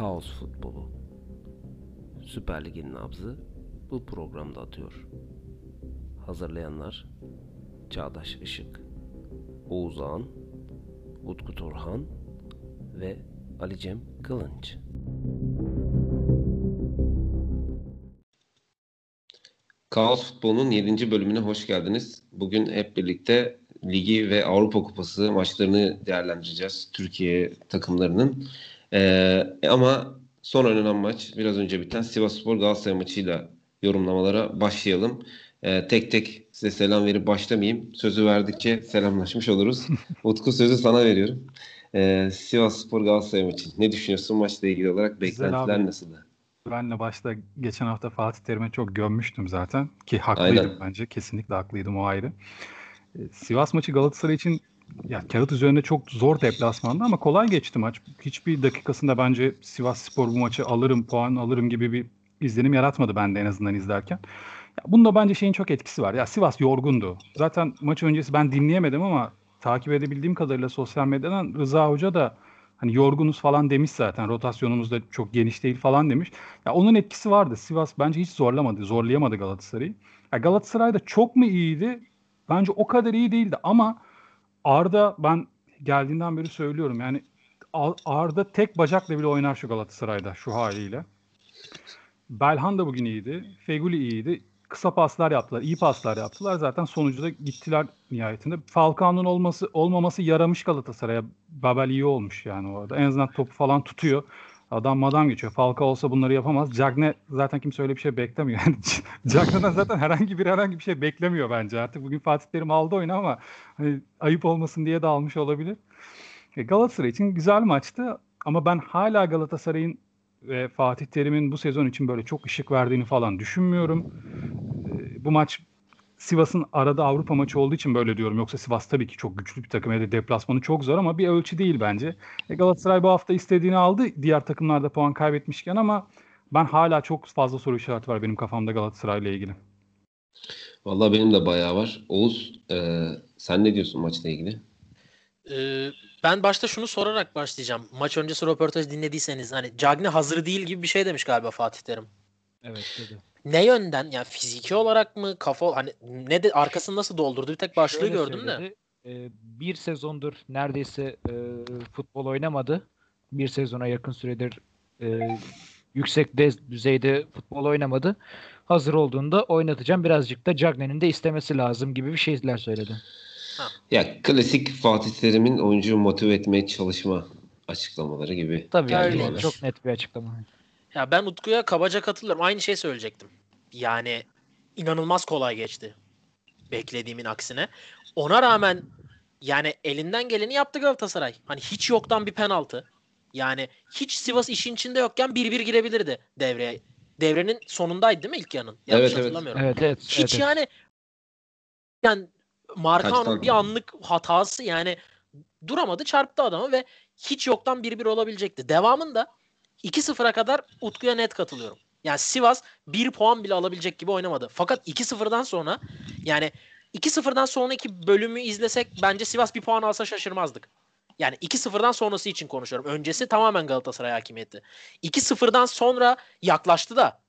Kaos futbolu. Süper Lig'in nabzı bu programda atıyor. Hazırlayanlar Çağdaş Işık, Oğuz Ağan, Utku Turhan ve Ali Cem Kılınç. Kaos Futbol'un 7. bölümüne hoş geldiniz. Bugün hep birlikte Ligi ve Avrupa Kupası maçlarını değerlendireceğiz. Türkiye takımlarının. Ee, ama son oynanan maç biraz önce biten Sivasspor Galatasaray maçıyla yorumlamalara başlayalım. Ee, tek tek size selam verip başlamayayım. Sözü verdikçe selamlaşmış oluruz. Utku sözü sana veriyorum. Ee, Sivasspor Galatasaray maçı. Ne düşünüyorsun maçla ilgili olarak? Beklentiler nasıldı? Ben de başta geçen hafta Fatih Terim'e çok gömmüştüm zaten. Ki haklıydım Aynen. bence. Kesinlikle haklıydım o ayrı. Ee, Sivas maçı Galatasaray için ya kağıt üzerinde çok zor deplasmanda ama kolay geçti maç. Hiçbir dakikasında bence Sivas Spor bu maçı alırım, puan alırım gibi bir izlenim yaratmadı bende en azından izlerken. Ya bunda bence şeyin çok etkisi var. Ya Sivas yorgundu. Zaten maç öncesi ben dinleyemedim ama takip edebildiğim kadarıyla sosyal medyadan Rıza Hoca da hani yorgunuz falan demiş zaten. Rotasyonumuz da çok geniş değil falan demiş. Ya onun etkisi vardı. Sivas bence hiç zorlamadı. Zorlayamadı Galatasaray'ı. Ya Galatasaray da çok mu iyiydi? Bence o kadar iyi değildi ama Arda ben geldiğinden beri söylüyorum yani Arda tek bacakla bile oynar şu Galatasaray'da şu haliyle. Belhan da bugün iyiydi. Feguli iyiydi. Kısa paslar yaptılar, iyi paslar yaptılar. Zaten sonucu da gittiler nihayetinde. Falcao'nun olması olmaması yaramış Galatasaray'a. Babel iyi olmuş yani orada. En azından topu falan tutuyor. Adam madam geçiyor. Falcao olsa bunları yapamaz. Cagne zaten kimse öyle bir şey beklemiyor. Yani Cagne'den zaten herhangi bir herhangi bir şey beklemiyor bence artık. Bugün Fatih Terim aldı oyunu ama hani ayıp olmasın diye de almış olabilir. E, Galatasaray için güzel maçtı ama ben hala Galatasaray'ın ve Fatih Terim'in bu sezon için böyle çok ışık verdiğini falan düşünmüyorum. E, bu maç Sivas'ın arada Avrupa maçı olduğu için böyle diyorum. Yoksa Sivas tabii ki çok güçlü bir takım. Yani deplasmanı çok zor ama bir ölçü değil bence. E Galatasaray bu hafta istediğini aldı. Diğer takımlarda puan kaybetmişken ama ben hala çok fazla soru işareti var benim kafamda Galatasaray ile ilgili. Vallahi benim de bayağı var. Oğuz e, sen ne diyorsun maçla ilgili? Ee, ben başta şunu sorarak başlayacağım. Maç öncesi röportaj dinlediyseniz hani Cagne hazır değil gibi bir şey demiş galiba Fatih Terim. Evet dedi. Ne yönden? Yani fiziki olarak mı kafa hani ne de arkasını nasıl doldurdu? Bir tek başlığı Şöyle gördüm söyledi, de. E, bir sezondur neredeyse e, futbol oynamadı. Bir sezona yakın süredir e, yüksek düzeyde futbol oynamadı. Hazır olduğunda oynatacağım. Birazcık da Cagne'nin de istemesi lazım gibi bir şeyler söyledi. Ha. Ya klasik Fatih Terim'in oyuncuyu motive etmeye çalışma açıklamaları gibi. Tabii yani çok net bir açıklama. Ya ben Utku'ya kabaca katılıyorum. Aynı şey söyleyecektim. Yani inanılmaz kolay geçti. Beklediğimin aksine. Ona rağmen yani elinden geleni yaptı Galatasaray. Hani hiç yoktan bir penaltı. Yani hiç Sivas işin içinde yokken 1-1 girebilirdi devreye. Devrenin sonundaydı değil mi ilk yanın? Yanlış evet, hatırlamıyorum. Evet, evet. Hiç evet, yani yani Markan'ın bir anlık hatası yani duramadı çarptı adamı ve hiç yoktan 1-1 olabilecekti. Devamında 2-0'a kadar Utku'ya net katılıyorum. Yani Sivas 1 puan bile alabilecek gibi oynamadı. Fakat 2-0'dan sonra yani 2-0'dan sonraki bölümü izlesek bence Sivas bir puan alsa şaşırmazdık. Yani 2-0'dan sonrası için konuşuyorum. Öncesi tamamen Galatasaray hakimiyeti. 2-0'dan sonra yaklaştı da.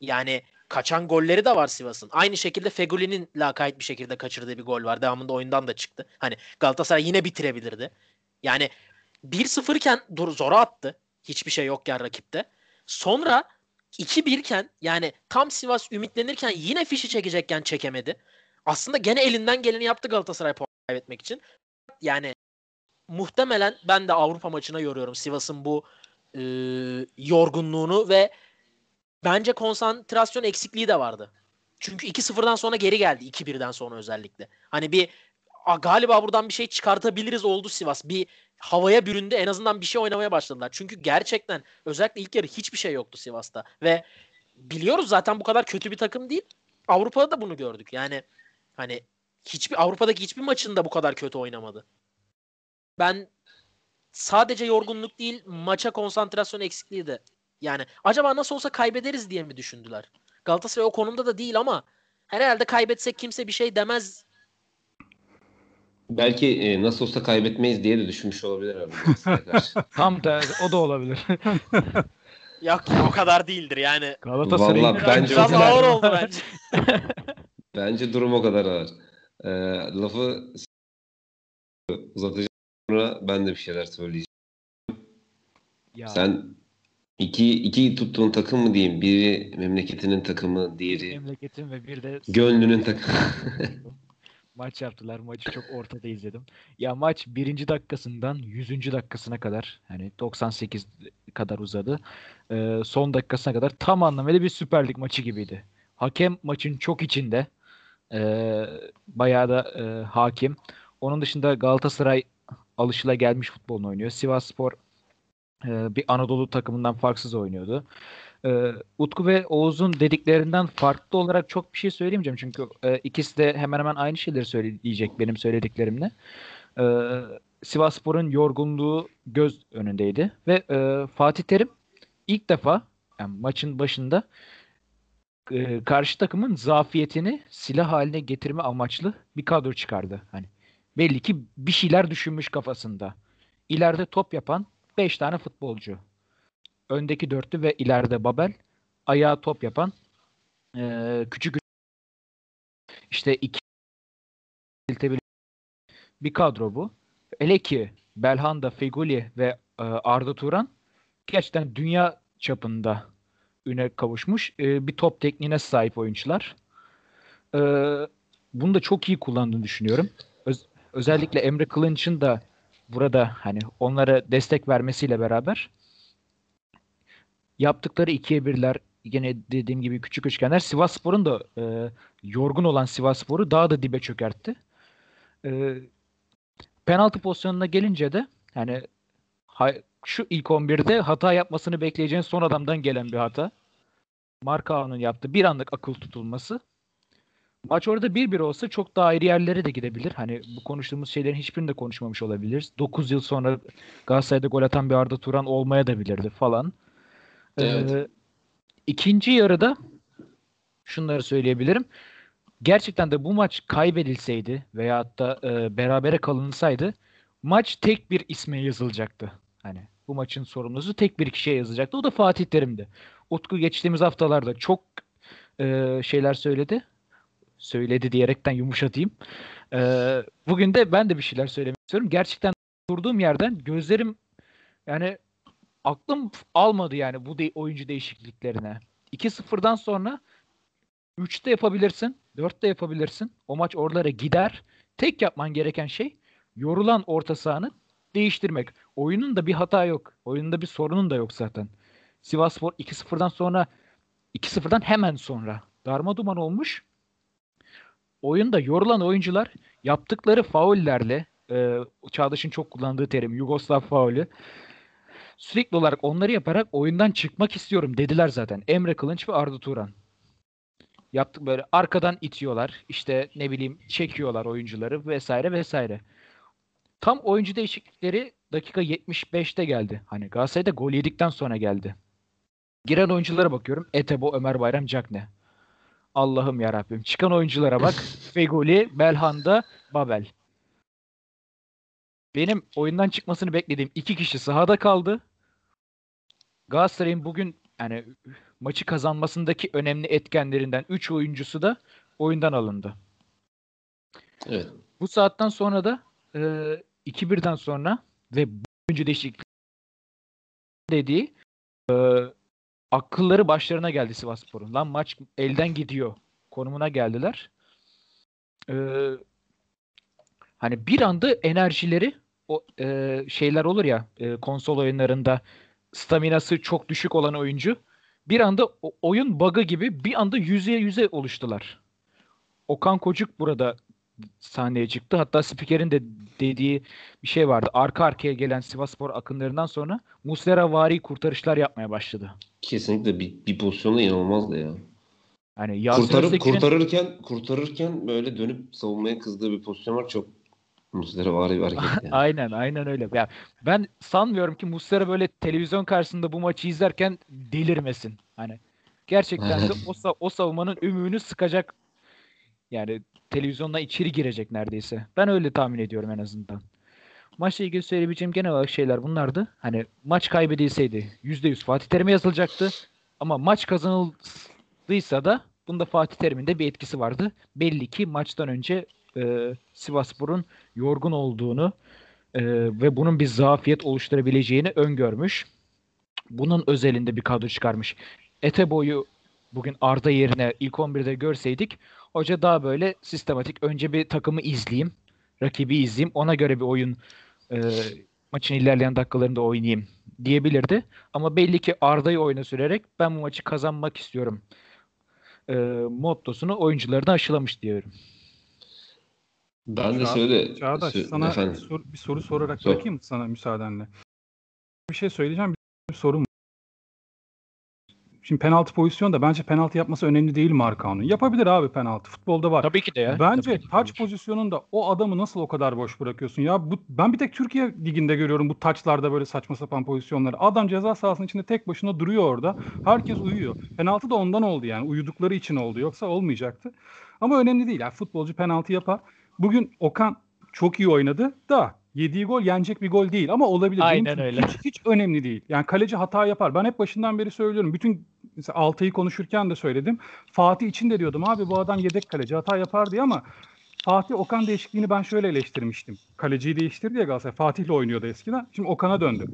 Yani kaçan golleri de var Sivas'ın. Aynı şekilde Feguli'nin lakayt bir şekilde kaçırdığı bir gol var. Devamında oyundan da çıktı. Hani Galatasaray yine bitirebilirdi. Yani 1-0 iken zora attı. Hiçbir şey yokken rakipte. Sonra 2-1 iken yani tam Sivas ümitlenirken yine fişi çekecekken çekemedi. Aslında gene elinden geleni yaptı Galatasaray puan kaybetmek için. Yani muhtemelen ben de Avrupa maçına yoruyorum Sivas'ın bu e, yorgunluğunu ve bence konsantrasyon eksikliği de vardı. Çünkü 2-0'dan sonra geri geldi. 2-1'den sonra özellikle. Hani bir galiba buradan bir şey çıkartabiliriz oldu Sivas. Bir havaya büründü. En azından bir şey oynamaya başladılar. Çünkü gerçekten özellikle ilk yarı hiçbir şey yoktu Sivas'ta. Ve biliyoruz zaten bu kadar kötü bir takım değil. Avrupa'da da bunu gördük. Yani hani hiçbir Avrupa'daki hiçbir maçında bu kadar kötü oynamadı. Ben sadece yorgunluk değil maça konsantrasyon eksikliği de yani acaba nasıl olsa kaybederiz diye mi düşündüler? Galatasaray o konumda da değil ama herhalde kaybetsek kimse bir şey demez Belki e, nasıl olsa kaybetmeyiz diye de düşünmüş olabilir abi. Tam da o da olabilir. Yok o kadar değildir yani. Galatasaray'ın Vallahi bence Biraz o kadar. ağır oldu bence. Bence durum o kadar ağır. Ee, lafı uzatacağım sonra ben de bir şeyler söyleyeceğim. Ya, Sen iki, iki tuttuğun takım mı diyeyim? Biri memleketinin takımı, diğeri memleketim ve bir de gönlünün takımı. Maç yaptılar. Maçı çok ortada izledim. Ya maç birinci dakikasından 100. dakikasına kadar hani 98 kadar uzadı. Ee, son dakikasına kadar tam anlamıyla bir Süper Lig maçı gibiydi. Hakem maçın çok içinde. Ee, bayağı da e, hakim. Onun dışında Galatasaray alışıla gelmiş futbolunu oynuyor. Sivasspor e, bir Anadolu takımından farksız oynuyordu. Ee, Utku ve Oğuz'un dediklerinden farklı olarak çok bir şey söyleyemeyeceğim. Çünkü e, ikisi de hemen hemen aynı şeyleri söyleyecek benim söylediklerimle. Ee, Sivasspor'un yorgunluğu göz önündeydi. Ve e, Fatih Terim ilk defa yani maçın başında e, karşı takımın zafiyetini silah haline getirme amaçlı bir kadro çıkardı. Hani belli ki bir şeyler düşünmüş kafasında. İleride top yapan 5 tane futbolcu öndeki dörtlü ve ileride Babel ayağa top yapan e, küçük işte iki bir kadro bu. Hele ki Belhanda, Feguli ve e, Arda Turan gerçekten dünya çapında üne kavuşmuş e, bir top tekniğine sahip oyuncular. E, bunu da çok iyi kullandığını düşünüyorum. Öz- özellikle Emre Kılınç'ın da burada hani onlara destek vermesiyle beraber yaptıkları ikiye birler yine dediğim gibi küçük üçgenler Sivasspor'un da e, yorgun olan Sivasspor'u daha da dibe çökertti. E, penaltı pozisyonuna gelince de yani hay- şu ilk 11'de hata yapmasını bekleyeceğin son adamdan gelen bir hata. Markao'nun yaptığı bir anlık akıl tutulması. Maç orada 1-1 olsa çok daha ayrı yerlere de gidebilir. Hani bu konuştuğumuz şeylerin hiçbirini de konuşmamış olabiliriz. 9 yıl sonra Galatasaray'da gol atan bir Arda Turan olmaya da bilirdi falan. Evet. Ee, ikinci yarıda şunları söyleyebilirim. Gerçekten de bu maç kaybedilseydi veyahut da e, berabere kalınsaydı maç tek bir isme yazılacaktı. Hani bu maçın sorumlusu tek bir kişiye yazılacaktı. O da Fatih Terim'di. Utku geçtiğimiz haftalarda çok e, şeyler söyledi. Söyledi diyerekten yumuşatayım. E, bugün de ben de bir şeyler söylemek istiyorum. Gerçekten durduğum yerden gözlerim yani aklım almadı yani bu de- oyuncu değişikliklerine. 2-0'dan sonra 3'te yapabilirsin, 4'te yapabilirsin. O maç oralara gider. Tek yapman gereken şey yorulan orta sahanı değiştirmek. Oyunun da bir hata yok. Oyununda bir sorunun da yok zaten. Sivasspor 2-0'dan sonra 2-0'dan hemen sonra darma duman olmuş. Oyunda yorulan oyuncular yaptıkları faullerle e, Çağdaş'ın çok kullandığı terim Yugoslav faulü sürekli olarak onları yaparak oyundan çıkmak istiyorum dediler zaten. Emre Kılınç ve Arda Turan. Yaptık böyle arkadan itiyorlar. işte ne bileyim çekiyorlar oyuncuları vesaire vesaire. Tam oyuncu değişiklikleri dakika 75'te geldi. Hani Galatasaray'da gol yedikten sonra geldi. Giren oyunculara bakıyorum. Etebo, Ömer Bayram, Cakne. Allah'ım ya Rabbim. Çıkan oyunculara bak. Fegoli, Belhanda, Babel. Benim oyundan çıkmasını beklediğim iki kişi sahada kaldı. Galatasaray'ın bugün yani maçı kazanmasındaki önemli etkenlerinden 3 oyuncusu da oyundan alındı. Evet. Bu saatten sonra da e, 2-1'den sonra ve oyuncu değişikliği dediği e, akılları başlarına geldi Sivasspor'un. Lan maç elden gidiyor konumuna geldiler. E, hani bir anda enerjileri o e, şeyler olur ya e, konsol oyunlarında staminası çok düşük olan oyuncu bir anda oyun bug'ı gibi bir anda yüze yüze oluştular. Okan Kocuk burada sahneye çıktı. Hatta spikerin de dediği bir şey vardı. Arka arkaya gelen Sivasspor akınlarından sonra Muslera vari kurtarışlar yapmaya başladı. Kesinlikle bir, bir pozisyonda inanılmazdı ya. Yasin Kurtarıp, Öztekin'in- kurtarırken kurtarırken böyle dönüp savunmaya kızdığı bir pozisyon var. Çok Muslera var bir hareket yani. Aynen aynen öyle. Ya ben sanmıyorum ki Muslera böyle televizyon karşısında bu maçı izlerken delirmesin. Hani gerçekten de o, o savunmanın ümüğünü sıkacak yani televizyondan içeri girecek neredeyse. Ben öyle tahmin ediyorum en azından. Maçla ilgili söyleyebileceğim genel olarak şeyler bunlardı. Hani maç kaybedilseydi %100 Fatih Terim'e yazılacaktı. Ama maç kazanıldıysa da bunda Fatih Terim'in de bir etkisi vardı. Belli ki maçtan önce e, Sivasspor'un yorgun olduğunu e, ve bunun bir zafiyet oluşturabileceğini öngörmüş. Bunun özelinde bir kadro çıkarmış. Ete boyu bugün Arda yerine ilk 11'de görseydik hoca daha böyle sistematik önce bir takımı izleyeyim, rakibi izleyeyim, ona göre bir oyun e, maçın ilerleyen dakikalarında oynayayım diyebilirdi. Ama belli ki Arda'yı oyuna sürerek ben bu maçı kazanmak istiyorum e, mottosunu oyuncularına aşılamış diyorum. Ben de şöyle Çağdaş sana bir soru, bir soru sorarak Sor. bırakayım sana müsaadenle. Bir şey söyleyeceğim. Bir sorum Şimdi penaltı pozisyonu da bence penaltı yapması önemli değil Markao'nun. Yapabilir abi penaltı. Futbolda var. Tabii ki de ya. Bence taç pozisyonunda o adamı nasıl o kadar boş bırakıyorsun? Ya bu ben bir tek Türkiye liginde görüyorum bu taçlarda böyle saçma sapan pozisyonları. Adam ceza sahasının içinde tek başına duruyor orada. Herkes uyuyor. Penaltı da ondan oldu yani. Uyudukları için oldu. Yoksa olmayacaktı. Ama önemli değil. Yani futbolcu penaltı yapar. Bugün Okan çok iyi oynadı da yediği gol yenecek bir gol değil ama olabilir. Aynen öyle. Hiç, hiç önemli değil. Yani kaleci hata yapar. Ben hep başından beri söylüyorum. Bütün mesela Altay'ı konuşurken de söyledim. Fatih için de diyordum abi bu adam yedek kaleci hata yapar diye ama Fatih Okan değişikliğini ben şöyle eleştirmiştim. Kaleciyi değiştirdi ya Galatasaray. Fatih'le oynuyordu eskiden. Şimdi Okan'a döndü.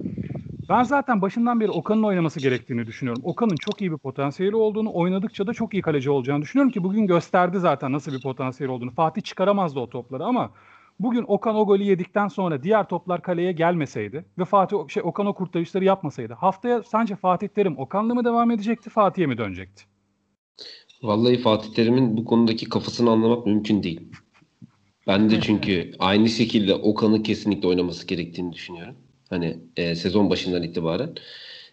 Ben zaten başından beri Okan'ın oynaması gerektiğini düşünüyorum. Okan'ın çok iyi bir potansiyeli olduğunu, oynadıkça da çok iyi kaleci olacağını düşünüyorum ki bugün gösterdi zaten nasıl bir potansiyel olduğunu. Fatih çıkaramazdı o topları ama Bugün Okan o golü yedikten sonra diğer toplar kaleye gelmeseydi ve Fatih şey Okan o kurtarışları yapmasaydı haftaya sence Fatih Terim Okan'la mı devam edecekti Fatih'e mi dönecekti? Vallahi Fatih Terim'in bu konudaki kafasını anlamak mümkün değil. Ben de çünkü aynı şekilde Okan'ı kesinlikle oynaması gerektiğini düşünüyorum. Hani e, sezon başından itibaren.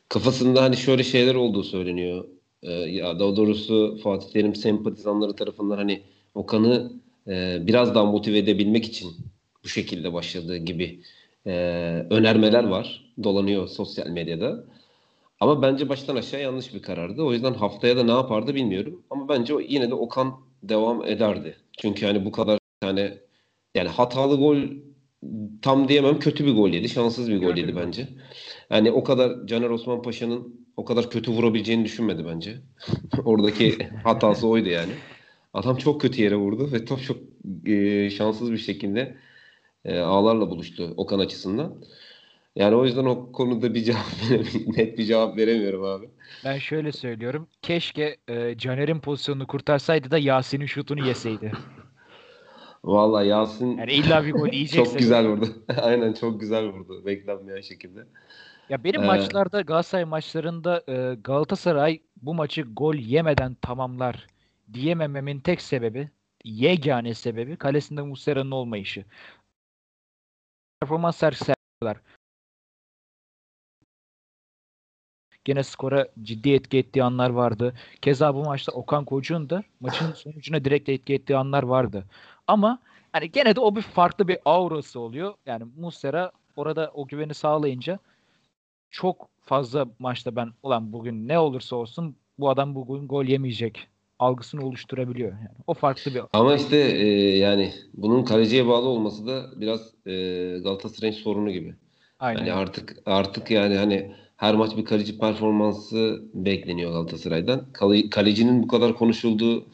Kafasında hani şöyle şeyler olduğu söyleniyor. E, ya daha doğrusu Fatih Terim sempatizanları tarafından hani Okan'ı e, biraz daha motive edebilmek için bu şekilde başladığı gibi e, önermeler var. Dolanıyor sosyal medyada. Ama bence baştan aşağı yanlış bir karardı. O yüzden haftaya da ne yapardı bilmiyorum. Ama bence o, yine de Okan devam ederdi. Çünkü hani bu kadar yani yani hatalı gol tam diyemem kötü bir gol yedi. Şanssız bir gol yedi bence. Yani o kadar Caner Osman Paşa'nın o kadar kötü vurabileceğini düşünmedi bence. Oradaki hatası oydu yani. Adam çok kötü yere vurdu ve top çok e, şanssız bir şekilde e, ağlarla buluştu Okan açısından. Yani o yüzden o konuda bir cevap net bir cevap veremiyorum abi. Ben şöyle söylüyorum. Keşke e, Caner'in pozisyonunu kurtarsaydı da Yasin'in şutunu yeseydi. Vallahi Yasin yani illa bir gol yiyecekse. çok güzel vurdu. Aynen çok güzel vurdu. Beklenmeyen şekilde. Ya benim ee, maçlarda Galatasaray maçlarında e, Galatasaray bu maçı gol yemeden tamamlar diyemememin tek sebebi, yegane sebebi kalesinde Muslera'nın olmayışı. Performans sergiliyorlar. Gene skora ciddi etki ettiği anlar vardı. Keza bu maçta Okan Koç'un da maçın sonucuna direkt etki ettiği anlar vardı. Ama hani gene de o bir farklı bir aurası oluyor. Yani Muslera orada o güveni sağlayınca çok fazla maçta ben ulan bugün ne olursa olsun bu adam bugün gol yemeyecek algısını oluşturabiliyor. Yani o farklı bir. Ama işte e, yani bunun kaleciye bağlı olması da biraz e, Galatasaray'ın sorunu gibi. Aynen. Yani artık artık yani hani her maç bir kaleci performansı bekleniyor Galatasaray'dan. Kale, kalecinin bu kadar konuşulduğu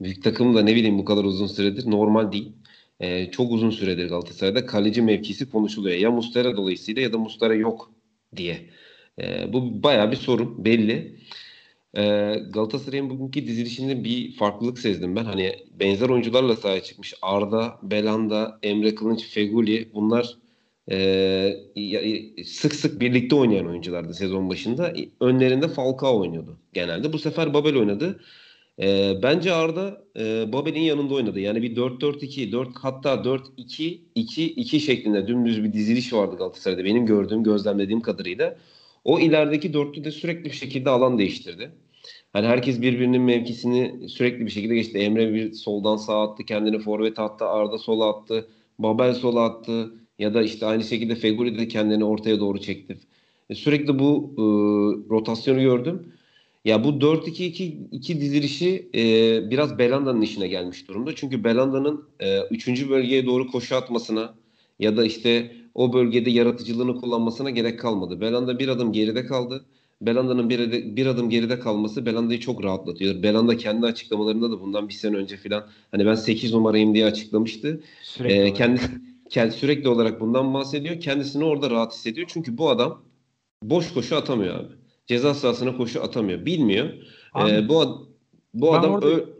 büyük takım da ne bileyim bu kadar uzun süredir normal değil. Ee, çok uzun süredir Galatasaray'da kaleci mevkisi konuşuluyor. Ya Mustera dolayısıyla ya da Mustera yok diye. Ee, bu baya bir sorun belli. Ee, Galatasaray'ın bugünkü dizilişinde bir farklılık sezdim ben. Hani benzer oyuncularla sahaya çıkmış. Arda, Belanda, Emre Kılınç, Feguli bunlar e, sık sık birlikte oynayan oyunculardı sezon başında. Önlerinde Falcao oynuyordu genelde. Bu sefer Babel oynadı. E, bence Arda e, Babel'in yanında oynadı. Yani bir 4-4-2, 4 hatta 4-2-2-2 şeklinde dümdüz bir diziliş vardı Galatasaray'da. Benim gördüğüm, gözlemlediğim kadarıyla. O ilerideki dörtlü de sürekli bir şekilde alan değiştirdi. Hani herkes birbirinin mevkisini sürekli bir şekilde geçti. Emre bir soldan sağa attı, kendini forvet attı, Arda sola attı, Babel sola attı ya da işte aynı şekilde Feguli de kendini ortaya doğru çekti. E, sürekli bu e, rotasyonu gördüm. Ya bu 4-2-2-2 dizilişi e, biraz Belanda'nın işine gelmiş durumda. Çünkü Belanda'nın 3. E, bölgeye doğru koşu atmasına ya da işte o bölgede yaratıcılığını kullanmasına gerek kalmadı. Belanda bir adım geride kaldı. Belanda'nın bir, bir adım geride kalması Belanda'yı çok rahatlatıyor. Belanda kendi açıklamalarında da bundan bir sene önce filan hani ben 8 numarayım diye açıklamıştı. Sürekli ee, kendi, kendi sürekli olarak bundan bahsediyor. Kendisini orada rahat hissediyor. Çünkü bu adam boş koşu atamıyor abi. Ceza sahasına koşu atamıyor. Bilmiyor. Abi, ee, bu bu adam orada... ö-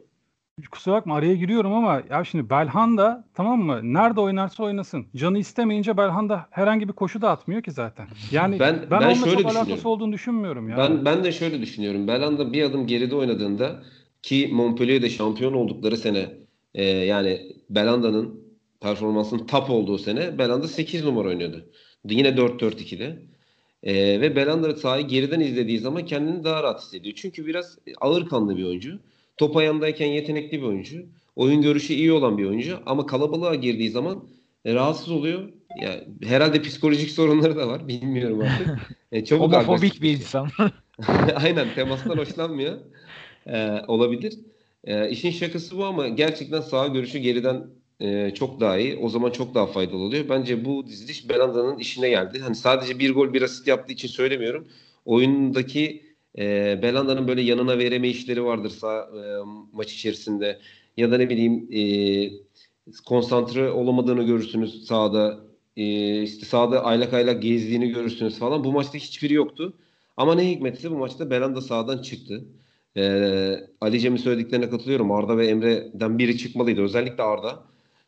Kusura bakma araya giriyorum ama ya şimdi Belhanda tamam mı? Nerede oynarsa oynasın. Canı istemeyince Belhanda herhangi bir koşu da atmıyor ki zaten. Yani ben, ben, ben onunla çok alakası olduğunu düşünmüyorum ya. Ben, ben de şöyle düşünüyorum. Belhanda bir adım geride oynadığında ki Montpellier'de şampiyon oldukları sene e, yani Belanda'nın performansının top olduğu sene Belanda 8 numara oynuyordu. Yine 4-4-2'de. E, ve Belanda sahayı geriden izlediği zaman kendini daha rahat hissediyor. Çünkü biraz ağır kanlı bir oyuncu. Top ayağındayken yetenekli bir oyuncu. Oyun görüşü iyi olan bir oyuncu. Ama kalabalığa girdiği zaman e, rahatsız oluyor. Ya herhalde psikolojik sorunları da var. Bilmiyorum artık. E, çabuk Homofobik bir insan. Aynen temastan hoşlanmıyor. E, olabilir. E, işin şakası bu ama gerçekten sağ görüşü geriden e, çok daha iyi. O zaman çok daha faydalı oluyor. Bence bu diziliş Belanda'nın işine geldi. Hani sadece bir gol bir asist yaptığı için söylemiyorum. Oyundaki e, Belanda'nın böyle yanına vereme işleri vardır sağ, e, maç içerisinde. Ya da ne bileyim e, konsantre olamadığını görürsünüz sahada. E, işte sahada aylak aylak gezdiğini görürsünüz falan. Bu maçta hiçbiri yoktu. Ama ne hikmetse bu maçta Belanda sağdan çıktı. Ee, Ali Cem'in söylediklerine katılıyorum. Arda ve Emre'den biri çıkmalıydı. Özellikle Arda.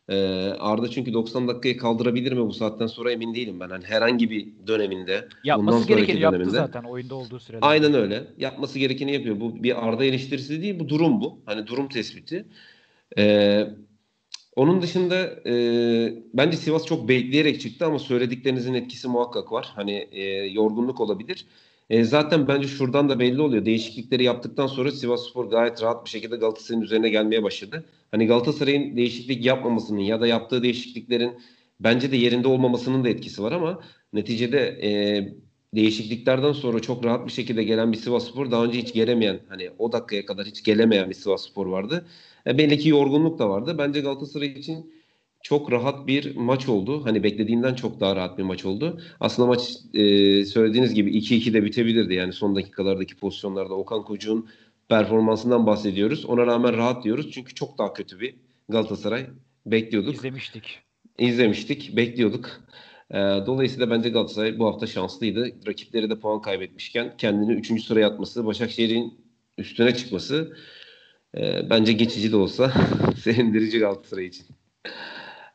Ee, Arda çünkü 90 dakikayı kaldırabilir mi bu saatten sonra emin değilim ben. Hani herhangi bir döneminde. Yapması gerekeni yaptı zaten oyunda olduğu sürede. Aynen öyle. Yapması gerekeni yapıyor. Bu bir Arda eleştirisi değil bu durum bu. Hani durum tespiti. Ee, onun dışında e, bence Sivas çok bekleyerek çıktı ama söylediklerinizin etkisi muhakkak var. Hani e, yorgunluk olabilir. E, zaten bence şuradan da belli oluyor. Değişiklikleri yaptıktan sonra Sivasspor gayet rahat bir şekilde Galatasaray'ın üzerine gelmeye başladı. Hani Galatasaray'ın değişiklik yapmamasının ya da yaptığı değişikliklerin bence de yerinde olmamasının da etkisi var ama neticede e, değişikliklerden sonra çok rahat bir şekilde gelen bir Sivasspor daha önce hiç gelemeyen hani o dakikaya kadar hiç gelemeyen bir Sivasspor vardı. E, belli ki yorgunluk da vardı. Bence Galatasaray için çok rahat bir maç oldu. Hani beklediğimden çok daha rahat bir maç oldu. Aslında maç e, söylediğiniz gibi 2-2 de bitebilirdi. Yani son dakikalardaki pozisyonlarda Okan Kocuğ'un performansından bahsediyoruz. Ona rağmen rahat diyoruz. Çünkü çok daha kötü bir Galatasaray bekliyorduk. İzlemiştik. İzlemiştik, bekliyorduk. E, dolayısıyla bence Galatasaray bu hafta şanslıydı. Rakipleri de puan kaybetmişken kendini 3. sıraya atması, Başakşehir'in üstüne çıkması e, bence geçici de olsa sevindirici Galatasaray için.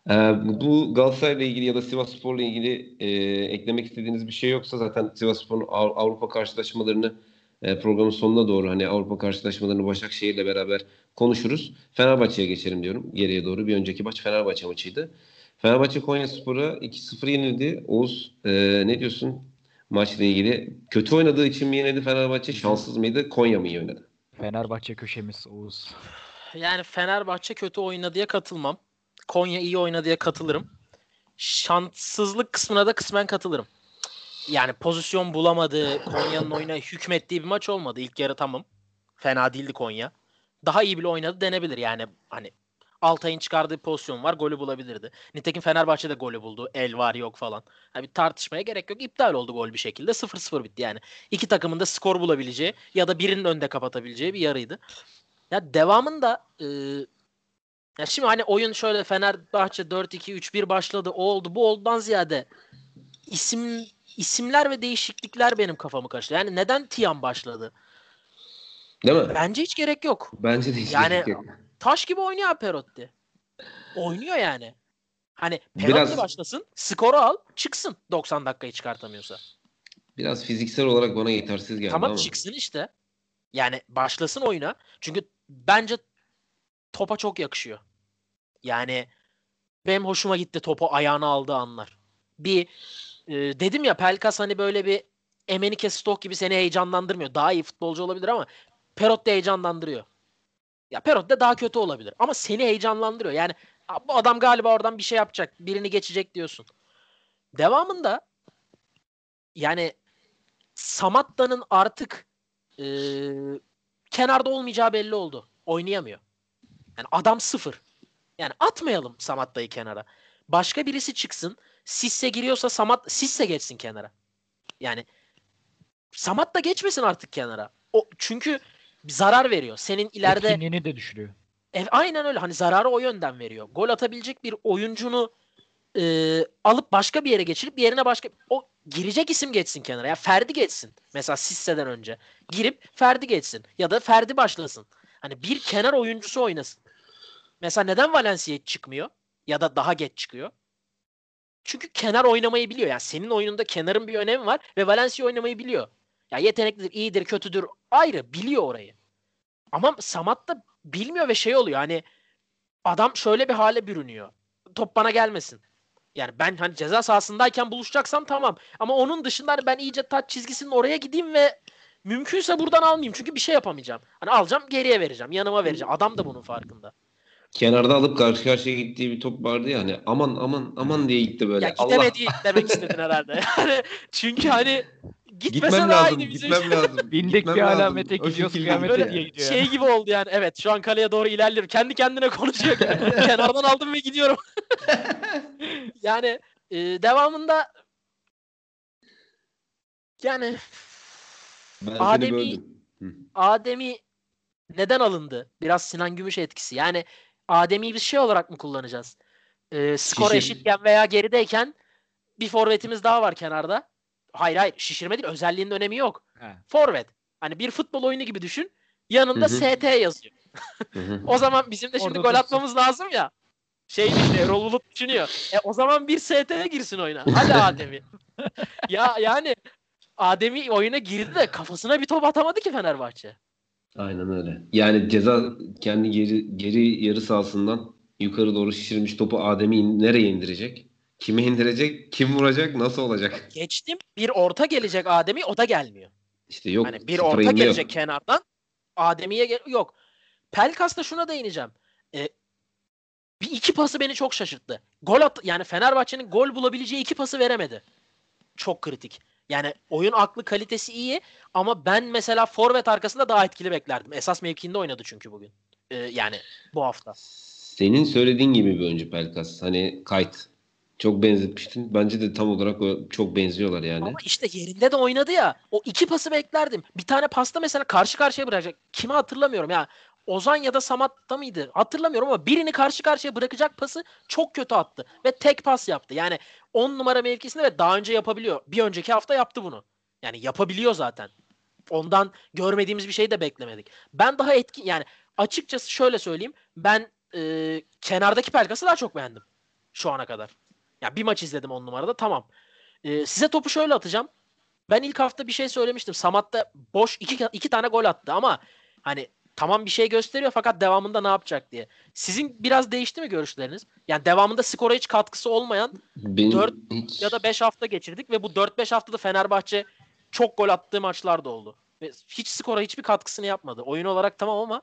Ee, bu Galatasaray'la ilgili ya da Sivasspor'la ilgili e, eklemek istediğiniz bir şey yoksa zaten Sivasspor'un Avrupa karşılaşmalarını e, programın sonuna doğru hani Avrupa karşılaşmalarını Başakşehir'le beraber konuşuruz. Fenerbahçe'ye geçelim diyorum geriye doğru. Bir önceki maç Fenerbahçe maçıydı. Fenerbahçe Konya Spor'a 2-0 yenildi. Oğuz e, ne diyorsun maçla ilgili? Kötü oynadığı için mi yenildi Fenerbahçe? Şanssız mıydı? Konya mı iyi oynadı? Fenerbahçe köşemiz Oğuz. Yani Fenerbahçe kötü oynadıya katılmam. Konya iyi oynadıya katılırım. Şanssızlık kısmına da kısmen katılırım. Yani pozisyon bulamadı. Konya'nın oyuna hükmettiği bir maç olmadı. İlk yarı tamam. Fena değildi Konya. Daha iyi bile oynadı denebilir. Yani hani Altay'ın çıkardığı pozisyon var. Golü bulabilirdi. Nitekim Fenerbahçe de golü buldu. El var yok falan. Yani bir tartışmaya gerek yok. İptal oldu gol bir şekilde. 0-0 bitti yani. İki takımın da skor bulabileceği ya da birinin önde kapatabileceği bir yarıydı. Ya devamında e, ya şimdi hani oyun şöyle Fenerbahçe 4-2-3-1 başladı. O oldu. Bu oldudan ziyade isim isimler ve değişiklikler benim kafamı karıştırdı. Yani neden Tiam başladı? Değil mi? Bence hiç gerek yok. Bence de hiç yani, gerek yok. Taş gibi oynuyor Perotti. Oynuyor yani. Hani Perotti Biraz... başlasın, skoru al, çıksın 90 dakikayı çıkartamıyorsa. Biraz fiziksel olarak bana yetersiz geldi tamam, ama. çıksın işte. Yani başlasın oyuna. Çünkü bence topa çok yakışıyor. Yani benim hoşuma gitti topu ayağına aldığı anlar. Bir e, dedim ya Pelkas hani böyle bir Emenike Stok gibi seni heyecanlandırmıyor. Daha iyi futbolcu olabilir ama Perot da heyecanlandırıyor. Ya Perot da daha kötü olabilir ama seni heyecanlandırıyor. Yani bu adam galiba oradan bir şey yapacak. Birini geçecek diyorsun. Devamında yani Samatta'nın artık e, kenarda olmayacağı belli oldu. Oynayamıyor. Yani adam sıfır. Yani atmayalım Samatta'yı kenara. Başka birisi çıksın. Sisse giriyorsa Samat Sisse geçsin kenara. Yani Samat da geçmesin artık kenara. O çünkü zarar veriyor. Senin ileride Etkinliğini de düşürüyor. e, aynen öyle. Hani zararı o yönden veriyor. Gol atabilecek bir oyuncunu e, alıp başka bir yere geçirip yerine başka o girecek isim geçsin kenara. Ya Ferdi geçsin. Mesela Sisse'den önce. Girip Ferdi geçsin ya da Ferdi başlasın. Hani bir kenar oyuncusu oynasın. Mesela neden Valencia çıkmıyor? Ya da daha geç çıkıyor? Çünkü kenar oynamayı biliyor. Yani senin oyununda kenarın bir önemi var ve Valencia oynamayı biliyor. Ya yeteneklidir, iyidir, kötüdür ayrı. Biliyor orayı. Ama Samat da bilmiyor ve şey oluyor hani adam şöyle bir hale bürünüyor. Top bana gelmesin. Yani ben hani ceza sahasındayken buluşacaksam tamam. Ama onun dışında hani ben iyice taç çizgisinin oraya gideyim ve mümkünse buradan almayayım. Çünkü bir şey yapamayacağım. Hani alacağım geriye vereceğim. Yanıma vereceğim. Adam da bunun farkında. Kenarda alıp karşı karşıya gittiği bir top vardı ya hani aman aman aman diye gitti böyle. Ya Allah gidemedi demek istedin herhalde. Yani çünkü hani gitmese gitmem daha lazım, iyiydi bizim gitmem lazım. Bindik gitmem bir alamete gidiyoruz kıyamete diye gidiyor. şey gibi oldu yani. Evet şu an kaleye doğru ilerliyorum. Kendi kendine konuşuyor. Kenardan aldım ve gidiyorum. yani e, devamında yani Ben Adem'i-. Adem'i neden alındı? Biraz Sinan Gümüş etkisi. Yani Adem'i bir şey olarak mı kullanacağız? Ee, skor Şişir- eşitken veya gerideyken bir forvetimiz daha var kenarda. Hayır hayır şişirme değil özelliğinin önemi yok. He. Forvet. Hani bir futbol oyunu gibi düşün. Yanında Hı hı. ST yazıyor. Hı hı. O zaman bizim de şimdi Orada gol atmamız lazım ya. Şey işte Erol Bulut düşünüyor. E o zaman bir ST girsin oyuna. Hadi Adem'i. ya yani Adem'i oyuna girdi de kafasına bir top atamadı ki Fenerbahçe. Aynen öyle. Yani ceza kendi geri, geri yarı sahasından yukarı doğru şişirmiş topu Adem'i in- nereye indirecek? Kime indirecek? Kim vuracak? Nasıl olacak? Geçtim. Bir orta gelecek Adem'i o da gelmiyor. İşte yok. hani bir orta inme yok. gelecek kenardan. Adem'iye gel- yok. Pelkas'ta şuna değineceğim. E, bir iki pası beni çok şaşırttı. Gol at yani Fenerbahçe'nin gol bulabileceği iki pası veremedi. Çok kritik. Yani oyun aklı kalitesi iyi ama ben mesela forvet arkasında daha etkili beklerdim. Esas mevkiinde oynadı çünkü bugün. E, yani bu hafta. Senin söylediğin gibi bir oyuncu Pelkas. Hani kayıt. Çok benzetmiştin. Bence de tam olarak çok benziyorlar yani. Ama işte yerinde de oynadı ya. O iki pası beklerdim. Bir tane pasta mesela karşı karşıya bırakacak. Kimi hatırlamıyorum ya. Ozan ya da Samat'ta mıydı? Hatırlamıyorum ama birini karşı karşıya bırakacak pası çok kötü attı. Ve tek pas yaptı. Yani 10 numara mevkisinde ve daha önce yapabiliyor. Bir önceki hafta yaptı bunu. Yani yapabiliyor zaten. Ondan görmediğimiz bir şey de beklemedik. Ben daha etkin yani açıkçası şöyle söyleyeyim. Ben e, kenardaki Pelkas'ı daha çok beğendim. Şu ana kadar. Ya bir maç izledim on numarada tamam. E, size topu şöyle atacağım. Ben ilk hafta bir şey söylemiştim. Samat'ta boş iki, iki tane gol attı ama hani tamam bir şey gösteriyor fakat devamında ne yapacak diye. Sizin biraz değişti mi görüşleriniz? Yani devamında skora hiç katkısı olmayan Benim Dört hiç- ya da 5 hafta geçirdik ve bu 4-5 haftada Fenerbahçe çok gol attığı maçlar da oldu. Ve hiç skora hiçbir katkısını yapmadı. Oyun olarak tamam ama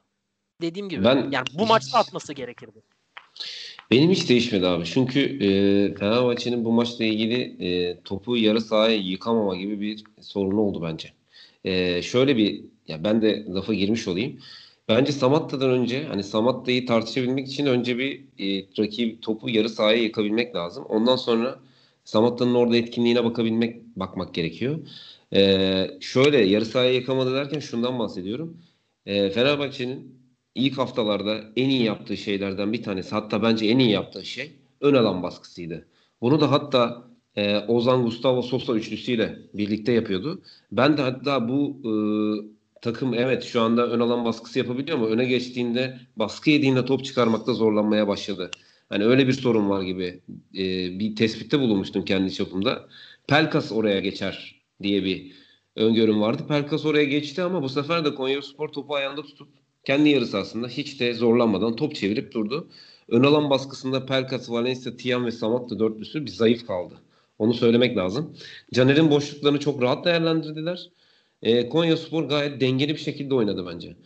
dediğim gibi Ben- yani bu maçta atması gerekirdi. Benim hiç değişmedi abi. Çünkü e, Fenerbahçe'nin bu maçla ilgili e, topu yarı sahaya yıkamama gibi bir sorunu oldu bence. E, şöyle bir ya ben de lafa girmiş olayım. Bence Samatta'dan önce hani Samatta'yı tartışabilmek için önce bir e, rakip topu yarı sahaya yıkabilmek lazım. Ondan sonra Samatta'nın orada etkinliğine bakabilmek bakmak gerekiyor. E, şöyle yarı sahaya yıkamadı derken şundan bahsediyorum. E, Fenerbahçe'nin ilk haftalarda en iyi yaptığı şeylerden bir tanesi hatta bence en iyi yaptığı şey ön alan baskısıydı. Bunu da hatta e, Ozan Gustavo Sosa üçlüsüyle birlikte yapıyordu. Ben de hatta bu e, takım evet şu anda ön alan baskısı yapabiliyor ama öne geçtiğinde baskı yediğinde top çıkarmakta zorlanmaya başladı. Hani öyle bir sorun var gibi e, bir tespitte bulunmuştum kendi çapımda. Pelkas oraya geçer diye bir öngörüm vardı. Pelkas oraya geçti ama bu sefer de Konyaspor topu ayağında tutup kendi yarı sahasında hiç de zorlanmadan top çevirip durdu. Ön alan baskısında Pelkas, Valencia, Tiam ve Samatta dörtlüsü bir zayıf kaldı. Onu söylemek lazım. Caner'in boşluklarını çok rahat değerlendirdiler. E, Konya Spor gayet dengeli bir şekilde oynadı bence.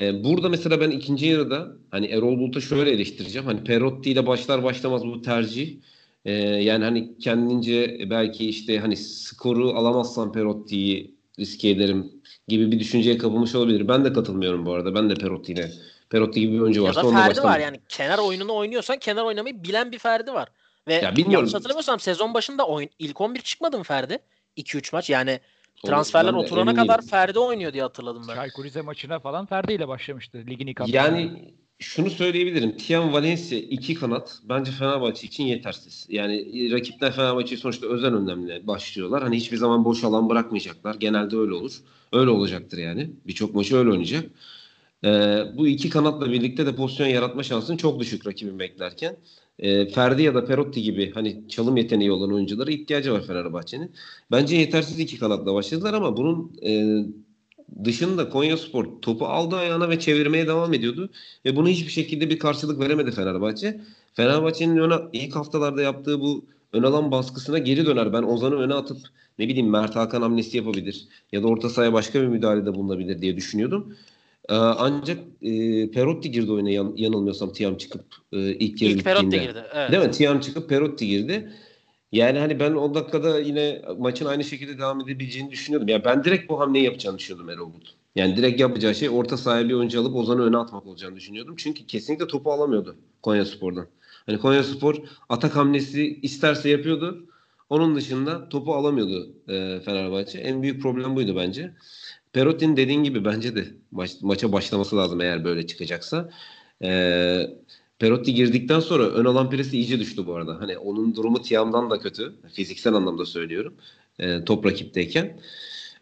E, burada mesela ben ikinci yarıda hani Erol Bulut'u şöyle eleştireceğim. Hani Perotti ile başlar başlamaz bu tercih. E, yani hani kendince belki işte hani skoru alamazsan Perotti'yi riske ederim gibi bir düşünceye kapılmış olabilir. Ben de katılmıyorum bu arada. Ben de Perotti ile Perotti gibi bir oyuncu varsa onunla Ferdi var yani kenar oyununu oynuyorsan kenar oynamayı bilen bir Ferdi var. Ve Ya bilmiyorum. yanlış hatırlamıyorsam sezon başında oyun, ilk 11 çıkmadı mı Ferdi? 2-3 maç yani transferler ben de oturana kadar. Ferdi oynuyor diye hatırladım ben. Çaykur Rize maçına falan Ferdi ile başlamıştı ligin ilk haftasında. Yani şunu söyleyebilirim. Tiam Valencia iki kanat bence Fenerbahçe için yetersiz. Yani rakipler Fenerbahçe'yi sonuçta özel önlemle başlıyorlar. Hani hiçbir zaman boş alan bırakmayacaklar. Genelde öyle olur. Öyle olacaktır yani. Birçok maçı öyle oynayacak. Ee, bu iki kanatla birlikte de pozisyon yaratma şansın çok düşük rakibin beklerken. Ee, Ferdi ya da Perotti gibi hani çalım yeteneği olan oyunculara ihtiyacı var Fenerbahçe'nin. Bence yetersiz iki kanatla başladılar ama bunun e, dışında Konyaspor topu aldı ayağına ve çevirmeye devam ediyordu. Ve bunu hiçbir şekilde bir karşılık veremedi Fenerbahçe. Fenerbahçe'nin öne, ilk haftalarda yaptığı bu ön alan baskısına geri döner. Ben Ozan'ı öne atıp ne bileyim Mert Hakan hamlesi yapabilir ya da orta sahaya başka bir müdahalede bulunabilir diye düşünüyordum. Ee, ancak e, Perotti girdi oyuna yan, yanılmıyorsam Tiam çıkıp e, ilk yarı İlk Perotti girdi. Evet. Değil mi? Tiam çıkıp Perotti girdi. Yani hani ben o dakikada yine maçın aynı şekilde devam edebileceğini düşünüyordum. Ya ben direkt bu hamleyi yapacağını düşünüyordum Erol Bulut. Yani direkt yapacağı şey orta sahaya bir oyuncu alıp Ozan'ı öne atmak olacağını düşünüyordum. Çünkü kesinlikle topu alamıyordu Konya Spor'dan. Hani Konya Spor atak hamlesi isterse yapıyordu. Onun dışında topu alamıyordu e, Fenerbahçe. En büyük problem buydu bence. Perotti'nin dediğin gibi bence de maç, maça başlaması lazım eğer böyle çıkacaksa. E, Perotti girdikten sonra ön alan presi iyice düştü bu arada. Hani onun durumu Tiam'dan da kötü. Fiziksel anlamda söylüyorum. E, top rakipteyken.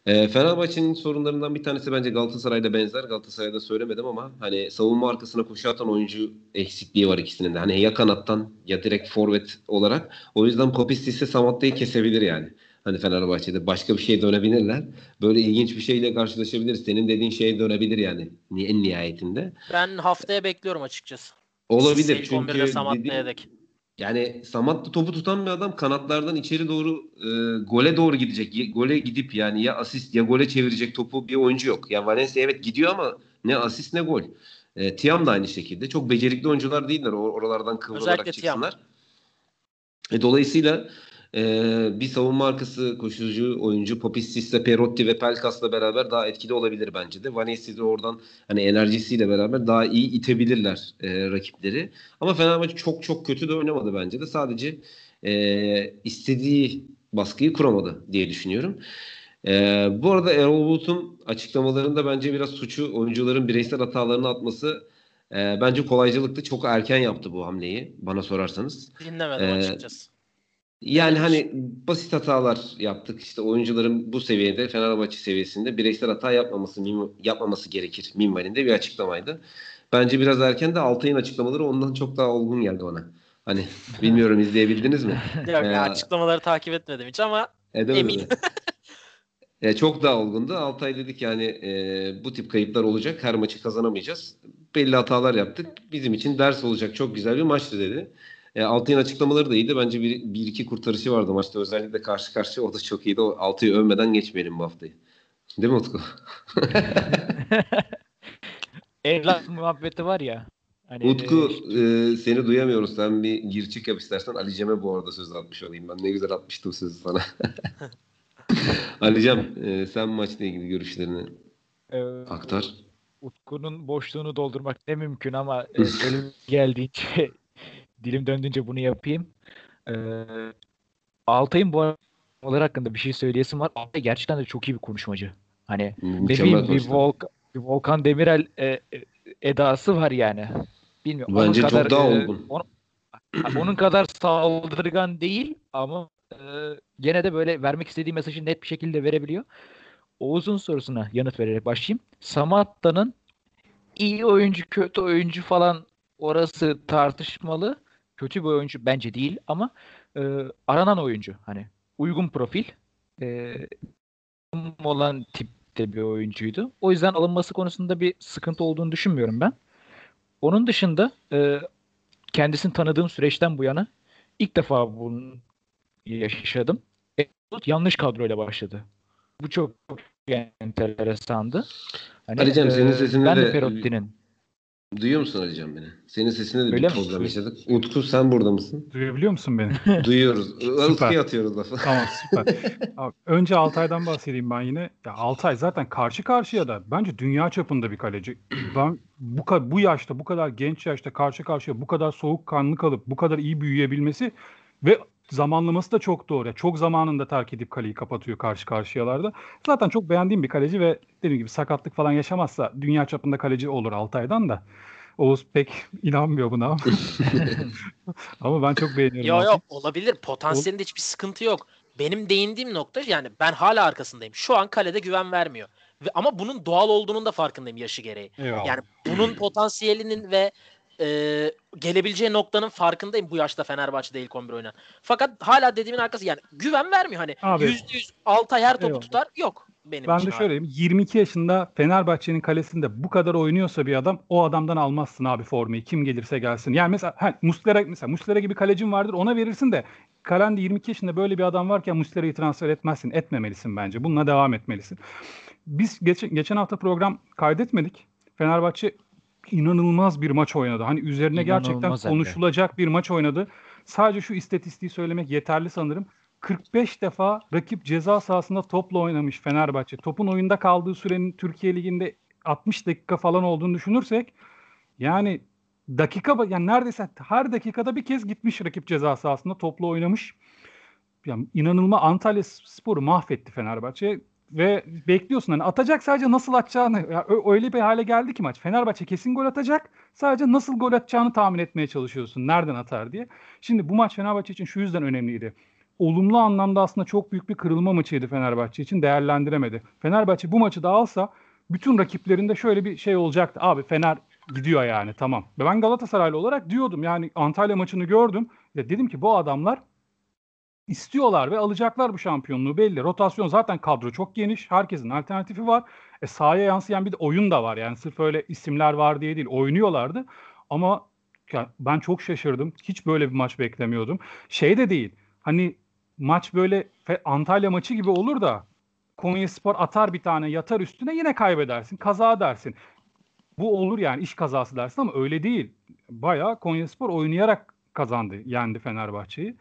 E, Fenerbahçe'nin sorunlarından bir tanesi bence Galatasaray'da benzer. Galatasaray'da söylemedim ama hani savunma arkasına koşu atan oyuncu eksikliği var ikisinin de. Hani ya kanattan ya direkt forvet olarak. O yüzden Papistis'e Samatta'yı kesebilir yani. Hani Fenerbahçe'de başka bir şeye dönebilirler. Böyle ilginç bir şeyle karşılaşabiliriz. Senin dediğin şeye dönebilir yani ni- en nihayetinde. Ben haftaya bekliyorum açıkçası. Olabilir İlk çünkü 11'de Samat dedi- Neyedek. yani Samat topu tutan bir adam kanatlardan içeri doğru e, gole doğru gidecek. Gole gidip yani ya asist ya gole çevirecek topu bir oyuncu yok. Ya Valencia evet gidiyor ama ne asist ne gol. E, Tiam da aynı şekilde. Çok becerikli oyuncular değiller. Oralardan kıvrılarak Özellikle Tiam. çıksınlar. E, dolayısıyla e, bir savunma arkası koşucu oyuncu Papistis'le Perotti ve Pelkas'la beraber daha etkili olabilir bence de. Valencia de oradan hani enerjisiyle beraber daha iyi itebilirler e, rakipleri. Ama Fenerbahçe çok çok kötü de oynamadı bence de. Sadece e, istediği baskıyı kuramadı diye düşünüyorum. E, bu arada Erol Bulut'un açıklamalarında bence biraz suçu oyuncuların bireysel hatalarını atması e, bence kolaycılıkta çok erken yaptı bu hamleyi bana sorarsanız. Dinlemedim Ee, açıkçası. Yani hani basit hatalar yaptık. İşte oyuncuların bu seviyede Fenerbahçe seviyesinde bireysel hata yapmaması mim- yapmaması gerekir minvalinde bir açıklamaydı. Bence biraz erken de Altay'ın açıklamaları ondan çok daha olgun geldi ona. Hani bilmiyorum izleyebildiniz mi? Yok, Ee, açıklamaları takip etmedim hiç ama Edemedi Eminim. mi? E, çok daha olgundu. Altay dedik yani e, bu tip kayıplar olacak. Her maçı kazanamayacağız. Belli hatalar yaptık. Bizim için ders olacak. Çok güzel bir maçtı dedi. E, Altay'ın açıklamaları da iyiydi. Bence bir, bir iki kurtarışı vardı maçta. Özellikle karşı karşıya o da çok iyiydi. O Altay'ı övmeden geçmeyelim bu haftayı. Değil mi Utku? Evlat muhabbeti var ya. Hani, Utku e, e, seni duyamıyoruz. Sen bir gir çık yap istersen. Ali Cem'e bu arada söz atmış olayım. Ben ne güzel atmıştım sözü sana. Ali Cem e, sen maçla ilgili görüşlerini e, aktar. Utku'nun boşluğunu doldurmak ne mümkün ama e, geldiğince dilim döndüğünce bunu yapayım. E, Altay'ın bu aralar hakkında bir şey söyleyesim var. Altay gerçekten de çok iyi bir konuşmacı. Hani Mükemmel bir, konuştu. Volk, bir Volkan Demirel e, e, edası var yani. Bilmiyorum. onun Bence çok kadar, daha e, olgun. onun, onun kadar saldırgan değil ama e, gene de böyle vermek istediği mesajı net bir şekilde verebiliyor. Oğuz'un sorusuna yanıt vererek başlayayım. Samatta'nın iyi oyuncu, kötü oyuncu falan orası tartışmalı. Kötü bir oyuncu bence değil ama e, aranan oyuncu. Hani uygun profil e, olan tipte bir oyuncuydu. O yüzden alınması konusunda bir sıkıntı olduğunu düşünmüyorum ben. Onun dışında e, kendisini tanıdığım süreçten bu yana ilk defa bunu yaşadım. E, yanlış kadroyla başladı. Bu çok enteresandı. Hani, Ali Cem, senin e, sesinde ben de de- Perotti'nin Duyuyor musun Alican beni? Senin sesinde de Öyle bir mi? problem yaşadık. Utku sen burada mısın? Duyabiliyor musun beni? Duyuyoruz. Utku'ya atıyoruz lafı. tamam süper. Abi, önce Altay'dan bahsedeyim ben yine. Ya Altay zaten karşı karşıya da bence dünya çapında bir kaleci. Ben bu bu yaşta, bu kadar genç yaşta karşı karşıya bu kadar soğukkanlı kalıp bu kadar iyi büyüyebilmesi ve zamanlaması da çok doğru. Çok zamanında terk edip kaleyi kapatıyor karşı karşıyalarda. Zaten çok beğendiğim bir kaleci ve dediğim gibi sakatlık falan yaşamazsa dünya çapında kaleci olur Altay'dan da. Oğuz pek inanmıyor buna ama. ama ben çok beğeniyorum. Yok yok olabilir. Potansiyelinde hiçbir sıkıntı yok. Benim değindiğim nokta yani ben hala arkasındayım. Şu an kalede güven vermiyor. Ve, ama bunun doğal olduğunun da farkındayım yaşı gereği. Eyvallah. Yani bunun potansiyelinin ve e, gelebileceği noktanın farkındayım bu yaşta Fenerbahçe'de ilk 11 oynayan. Fakat hala dediğimin arkası yani güven vermiyor hani. Abi. %100 Altay her topu Eyvallah. tutar. Yok benim Ben de hala. şöyle diyeyim. 22 yaşında Fenerbahçe'nin kalesinde bu kadar oynuyorsa bir adam o adamdan almazsın abi formayı. Kim gelirse gelsin. Yani mesela ha, Muslera mesela Muslera gibi kalecin vardır ona verirsin de kalende 22 yaşında böyle bir adam varken Muslera'yı transfer etmezsin. Etmemelisin bence. Bununla devam etmelisin. Biz geçen, geçen hafta program kaydetmedik. Fenerbahçe inanılmaz bir maç oynadı. Hani üzerine gerçekten İnanılmaz de. konuşulacak bir maç oynadı. Sadece şu istatistiği söylemek yeterli sanırım. 45 defa rakip ceza sahasında topla oynamış Fenerbahçe. Topun oyunda kaldığı sürenin Türkiye Ligi'nde 60 dakika falan olduğunu düşünürsek yani dakika yani neredeyse her dakikada bir kez gitmiş rakip ceza sahasında topla oynamış. Yani inanılmaz Antalya Sporu mahvetti Fenerbahçe ve bekliyorsun hani atacak sadece nasıl atacağını ya öyle bir hale geldi ki maç. Fenerbahçe kesin gol atacak. Sadece nasıl gol atacağını tahmin etmeye çalışıyorsun. Nereden atar diye. Şimdi bu maç Fenerbahçe için şu yüzden önemliydi. Olumlu anlamda aslında çok büyük bir kırılma maçıydı Fenerbahçe için. Değerlendiremedi. Fenerbahçe bu maçı da alsa bütün rakiplerinde şöyle bir şey olacaktı. Abi Fener gidiyor yani tamam. Ben Galatasaraylı olarak diyordum yani Antalya maçını gördüm. Ya dedim ki bu adamlar istiyorlar ve alacaklar bu şampiyonluğu belli. Rotasyon zaten kadro çok geniş. Herkesin alternatifi var. E sahaya yansıyan bir de oyun da var. Yani sırf öyle isimler var diye değil. Oynuyorlardı. Ama ya ben çok şaşırdım. Hiç böyle bir maç beklemiyordum. Şey de değil. Hani maç böyle Antalya maçı gibi olur da Konyaspor atar bir tane yatar üstüne yine kaybedersin. Kaza dersin. Bu olur yani iş kazası dersin ama öyle değil. Bayağı Konyaspor oynayarak kazandı. Yendi Fenerbahçe'yi.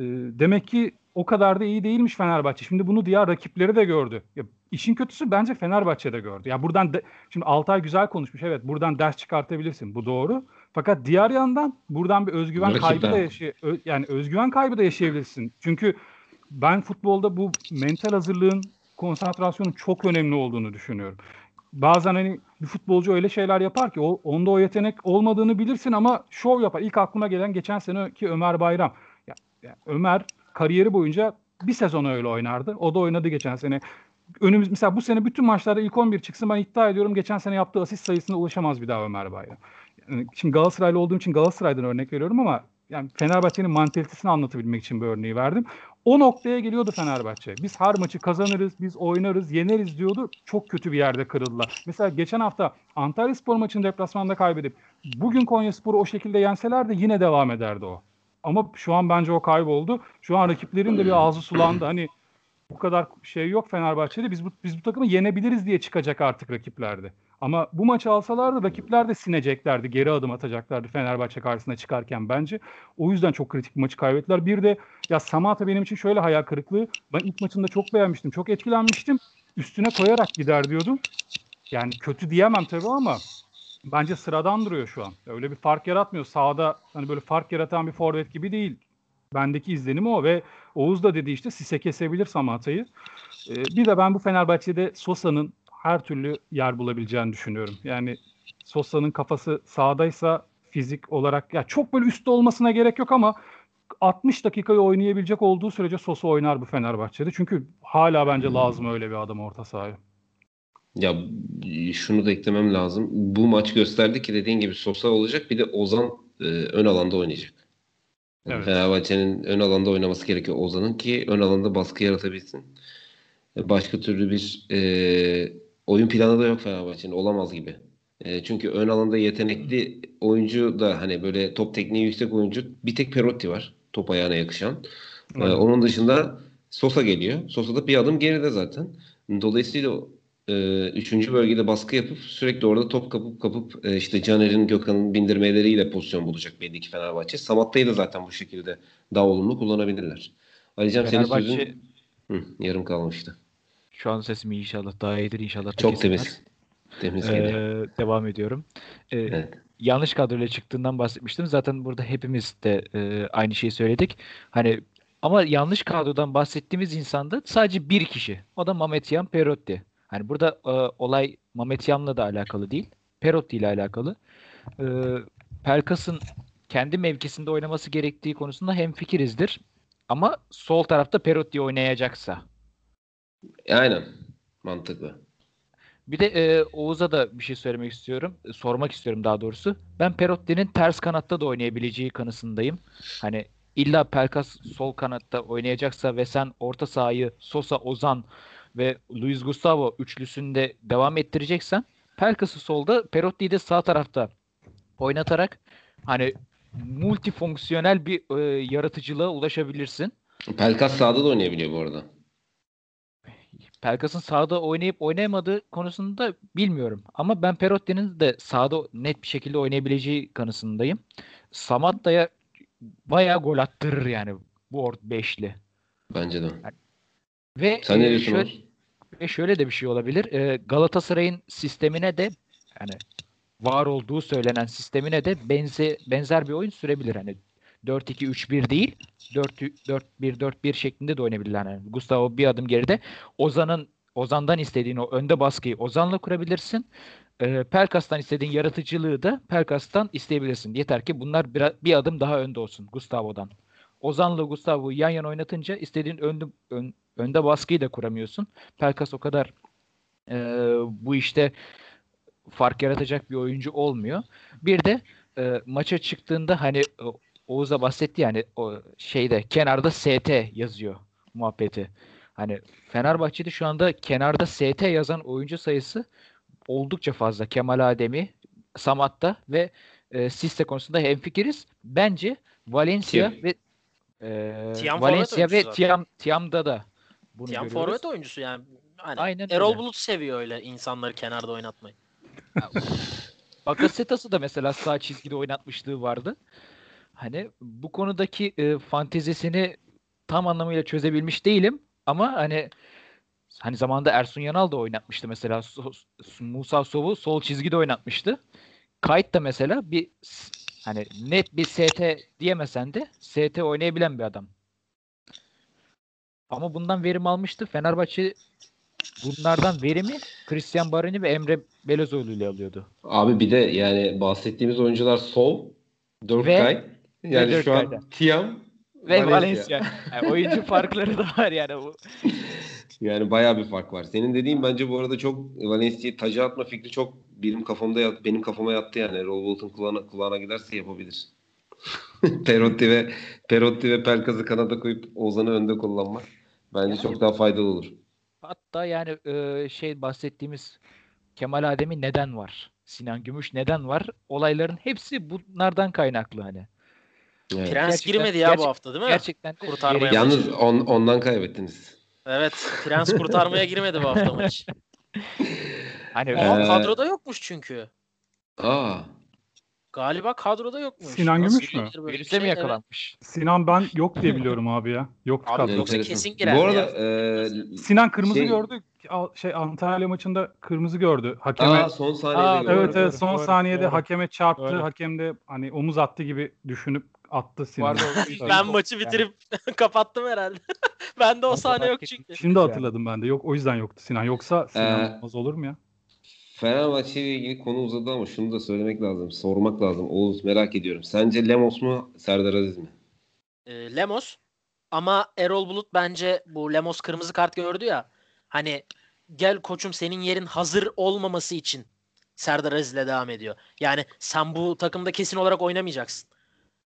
Ee, demek ki o kadar da iyi değilmiş Fenerbahçe. Şimdi bunu diğer rakipleri de gördü. Ya, işin kötüsü bence Fenerbahçe de gördü. Ya buradan de, şimdi Altay güzel konuşmuş. Evet buradan ders çıkartabilirsin. Bu doğru. Fakat diğer yandan buradan bir özgüven Rakipler. kaybı da yaşay ö- yani özgüven kaybı da yaşayabilirsin. Çünkü ben futbolda bu mental hazırlığın, konsantrasyonun çok önemli olduğunu düşünüyorum. Bazen hani bir futbolcu öyle şeyler yapar ki o, onda o yetenek olmadığını bilirsin ama şov yapar. İlk aklıma gelen geçen seneki Ömer Bayram. Ya, ya Ömer kariyeri boyunca bir sezon öyle oynardı. O da oynadı geçen sene. Önümüz mesela bu sene bütün maçlarda ilk 11 çıksın ben iddia ediyorum geçen sene yaptığı asist sayısına ulaşamaz bir daha Ömer Bayram. Yani şimdi Galatasaraylı olduğum için Galatasaray'dan örnek veriyorum ama yani Fenerbahçe'nin mantalitesini anlatabilmek için bu örneği verdim. O noktaya geliyordu Fenerbahçe. Biz her maçı kazanırız, biz oynarız, yeneriz diyordu. Çok kötü bir yerde kırıldılar. Mesela geçen hafta Antalya Spor maçını deplasmanda kaybedip bugün Konya Spor'u o şekilde yenseler de yine devam ederdi o. Ama şu an bence o kayboldu. Şu an rakiplerin de bir ağzı sulandı. Hani bu kadar şey yok Fenerbahçe'de. Biz bu, biz bu takımı yenebiliriz diye çıkacak artık rakiplerde. Ama bu maçı alsalardı rakipler de sineceklerdi. Geri adım atacaklardı Fenerbahçe karşısına çıkarken bence. O yüzden çok kritik bir maçı kaybettiler. Bir de ya Samata benim için şöyle hayal kırıklığı. Ben ilk maçında çok beğenmiştim. Çok etkilenmiştim. Üstüne koyarak gider diyordum. Yani kötü diyemem tabii ama bence sıradan duruyor şu an. Öyle bir fark yaratmıyor. Sağda hani böyle fark yaratan bir forvet gibi değil. Bendeki izlenim o ve Oğuz da dedi işte Sise kesebilir Samata'yı. Ee, bir de ben bu Fenerbahçe'de Sosa'nın her türlü yer bulabileceğini düşünüyorum. Yani Sosa'nın kafası sağdaysa fizik olarak ya çok böyle üstte olmasına gerek yok ama 60 dakikayı oynayabilecek olduğu sürece Sosa oynar bu Fenerbahçe'de. Çünkü hala bence lazım öyle bir adam orta sahaya. Ya şunu da eklemem lazım. Bu maç gösterdi ki dediğin gibi Sosa olacak bir de Ozan e, ön alanda oynayacak. Evet. Fenerbahçe'nin ön alanda oynaması gerekiyor Ozan'ın ki ön alanda baskı yaratabilsin. E, Başka türlü bir e, oyun planı da yok Fenerbahçe'nin olamaz gibi. E, çünkü ön alanda yetenekli oyuncu da hani böyle top tekniği yüksek oyuncu bir tek Perotti var top ayağına yakışan. E, Evet. onun dışında Sosa geliyor. Sosa da bir adım geride zaten. Dolayısıyla e, üçüncü bölgede baskı yapıp sürekli orada top kapıp kapıp e, işte Caner'in Gökhan'ın bindirmeleriyle pozisyon bulacak belli ki Fenerbahçe. Samatta'yı da zaten bu şekilde daha olumlu kullanabilirler. Alican senin sözün Hı, yarım kalmıştı. şu an sesim iyi inşallah daha iyidir inşallah. Çok temiz. Temiz Ee, geliyor. devam ediyorum. Ee, Evet. yanlış kadroyla çıktığından bahsetmiştim. Zaten burada hepimiz de e, aynı şeyi söyledik. Hani ama yanlış kadrodan bahsettiğimiz insanda sadece bir kişi. O da Mametyan Perotti. Hani burada e, olay Mametyan'la da alakalı değil. Perotti ile alakalı. E, Pelkas'ın kendi mevkisinde oynaması gerektiği konusunda hemfikirizdir. Ama sol tarafta Perotti oynayacaksa. Aynen. Mantıklı. Bir de e, Oğuz'a da bir şey söylemek istiyorum. E, Sormak istiyorum daha doğrusu. Ben Perotti'nin ters kanatta da oynayabileceği kanısındayım. Hani illa Pelkas sol kanatta oynayacaksa ve sen orta sahayı Sosa, Ozan ve Luis Gustavo üçlüsünde devam ettireceksen Pelkas'ı solda, Perotti'yi de sağ tarafta oynatarak hani multifonksiyonel bir e, yaratıcılığa ulaşabilirsin. Pelkas sağda da oynayabiliyor bu arada. Pelkas'ın sahada oynayıp oynayamadığı konusunda bilmiyorum. Ama ben Perotti'nin de sahada net bir şekilde oynayabileceği kanısındayım. Samatta'ya bayağı gol attırır yani bu ort beşli. Bence de. Ve Sen ne e, diyorsun şöyle, ve şöyle de bir şey olabilir. E, Galatasaray'ın sistemine de yani var olduğu söylenen sistemine de benze, benzer bir oyun sürebilir. Hani 4-2-3-1 değil 4-4-1-4-1 şeklinde de oynayabilirler. Yani Gustavo bir adım geride. Ozan'ın Ozan'dan istediğin o önde baskıyı Ozan'la kurabilirsin. E, Pelkas'tan istediğin yaratıcılığı da Pelkas'tan isteyebilirsin. Yeter ki bunlar bir, bir adım daha önde olsun Gustavo'dan. Ozan'la Gustavo'yu yan yana oynatınca istediğin önde, ön- önde baskıyı da kuramıyorsun. Pelkas o kadar e, bu işte fark yaratacak bir oyuncu olmuyor. Bir de e, maça çıktığında hani e, Oğuz'a bahsetti yani o şeyde kenarda ST yazıyor muhabbeti. Hani Fenerbahçe'de şu anda kenarda ST yazan oyuncu sayısı oldukça fazla. Kemal Ademi, Samat'ta ve e, Sisse konusunda hemfikiriz. Bence Valencia Kim? ve e, Tiam Valencia ve. Tiam Tiam'da da bunu Tiam görüyoruz. forvet oyuncusu yani. Hani Aynen Erol öyle. Bulut seviyor öyle insanları kenarda oynatmayı. Bakasetas'ı da mesela sağ çizgide oynatmışlığı vardı. Hani bu konudaki e, fantezisini tam anlamıyla çözebilmiş değilim ama hani hani zamanında Ersun Yanal da oynatmıştı mesela So- Musa Sov'u sol çizgide oynatmıştı. Kayıt da mesela bir hani net bir ST diyemesen de ST oynayabilen bir adam. Ama bundan verim almıştı. Fenerbahçe bunlardan verimi Christian Baroni ve Emre Belözoğlu ile alıyordu. Abi bir de yani bahsettiğimiz oyuncular sol, Dörtkay. Yani Ve şu an Dörtkay'da. Tiam Ve Valencia. Valencia. Yani oyuncu farkları da var yani. Bu. Yani bayağı bir fark var. Senin dediğin bence bu arada çok Valencia'yı taca atma fikri çok benim kafamda yat, benim kafama yattı yani. Erol Bulut'un kulağına, kulağına giderse yapabilir. Perotti ve Perotti ve Pelkas'ı kanada koyup Ozan'ı önde kullanmak bence çok daha faydalı olur. Hatta yani e, şey bahsettiğimiz Kemal Ademi neden var? Sinan Gümüş neden var? Olayların hepsi bunlardan kaynaklı hani. Evet. Prens Gerçekten- girmedi ya gerçek- bu hafta değil mi? Gerçekten Kurtarmaya Yalnız on, ondan kaybettiniz. Evet. Prens kurtarmaya girmedi bu hafta maç. hani Ee, kadroda yokmuş çünkü. Aa, Galiba kadroda yokmuş. Sinan Nasıl Gümüş mü? böyle bir virüse mi şey? Evet. yakalanmış? Sinan ben yok diye biliyorum abi ya. Yok Abi kadroda. yoksa enteresan. kesin girerdi Bu arada e, Sinan kırmızı Şey- gördü. Al- Şey Antalya maçında kırmızı gördü. Hakeme aa, son saniyede Aa, gördüm. Evet evet son doğru, saniyede doğru. hakeme çarptı. Doğru. Hakem de hani omuz attı gibi düşünüp attı Sinan. Vardı o- Ben maçı bitirip kapattım herhalde. Bende o Onu sahne yok çünkü. Şimdi hatırladım ben de. Yok o yüzden yoktu Sinan. Yoksa Sinan Ee, olmaz olur mu ya? Fenerbahçe ile ilgili konu uzadı ama şunu da söylemek lazım. Sormak lazım. Oğuz merak ediyorum. Sence Lemos mu Serdar Aziz mi? Ee, Lemos ama Erol Bulut bence bu Lemos kırmızı kart gördü ya. Hani gel koçum senin yerin hazır olmaması için Serdar Aziz'le devam ediyor. Yani sen bu takımda kesin olarak oynamayacaksın.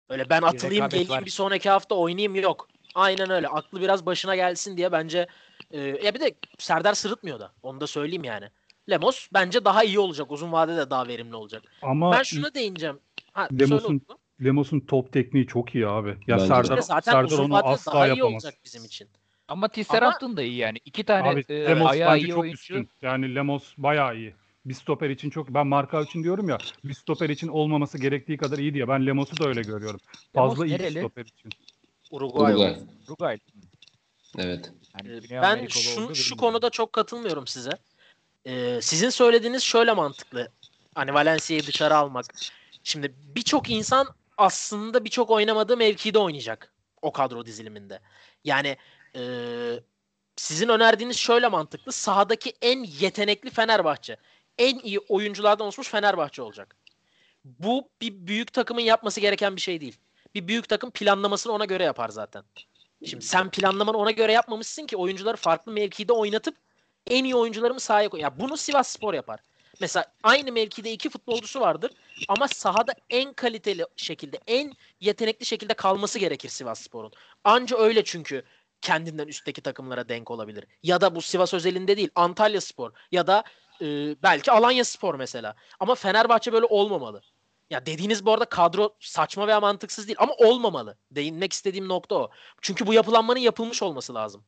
Öyle ben atılayım geleyim var. bir sonraki hafta oynayayım yok. Aynen öyle. Aklı biraz başına gelsin diye bence e, ya bir de Serdar sırıtmıyor da. Onu da söyleyeyim yani. Lemos bence daha iyi olacak. Uzun vadede daha verimli olacak. Ama Ben şuna değineceğim. Ha, Lemos'un. Lemos'un top tekniği çok iyi abi. Ya Bence. Serdar, Zaten Serdar uzun onu asla daha iyi yapamaz. olacak bizim için. Ama Tisserant'ın da iyi yani. İki tane Abi e, Lemos ayağı iyi çok oyuncu. üstün. Yani Lemos bayağı iyi. Bir stoper için çok ben marka için diyorum ya bir stoper için olmaması gerektiği kadar iyi diye. Ben Lemos'u da öyle görüyorum. Fazla iyi bir stoper için. Uruguay. Uruguay. Uruguay. Evet. Yani Ben şu, şu konuda çok katılmıyorum size. Ee, sizin söylediğiniz şöyle mantıklı. Hani Valencia'yı dışarı almak. Şimdi birçok insan aslında birçok oynamadığı mevkide oynayacak o kadro diziliminde. Yani e, sizin önerdiğiniz şöyle mantıklı. Sahadaki en yetenekli Fenerbahçe. En iyi oyunculardan oluşmuş Fenerbahçe olacak. Bu bir büyük takımın yapması gereken bir şey değil. Bir büyük takım planlamasını ona göre yapar zaten. Şimdi sen planlamanı ona göre yapmamışsın ki oyuncuları farklı mevkide oynatıp en iyi oyuncularımı sahaya koy. Ya bunu Sivas Spor yapar. Mesela aynı mevkide iki futbolcusu vardır ama sahada en kaliteli şekilde, en yetenekli şekilde kalması gerekir Sivas Spor'un. Anca öyle çünkü kendinden üstteki takımlara denk olabilir. Ya da bu Sivas özelinde değil, Antalya Spor ya da e, belki Alanya Spor mesela. Ama Fenerbahçe böyle olmamalı. Ya dediğiniz bu arada kadro saçma veya mantıksız değil ama olmamalı. Değinmek istediğim nokta o. Çünkü bu yapılanmanın yapılmış olması lazım.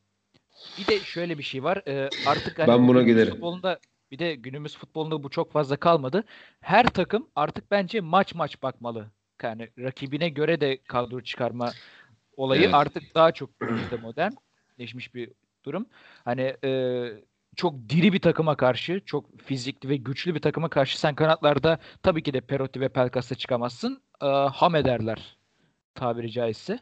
Bir de şöyle bir şey var. e, artık hani Ben buna giderim. Futbolunda, bir de günümüz futbolunda bu çok fazla kalmadı. Her takım artık bence maç maç bakmalı. Yani rakibine göre de kadro çıkarma olayı Evet. artık daha çok günümüzde modernleşmiş bir durum. Hani e, çok diri bir takıma karşı, çok fizikli ve güçlü bir takıma karşı sen kanatlarda tabii ki de Perotti ve Pelkas'ta çıkamazsın. E, ham ederler tabiri caizse.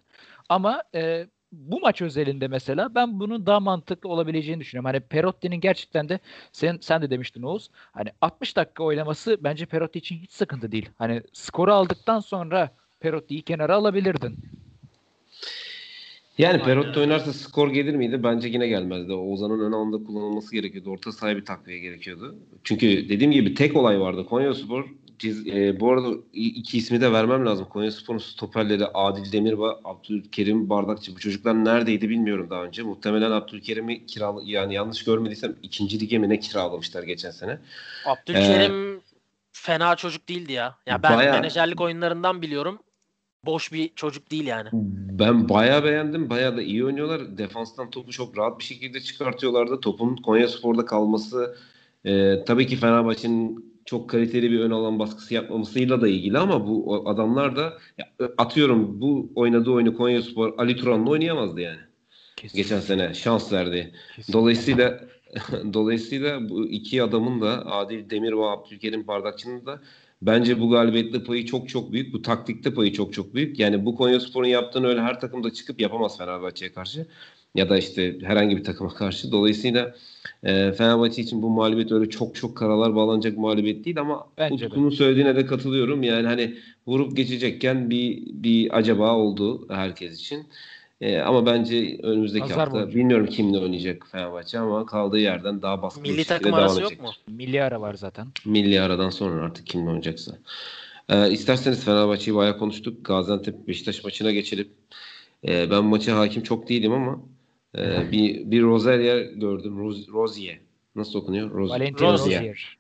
Ama e, bu maç özelinde mesela ben bunun daha mantıklı olabileceğini düşünüyorum. Hani Perotti'nin gerçekten de sen sen de demiştin Oğuz. Hani 60 dakika oynaması bence Perotti için hiç sıkıntı değil. Hani skoru aldıktan sonra Perotti'yi kenara alabilirdin. Yani Perotti oynarsa skor gelir miydi? Bence yine gelmezdi. Oğuzhan'ın ön alanda kullanılması gerekiyordu. Orta sahaya bir takviye gerekiyordu. Çünkü dediğim gibi tek olay vardı. Konyaspor ciz, e, bu arada iki ismi de vermem lazım. Konyaspor'un stoperleri Adil Demir ve Abdülkerim Bardakçı. Bu çocuklar neredeydi bilmiyorum daha önce. Muhtemelen Abdülkerim'i kiral yani yanlış görmediysem ikinci lige mi ne kiralamışlar geçen sene. Abdülkerim fena çocuk değildi ya. Ya ben Bayağı- menajerlik oyunlarından biliyorum. Boş bir çocuk değil yani. Ben bayağı beğendim. Bayağı da iyi oynuyorlar. Defanstan topu çok rahat bir şekilde çıkartıyorlardı. Topun Konyaspor'da kalması e, tabii ki Fenerbahçe'nin çok kaliteli bir ön alan baskısı yapmamasıyla da ilgili ama bu adamlar da atıyorum bu oynadığı oyunu Konyaspor Ali Turan'la oynayamazdı yani. Geçen sene şans verdi. Kesinlikle. Dolayısıyla dolayısıyla bu iki adamın da Adil Demir ve Abdülkerim Bardakçı'nın da bence bu galibiyette payı çok çok büyük. Bu taktikte payı çok çok büyük. Yani bu Konyaspor'un yaptığını öyle her takımda çıkıp yapamaz Fenerbahçe'ye karşı. Ya da işte herhangi bir takıma karşı. Dolayısıyla e, Fenerbahçe için bu mağlubiyet öyle çok çok karalar bağlanacak mağlubiyet değil ama Bence de. Utku'nun söylediğine de katılıyorum. Yani hani vurup geçecekken bir bir acaba oldu herkes için. E, ama bence önümüzdeki Nazar hafta boncuğu. bilmiyorum kimle oynayacak Fenerbahçe ama kaldığı yerden daha baskın bir Milli şekilde takım devam arası edecek. yok mu? Milli ara var zaten. Milli aradan sonra artık kimle oynayacaksa. Ee, isterseniz Fenerbahçe'yi bayağı konuştuk. Gaziantep Beşiktaş maçına geçelim. Ee, ben maça hakim çok değilim ama e, bir bir Rozier gördüm. Roz, Rozier. Nasıl okunuyor? Roz, Valentin Rozier. Rozier.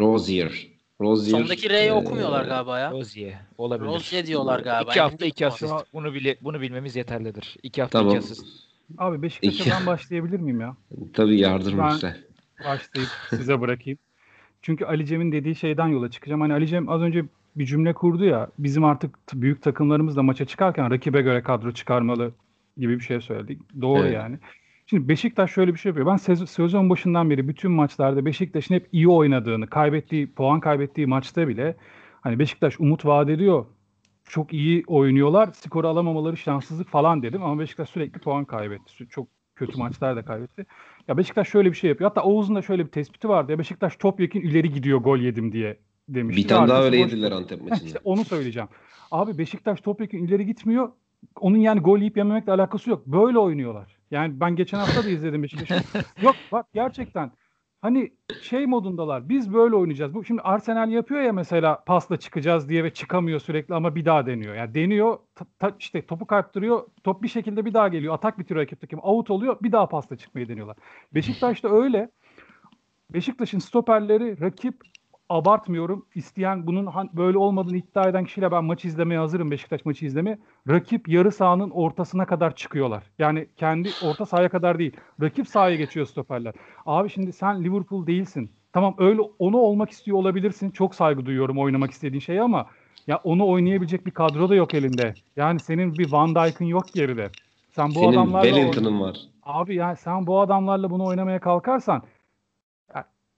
Rozier. Rozier. Sondaki R'yi e, okumuyorlar galiba ya. Rozier olabilir. Rozier diyorlar galiba. İki hafta iki asist. Bunu bile bunu bilmemiz yeterlidir. İki hafta Tamam. iki asist. Abi Beşiktaş'a ben başlayabilir miyim ya? Tabii yardım Ben- lütfen. başlayıp size bırakayım. Çünkü Ali Cem'in dediği şeyden yola çıkacağım. Hani Ali Cem az önce bir cümle kurdu ya. Bizim artık büyük takımlarımız da maça çıkarken rakibe göre kadro çıkarmalı gibi bir şey söyledik. Doğru Evet. yani. Şimdi Beşiktaş şöyle bir şey yapıyor. Ben sez- sezon başından beri bütün maçlarda Beşiktaş'ın hep iyi oynadığını, kaybettiği, puan kaybettiği maçta bile hani Beşiktaş umut vaat ediyor. Çok iyi oynuyorlar. Skoru alamamaları şanssızlık falan dedim ama Beşiktaş sürekli puan kaybetti. Çok kötü maçlar da kaybetti. Ya Beşiktaş şöyle bir şey yapıyor. Hatta Oğuz'un da şöyle bir tespiti vardı. Ya Beşiktaş top yakın ileri gidiyor gol yedim diye demişti. Bir tane daha öyle yediler. Antep maçında. işte onu söyleyeceğim. Abi Beşiktaş top yakın ileri gitmiyor. Onun yani gol yiyip yememekle alakası yok. Böyle oynuyorlar. Yani ben geçen hafta da izledim Beşiktaş'ı. yok bak gerçekten hani şey modundalar. Biz böyle oynayacağız. Bu şimdi Arsenal yapıyor ya mesela pasla çıkacağız diye ve çıkamıyor sürekli ama bir daha deniyor. Yani deniyor ta- ta- işte topu kaptırıyor. Top bir şekilde bir daha geliyor. Atak bitiriyor rakip takım. Out oluyor. Bir daha pasla çıkmayı deniyorlar. Beşiktaş'ta öyle. Beşiktaş'ın stoperleri rakip abartmıyorum. İsteyen bunun böyle olmadığını iddia eden kişiyle ben maçı izlemeye hazırım Beşiktaş maçı izlemeye. Rakip yarı sahanın ortasına kadar çıkıyorlar. Yani kendi orta sahaya kadar değil. Rakip sahaya geçiyor stoperler. Abi şimdi sen Liverpool değilsin. Tamam öyle onu olmak istiyor olabilirsin. Çok saygı duyuyorum oynamak istediğin şeye ama ya onu oynayabilecek bir kadro da yok elinde. Yani senin bir Van Dijk'ın yok geride. Sen bu Senin adamlarla Wellington'ın var. Abi ya sen bu adamlarla bunu oynamaya kalkarsan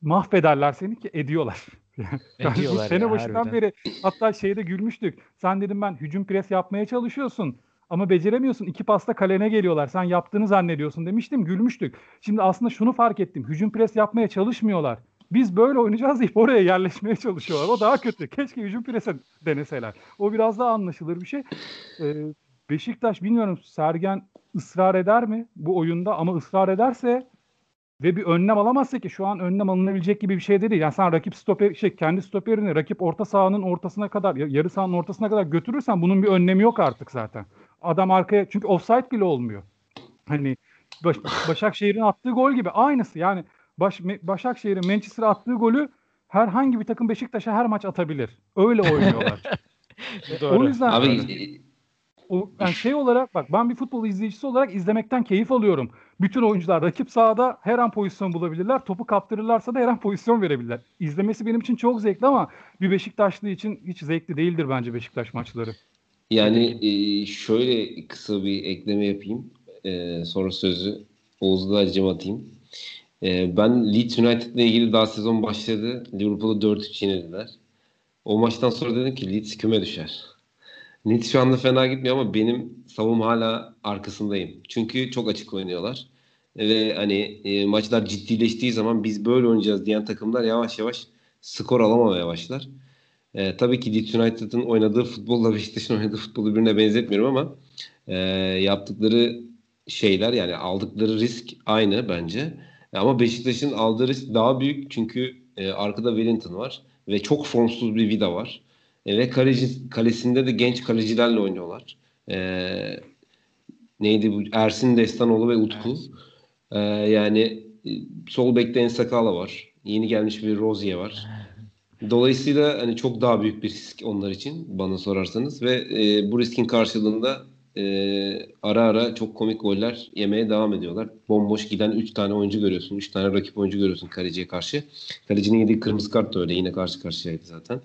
mahvederler seni ki ediyorlar. Ediyorlar sene ya, başından harbiden. beri hatta şeyde gülmüştük. Sen dedim ben hücum pres yapmaya çalışıyorsun ama beceremiyorsun. İki pasta kalene geliyorlar. Sen yaptığını zannediyorsun demiştim. Gülmüştük. Şimdi aslında şunu fark ettim. Hücum pres yapmaya çalışmıyorlar. Biz böyle oynayacağız deyip oraya yerleşmeye çalışıyorlar. O daha kötü. Keşke hücum prese deneseler. O biraz daha anlaşılır bir şey. Ee, Beşiktaş bilmiyorum Sergen ısrar eder mi bu oyunda ama ısrar ederse ve bir önlem alamazsa ki şu an önlem alınabilecek gibi bir şey değil. Yani sen rakip stoper şey kendi stoperini rakip orta sahanın ortasına kadar ya- yarı sahanın ortasına kadar götürürsen bunun bir önlemi yok artık zaten. Adam arkaya çünkü offside bile olmuyor. Hani Baş, Başakşehir'in attığı gol gibi aynısı. Yani Baş, Başakşehir'in Manchester'a attığı golü herhangi bir takım Beşiktaş'a her maç atabilir. Öyle oynuyorlar. Doğru. o yüzden Abi o, yani şey olarak bak ben bir futbol izleyicisi olarak izlemekten keyif alıyorum. Bütün oyuncular rakip sahada her an pozisyon bulabilirler. Topu kaptırırlarsa da her an pozisyon verebilirler. İzlemesi benim için çok zevkli ama bir Beşiktaşlı için hiç zevkli değildir bence Beşiktaş maçları. Yani e, şöyle kısa bir ekleme yapayım. E, sonra sözü Oğuz'da acım atayım. E, ben Leeds United'la ilgili daha sezon başladı. Liverpool'u 4-3 yenildiler. O maçtan sonra dedim ki Leeds küme düşer. Leeds şu anda fena gitmiyor ama benim savunma hala arkasındayım. Çünkü çok açık oynuyorlar. Ve hani e, maçlar ciddileştiği zaman biz böyle oynayacağız diyen takımlar yavaş yavaş skor alamamaya başlar. E, tabii ki Leeds United'ın oynadığı futbolla Beşiktaş'ın oynadığı futbolu birbirine benzetmiyorum ama e, yaptıkları şeyler yani aldıkları risk aynı bence. Ama Beşiktaş'ın aldığı risk daha büyük çünkü e, arkada Wellington var ve çok formsuz bir Vida var. E, ve kaleci, kalesinde de genç kalecilerle oynuyorlar. E, neydi bu? Ersin Destanoğlu ve Utku. E, yani e, sol bekte Ensakala var. Yeni gelmiş bir Rozier var. Dolayısıyla hani çok daha büyük bir risk onlar için bana sorarsanız ve e, bu riskin karşılığında e, ara ara çok komik goller yemeye devam ediyorlar. Bomboş giden 3 tane oyuncu görüyorsun. 3 tane rakip oyuncu görüyorsun kaleciye karşı. Kalecinin yediği kırmızı kart da öyle. Yine karşı karşıyaydı zaten.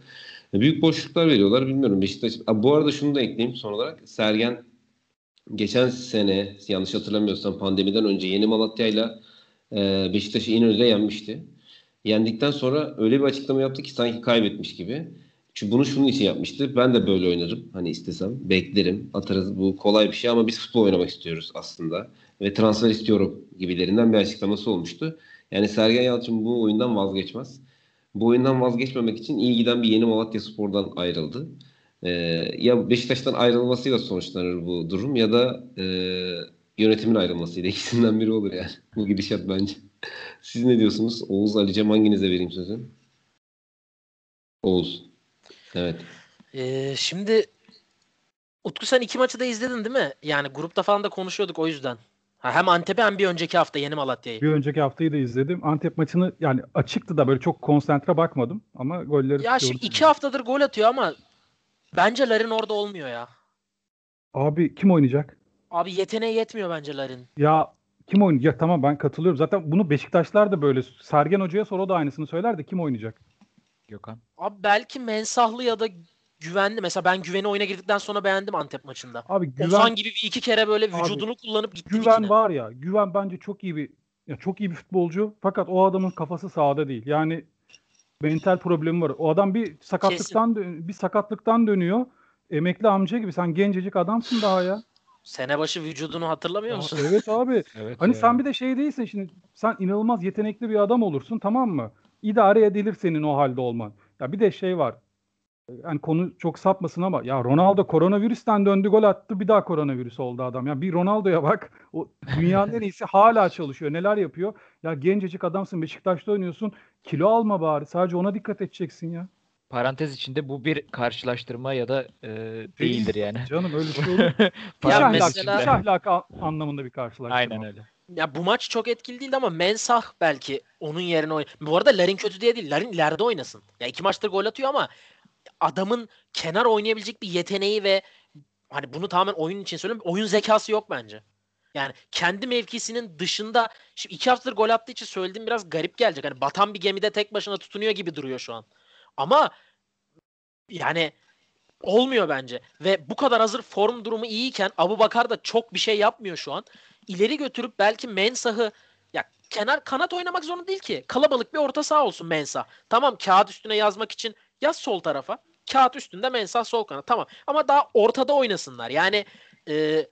Büyük boşluklar veriyorlar. Bilmiyorum Beşiktaş. Bu arada şunu da ekleyeyim son olarak. Sergen geçen sene yanlış hatırlamıyorsam pandemiden önce Yeni Malatya'yla e, Beşiktaş'ı İnönü'de yenmişti. Yendikten sonra öyle bir açıklama yaptı ki sanki kaybetmiş gibi. Çünkü bunu şunun için yapmıştı. Ben de böyle oynarım. Hani istesem beklerim. Atarız. Bu kolay bir şey ama biz futbol oynamak istiyoruz aslında. Ve transfer istiyorum gibilerinden bir açıklaması olmuştu. Yani Sergen Yalçın bu oyundan vazgeçmez. Bu oyundan vazgeçmemek için iyi giden bir yeni Malatya Spor'dan ayrıldı. Ee, ya Beşiktaş'tan ayrılmasıyla sonuçlanır bu durum ya da e, yönetimin ayrılmasıyla ikisinden biri olur yani. Bu gidişat bence. Siz ne diyorsunuz? Oğuz, Ali'cem hanginize vereyim sözü? Oğuz. Evet. Ee, şimdi Utku sen iki maçı da izledin değil mi? Yani grupta falan da konuşuyorduk o yüzden. Ha, hem Antep'i hem bir önceki hafta Yeni Malatya'yı. Bir önceki haftayı da izledim. Antep maçını yani açıktı da böyle çok konsantre bakmadım ama golleri Ya şimdi iki haftadır gol atıyor ama bence Larin orada olmuyor ya. Abi kim oynayacak? Abi yeteneği yetmiyor bence Larin. Ya kim oynayacak? Tamam ben katılıyorum. Zaten bunu Beşiktaşlar da böyle. Sergen Hoca'ya sor o da aynısını söyler de kim oynayacak? Gökhan. Abi belki mensahlı ya da güvenli. Mesela ben güveni oyuna girdikten sonra beğendim Antep maçında. Abi güven Ozan gibi bir iki kere böyle Abi, vücudunu kullanıp gitti güven dikine. var ya. Güven bence çok iyi bir ya çok iyi bir futbolcu. Fakat o adamın kafası sahada değil. Yani mental problemi var. O adam bir sakatlıktan dö- bir sakatlıktan dönüyor. Emekli amca gibi. Sen gencecik adamsın daha ya. Sene başı vücudunu hatırlamıyor musun? evet abi. Evet. Hani ya. sen bir de şey değilsin şimdi. Sen inanılmaz yetenekli bir adam olursun tamam mı? İdare edilir senin o halde olman. Ya bir de şey var. Yani konu çok sapmasın ama ya Ronaldo koronavirüsten döndü gol attı bir daha koronavirüs oldu adam. Ya bir Ronaldo'ya bak. O dünyanın en iyisi hala çalışıyor. Neler yapıyor? Ya gencecik adamsın Beşiktaş'ta oynuyorsun. Kilo alma bari. Sadece ona dikkat edeceksin ya. Parantez içinde bu bir karşılaştırma ya da e, değildir yani. Canım öyle şey olur. Ya ahlakı, mesela- iş ahlakı anlamında bir karşılaştırma. Aynen öyle. ya bu maç çok etkili değildi ama Mensah belki onun yerine oyn. Bu arada Larin kötü diye değil. Larin ileride oynasın. Ya iki maçtır gol atıyor ama adamın kenar oynayabilecek bir yeteneği ve hani bunu tamamen oyun için söylüyorum. Oyun zekası yok bence. Yani kendi mevkisinin dışında şimdi iki haftadır gol attığı için söylediğim biraz garip gelecek. Hani batan bir gemide tek başına tutunuyor gibi duruyor şu an. Ama yani olmuyor bence. Ve bu kadar hazır form durumu iyiyken Abu Bakar da çok bir şey yapmıyor şu an. İleri götürüp belki Mensah'ı ya kenar kanat oynamak zorunda değil ki. Kalabalık bir orta saha olsun Mensah. Tamam kağıt üstüne yazmak için yaz sol tarafa. Kağıt üstünde Mensah sol kanat. Tamam. Ama daha ortada oynasınlar. Yani e,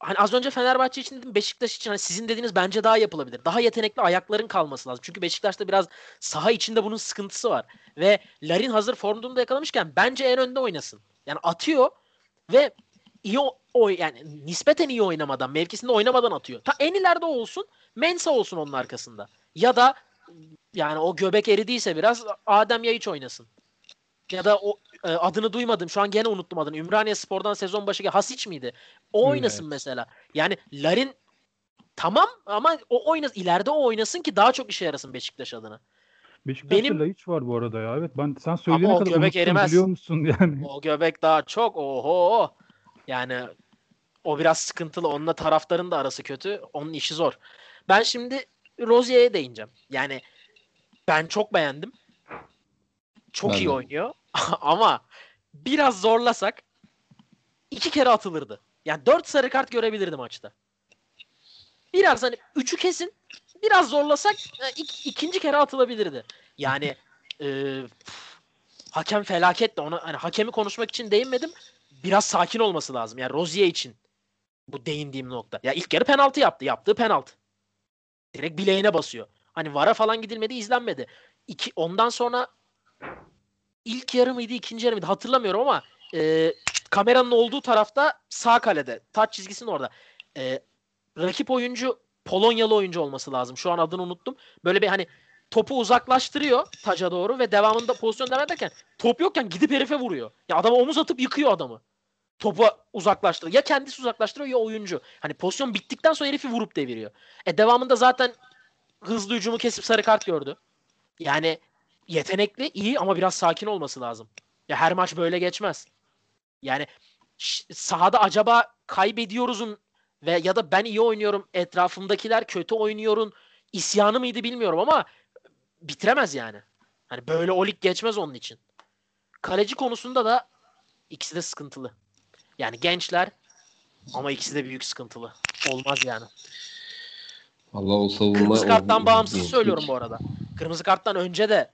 hani az önce Fenerbahçe için dedim Beşiktaş için hani sizin dediğiniz bence daha yapılabilir. Daha yetenekli ayakların kalması lazım. Çünkü Beşiktaş'ta biraz saha içinde bunun sıkıntısı var. Ve Larin hazır form durumda yakalamışken bence en önde oynasın. Yani atıyor ve iyi o yani nispeten iyi oynamadan, mevkisinde oynamadan atıyor. Ta en ileride olsun, Mensa olsun onun arkasında. Ya da yani o göbek eridiyse biraz Adem Yayıç oynasın. Ya da o e, adını duymadım. Şu an gene unuttum adını. Ümraniye Spor'dan sezon başı Hasiç miydi? O oynasın Evet. mesela. Yani Larin tamam ama o oynasın. ileride o oynasın ki daha çok işe yarasın Beşiktaş adına. Beşiktaş'ta Benim- Laiç var bu arada ya. Evet ben sen söyleyene o kadar göbek erimez. biliyor musun yani. O göbek daha çok oho. Yani o biraz sıkıntılı. Onunla taraftarın da arası kötü. Onun işi zor. Ben şimdi Rozier'e değineceğim. Yani ben çok beğendim. Çok Ben iyi de. oynuyor. Ama biraz zorlasak iki kere atılırdı. Yani dört sarı kart görebilirdi maçta. Biraz hani üçü kesin. Biraz zorlasak e, ik- ikinci kere atılabilirdi. Yani e, hakem felaketti. Ona hani hakemi konuşmak için değinmedim. Biraz sakin olması lazım. Yani Rozier için bu değindiğim nokta. Ya ilk yarı penaltı yaptı. Yaptığı penaltı. Direkt bileğine basıyor. Hani vara falan gidilmedi, izlenmedi. İki, ondan sonra ilk yarı mıydı, ikinci yarı mıydı hatırlamıyorum ama e, kameranın olduğu tarafta sağ kalede. Taç çizgisinin orada. E, rakip oyuncu Polonyalı oyuncu olması lazım. Şu an adını unuttum. Böyle bir hani topu uzaklaştırıyor taca doğru ve devamında pozisyon devam ederken top yokken gidip herife vuruyor. Ya adama omuz atıp yıkıyor adamı. Topu uzaklaştırıyor. Ya kendisi uzaklaştırıyor ya oyuncu. Hani pozisyon bittikten sonra herifi vurup deviriyor. E devamında zaten hızlı hücumu kesip sarı kart gördü. Yani yetenekli, iyi ama biraz sakin olması lazım. Ya her maç böyle geçmez. Yani sahada acaba kaybediyoruzun ve ya da ben iyi oynuyorum, etrafımdakiler kötü oynuyorun isyanı mıydı bilmiyorum ama bitiremez yani. Hani böyle o lig geçmez onun için. Kaleci konusunda da ikisi de sıkıntılı. Yani gençler ama ikisi de büyük sıkıntılı. Olmaz yani. Allah o savunma... Kırmızı o- karttan bağımsız o- söylüyorum bu arada. Kırmızı karttan önce de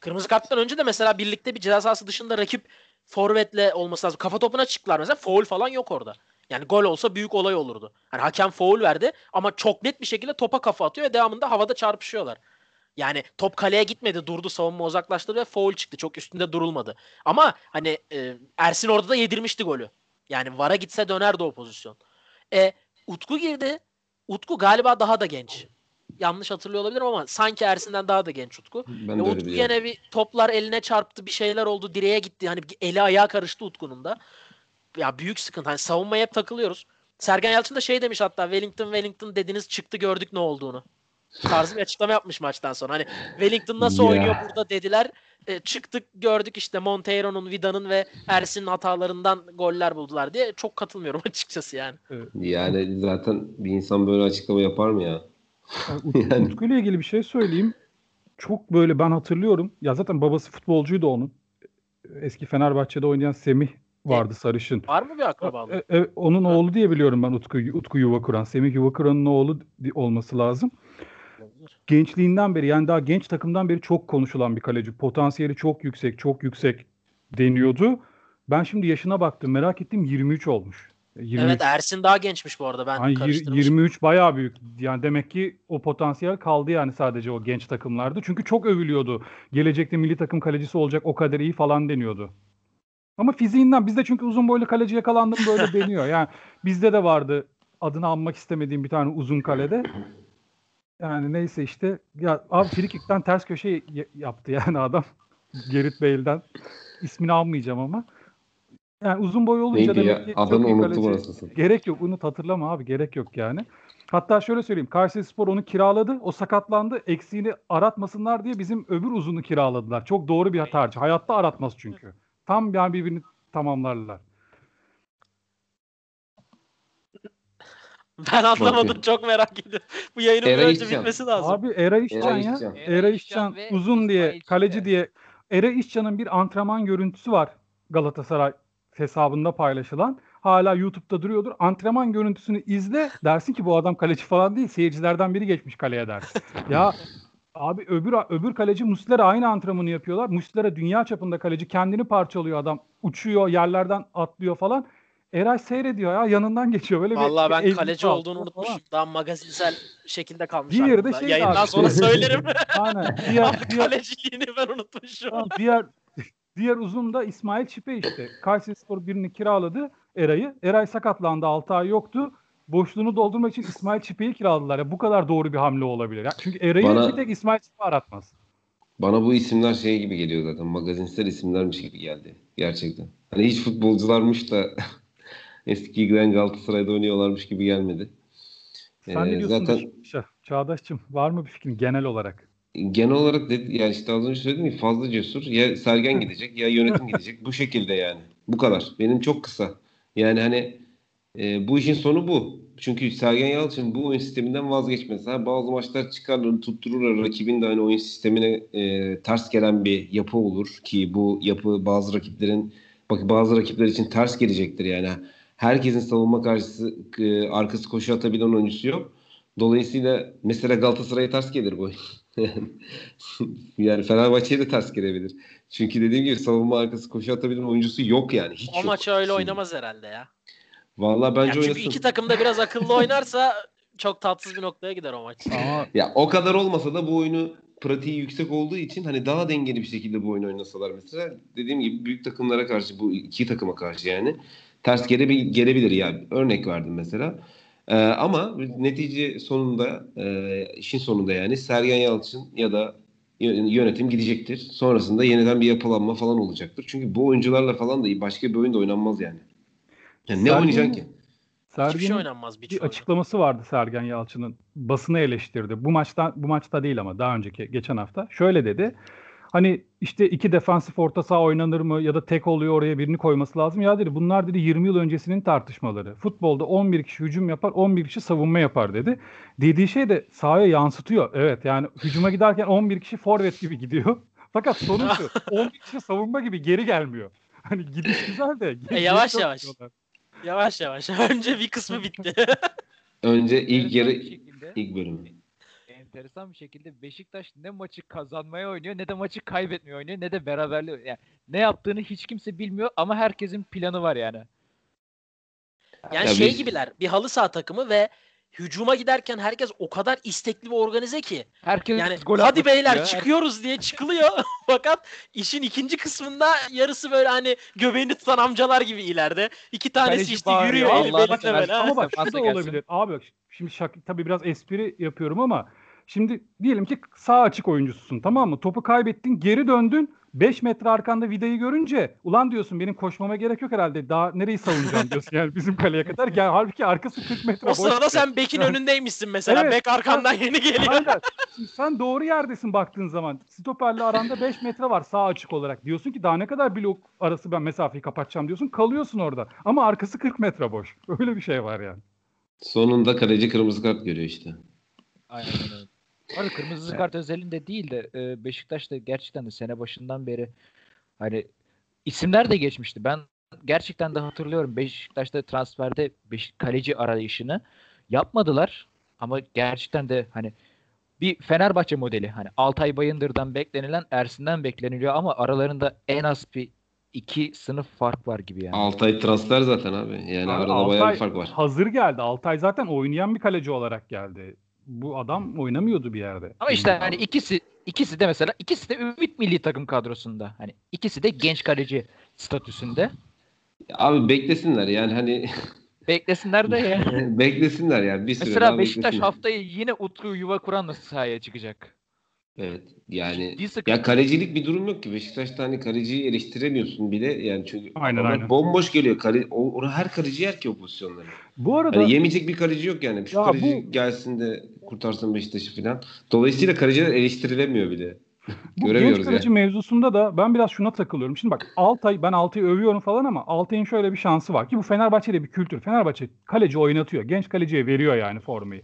Kırmızı karttan önce de mesela birlikte bir ceza sahası dışında rakip forvetle olması lazım. Kafa topuna çıktılar mesela. Foul falan yok orada. Yani gol olsa büyük olay olurdu. Hani hakem foul verdi ama çok net bir şekilde topa kafa atıyor ve devamında havada çarpışıyorlar. Yani top kaleye gitmedi durdu savunma uzaklaştırdı ve foul çıktı. Çok üstünde durulmadı. Ama hani e, Ersin orada da yedirmişti golü. Yani VAR'a gitse dönerdi o pozisyon. E, Utku girdi. Utku galiba daha da genç. Yanlış hatırlıyor olabilirim ama sanki Ersin'den daha da genç Utku. Ben öyle Utku yine bir toplar eline çarptı bir şeyler oldu direğe gitti. Hani eli ayağı karıştı Utku'nun da. Ya büyük sıkıntı. Hani savunmaya hep takılıyoruz. Sergen Yalçın da şey demiş hatta Wellington Wellington dediniz çıktı gördük ne olduğunu. Tarzı bir açıklama yapmış maçtan sonra. Hani Wellington nasıl Ya. oynuyor burada dediler. E, çıktık gördük işte Monteiro'nun, Vida'nın ve Ersin'in hatalarından goller buldular diye. Çok katılmıyorum açıkçası yani. Yani zaten bir insan böyle açıklama yapar mı ya? Yani Ut- Yani- Utku ile ilgili bir şey söyleyeyim. Çok böyle ben hatırlıyorum. Ya zaten babası futbolcuydu onun. Eski Fenerbahçe'de oynayan Semih vardı sarışın. Var mı bir akrabalık? E, e, onun oğlu diye biliyorum ben Utku, Utku Yuvakuran. Semih Yuvakuran'ın oğlu di- olması lazım. Gençliğinden beri yani daha genç takımdan beri çok konuşulan bir kaleci. Potansiyeli çok yüksek, çok yüksek deniyordu. Ben şimdi yaşına baktım. Merak ettim 23 olmuş. 23. Evet Ersin daha gençmiş bu arada. Ben Yani yir- karıştırmışım. 23 bayağı büyük. Yani demek ki o potansiyel kaldı yani sadece o genç takımlarda. Çünkü çok övülüyordu. Gelecekte milli takım kalecisi olacak o kadar iyi falan deniyordu. Ama fiziğinden bizde çünkü uzun boylu kaleci yakalandım böyle deniyor. Yani bizde de vardı adını anmak istemediğim bir tane uzun kalede. Yani neyse işte ya abi frikikten ters köşe yaptı yani adam. Gerrit Bale'den. İsmini almayacağım ama. Yani uzun boy olunca Neydi ya? demek ki Adını unuttum. Gerek yok. Unut hatırlama abi. Gerek yok yani. Hatta şöyle söyleyeyim. Kayseri Spor onu kiraladı. O sakatlandı. Eksiğini aratmasınlar diye bizim öbür uzunu kiraladılar. Çok doğru bir tercih. Hayatta aratmaz çünkü. Tam yani birbirini tamamlarlar. Ben anlamadım. Bakın. Çok merak ediyorum. Bu yayının bir Eray önce İşcan. bitmesi lazım. Abi Era İşcan ya. İşcan. Era İşcan ve uzun diye kaleci diye Era İşcan'ın bir antrenman görüntüsü var Galatasaray hesabında paylaşılan. Hala YouTube'da duruyordur. Antrenman görüntüsünü izle dersin ki bu adam kaleci falan değil. Seyircilerden biri geçmiş kaleye dersin. ya abi öbür öbür kaleci Muslera aynı antrenmanı yapıyorlar. Muslera dünya çapında kaleci kendini parçalıyor adam. Uçuyor, yerlerden atlıyor falan. Eray seyrediyor ya yanından geçiyor böyle bir Vallahi ben ezgisi kaleci altında olduğunu falan. unutmuşum. Daha magazinsel şekilde kalmış Diğeri de aklımda. şey Yayından abi. sonra söylerim. Aynen. Diğer, diğer, Kaleciliğini ben unutmuşum. Tamam, diğer diğer uzun da İsmail Çipe işte. Kayserispor birini kiraladı Eray'ı. Eray sakatlandı 6 ay yoktu. Boşluğunu doldurmak için İsmail Çipe'yi kiraladılar. Ya bu kadar doğru bir hamle olabilir. Ya çünkü Eray'ı Bana- bir tek İsmail Çipe aratmaz. Bana bu isimler şey gibi geliyor zaten. Magazinsel isimlermiş gibi geldi. Gerçekten. Hani hiç futbolcularmış da eski giden Galatasaray'da oynuyorlarmış gibi gelmedi. Sen ne Ee, diyorsun zaten Çağdaş'cığım? Var mı bir fikrin genel olarak? genel olarak dedi, yani işte az önce söyledim ya fazla cesur. Ya Sergen gidecek ya yönetim gidecek. Bu şekilde yani. Bu kadar. Benim çok kısa. Yani hani e, bu işin sonu bu. Çünkü Sergen Yalçın bu oyun sisteminden vazgeçmez. Ha, bazı maçlar çıkarır, tutturur rakibin de hani oyun sistemine e, ters gelen bir yapı olur ki bu yapı bazı rakiplerin bak bazı rakipler için ters gelecektir yani. Herkesin savunma karşısı e, arkası koşu atabilen oyuncusu yok. Dolayısıyla mesela Galatasaray'a ters gelir bu yani Fenerbahçe'ye de ters gelebilir. Çünkü dediğim gibi savunma arkası koşu atabilen oyuncusu yok yani. Hiç O yok. maçı öyle Şimdi. oynamaz herhalde ya. Vallahi bence Ya çünkü oynasın. iki takım da biraz akıllı oynarsa çok tatsız bir noktaya gider o maç. Ama Ya o kadar olmasa da bu oyunu pratiği yüksek olduğu için hani daha dengeli bir şekilde bu oyunu oynasalar mesela dediğim gibi büyük takımlara karşı bu iki takıma karşı yani ters gelebilir, gelebilir yani örnek verdim mesela. Ee, ama netice sonunda e, işin sonunda yani Sergen Yalçın ya da yö- yönetim gidecektir. Sonrasında yeniden bir yapılanma falan olacaktır. Çünkü bu oyuncularla falan da başka bir oyun da oynanmaz yani. Yani ne Sergen- oynayacaksın ki? Hiçbir şey oynanmaz bir bir açıklaması vardı Sergen Yalçın'ın. Basını eleştirdi. Bu maçta bu maçta değil ama daha önceki geçen hafta. Şöyle dedi. Hani işte iki defansif orta saha oynanır mı ya da tek oluyor oraya birini koyması lazım. Ya dedi bunlar dedi 20 yıl öncesinin tartışmaları. Futbolda 11 kişi hücum yapar, 11 kişi savunma yapar dedi. Dediği şey de sahaya yansıtıyor. Evet yani hücuma giderken 11 kişi forvet gibi gidiyor. Fakat sorun şu. 11 kişi savunma gibi geri gelmiyor. Hani gidiş güzel de. geri- E, yavaş geri yavaş. dönüyorlar. Yavaş yavaş. Önce bir kısmı bitti. Önce ilk yarı ilk bölümü. Enteresan bir şekilde Beşiktaş ne maçı kazanmaya oynuyor ne de maçı kaybetmeye oynuyor ne de beraberliği yani ne yaptığını hiç kimse bilmiyor ama herkesin planı var yani. Yani Ya şey biz- gibiler. Bir halı saha takımı ve hücuma giderken herkes o kadar istekli ve organize ki. Herkes Yani gol hadi beyler istiyor. çıkıyoruz diye çıkılıyor. Fakat işin ikinci kısmında yarısı böyle hani göbeğini tutan amcalar gibi ileride. İki tanesi Kaleci işte yürüyor seversen. böyle. Ama bak şu da olabilir. Abi bak şimdi şak, tabii biraz espri yapıyorum ama şimdi diyelim ki sağ açık oyuncususun tamam mı? Topu kaybettin geri döndün 5 metre arkanda vidayı görünce ulan diyorsun benim koşmama gerek yok herhalde daha nereyi savunacağım diyorsun yani bizim kaleye kadar. Gel, halbuki arkası 40 metre O boş. sırada sen bekin Yani- önündeymişsin mesela. Evet. Bek arkandan yeni geliyor. Aynen. Sen doğru yerdesin baktığın zaman. Stoperle aranda 5 metre var sağ açık olarak. Diyorsun ki daha ne kadar blok arası ben mesafeyi kapatacağım diyorsun. Kalıyorsun orada. Ama arkası 40 metre boş. Öyle bir şey var yani. Sonunda kaleci kırmızı kart görüyor işte. Aynen öyle. Arada kırmızı kart özelinde değil de e, Beşiktaş'ta gerçekten de sene başından beri hani isimler de geçmişti. Ben gerçekten de hatırlıyorum Beşiktaş'ta transferde Beş kaleci arayışını yapmadılar ama gerçekten de hani bir Fenerbahçe modeli hani Altay Bayındır'dan beklenilen Ersin'den bekleniliyor ama aralarında en az bir iki sınıf fark var gibi yani. Altay transfer zaten abi. Yani Abi arada bayağı bir fark var. Hazır geldi. Altay zaten oynayan bir kaleci olarak geldi. Bu adam oynamıyordu bir yerde. Ama işte hani ikisi ikisi de mesela ikisi de Ümit Milli Takım kadrosunda. Hani ikisi de genç kaleci statüsünde. Abi beklesinler yani hani Beklesinler de ya. beklesinler yani bir süre Mesela Beşiktaş beklesinler. haftayı yine Utku yuva kuranla sahaya çıkacak. Evet. Yani ya kalecilik bir durum yok ki. Beşiktaş'ta hani kaleciyi eleştiremiyorsun bile. Yani çünkü Aynen, aynen. bomboş geliyor. Kale, o, o- her kaleci yer ki o pozisyonları. Bu arada Hani yemeyecek bir kaleci yok yani. Şu Ya kaleci bu- gelsin de kurtarsın Beşiktaş'ı falan. Dolayısıyla kaleciler eleştirilemiyor bile. Bu Göremiyoruz genç kaleci yani. mevzusunda da ben biraz şuna takılıyorum. Şimdi bak Altay, ben Altay'ı övüyorum falan ama Altay'ın şöyle bir şansı var ki bu Fenerbahçe'de bir kültür. Fenerbahçe kaleci oynatıyor. Genç kaleciye veriyor yani formayı.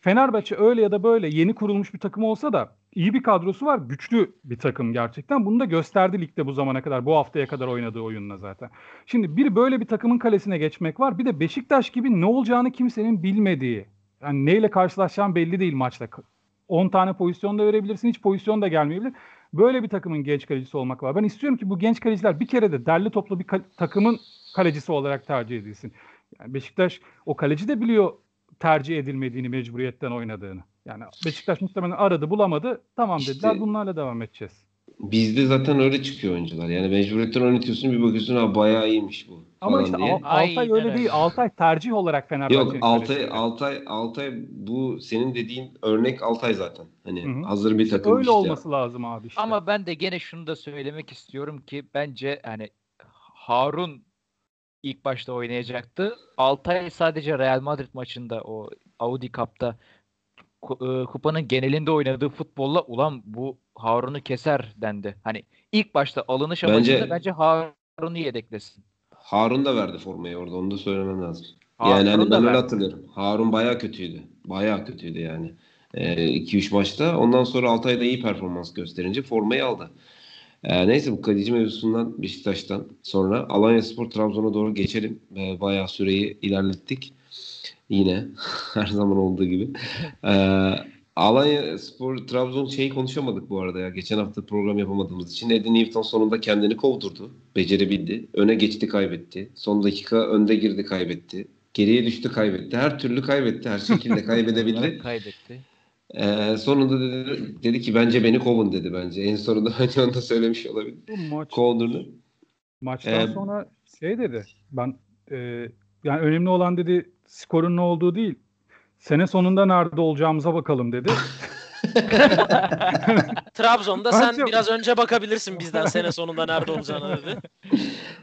Fenerbahçe öyle ya da böyle yeni kurulmuş bir takım olsa da iyi bir kadrosu var. Güçlü bir takım gerçekten. Bunu da gösterdi ligde bu zamana kadar. Bu haftaya kadar oynadığı oyunla zaten. Şimdi bir böyle bir takımın kalesine geçmek var. Bir de Beşiktaş gibi ne olacağını kimsenin bilmediği. Yani neyle karşılaşacağın belli değil maçta. 10 tane pozisyon da verebilirsin. Hiç pozisyon da gelmeyebilir. Böyle bir takımın genç kalecisi olmak var. Ben istiyorum ki bu genç kaleciler bir kere de derli toplu bir kal- takımın kalecisi olarak tercih edilsin. Yani Beşiktaş o kaleci de biliyor tercih edilmediğini, mecburiyetten oynadığını. Yani Beşiktaş muhtemelen aradı, bulamadı. Tamam İşte- dediler. Bunlarla devam edeceğiz. Bizde zaten öyle çıkıyor oyuncular. Yani mecburiyetten oynatıyorsun bir bakıyorsun ha bayağı iyiymiş bu. Ama işte diye. Al- Altay öyle değil. Altay tercih olarak Fenerbahçe'nin Yok Altay. Altay Altay bu senin dediğin örnek Altay zaten. Hani Hı hı. hazır bir takım Öyle işte. olması lazım abi işte. Ama ben de gene şunu da söylemek istiyorum ki bence hani Harun ilk başta oynayacaktı. Altay sadece Real Madrid maçında o Audi Cup'ta ku- e, kupanın genelinde oynadığı futbolla ulan bu Harun'u keser dendi. Hani ilk başta alınış Bence- amacında bence Harun'u yedeklesin. Harun da verdi formayı orada. Onu da söylemem lazım. Harun yani hani ben öyle hatırlıyorum. Harun bayağı kötüydü. Bayağı kötüydü yani. 2-3 maçta. Ondan sonra Altay'da iyi performans gösterince formayı aldı. Ee, neyse bu kaleci mevzusundan Beşiktaş'tan sonra Alanya Spor Trabzon'a doğru geçelim. Ee, bayağı süreyi ilerlettik. Yine her zaman olduğu gibi. Ee, Alanya Spor Trabzon şeyi konuşamadık bu arada ya. Geçen hafta program yapamadığımız için. Eddie Newton sonunda kendini kovdurdu. Becerebildi. Öne geçti kaybetti. Son dakika önde girdi kaybetti. Geriye düştü kaybetti. Her türlü kaybetti. Her şekilde kaybedebildi. Kaybetti. Ee, sonunda dedi, dedi ki bence beni kovun dedi bence. En sonunda bence onu da söylemiş olabilir. Bu maç Kovduğunu. Maçtan Ee, sonra şey dedi. Ben e, yani önemli olan dedi skorun ne olduğu değil. Sene sonunda nerede olacağımıza bakalım dedi. Trabzon'da sen Bence- biraz önce bakabilirsin bizden sene sonunda nerede olacağını dedi.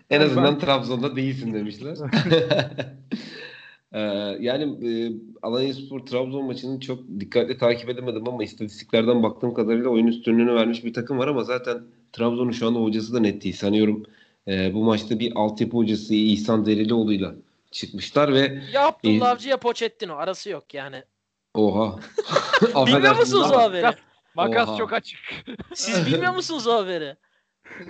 En Ben- azından Trabzon'da değilsin demişler. Ee, yani e, Alanyaspor Trabzon maçını çok dikkatli takip edemedim ama istatistiklerden baktığım kadarıyla oyun üstünlüğünü vermiş bir takım var ama zaten Trabzon'un şu anda hocası da net değil. Sanıyorum e, bu maçta bir altyapı hocası İhsan Derilioğlu'yla çıkmışlar ve Ya Abdullah Avcı ya Pochettino arası yok yani. oha. Bilmiyor musunuz o haberi? Makas Oha. çok açık. Siz bilmiyor musunuz o haberi?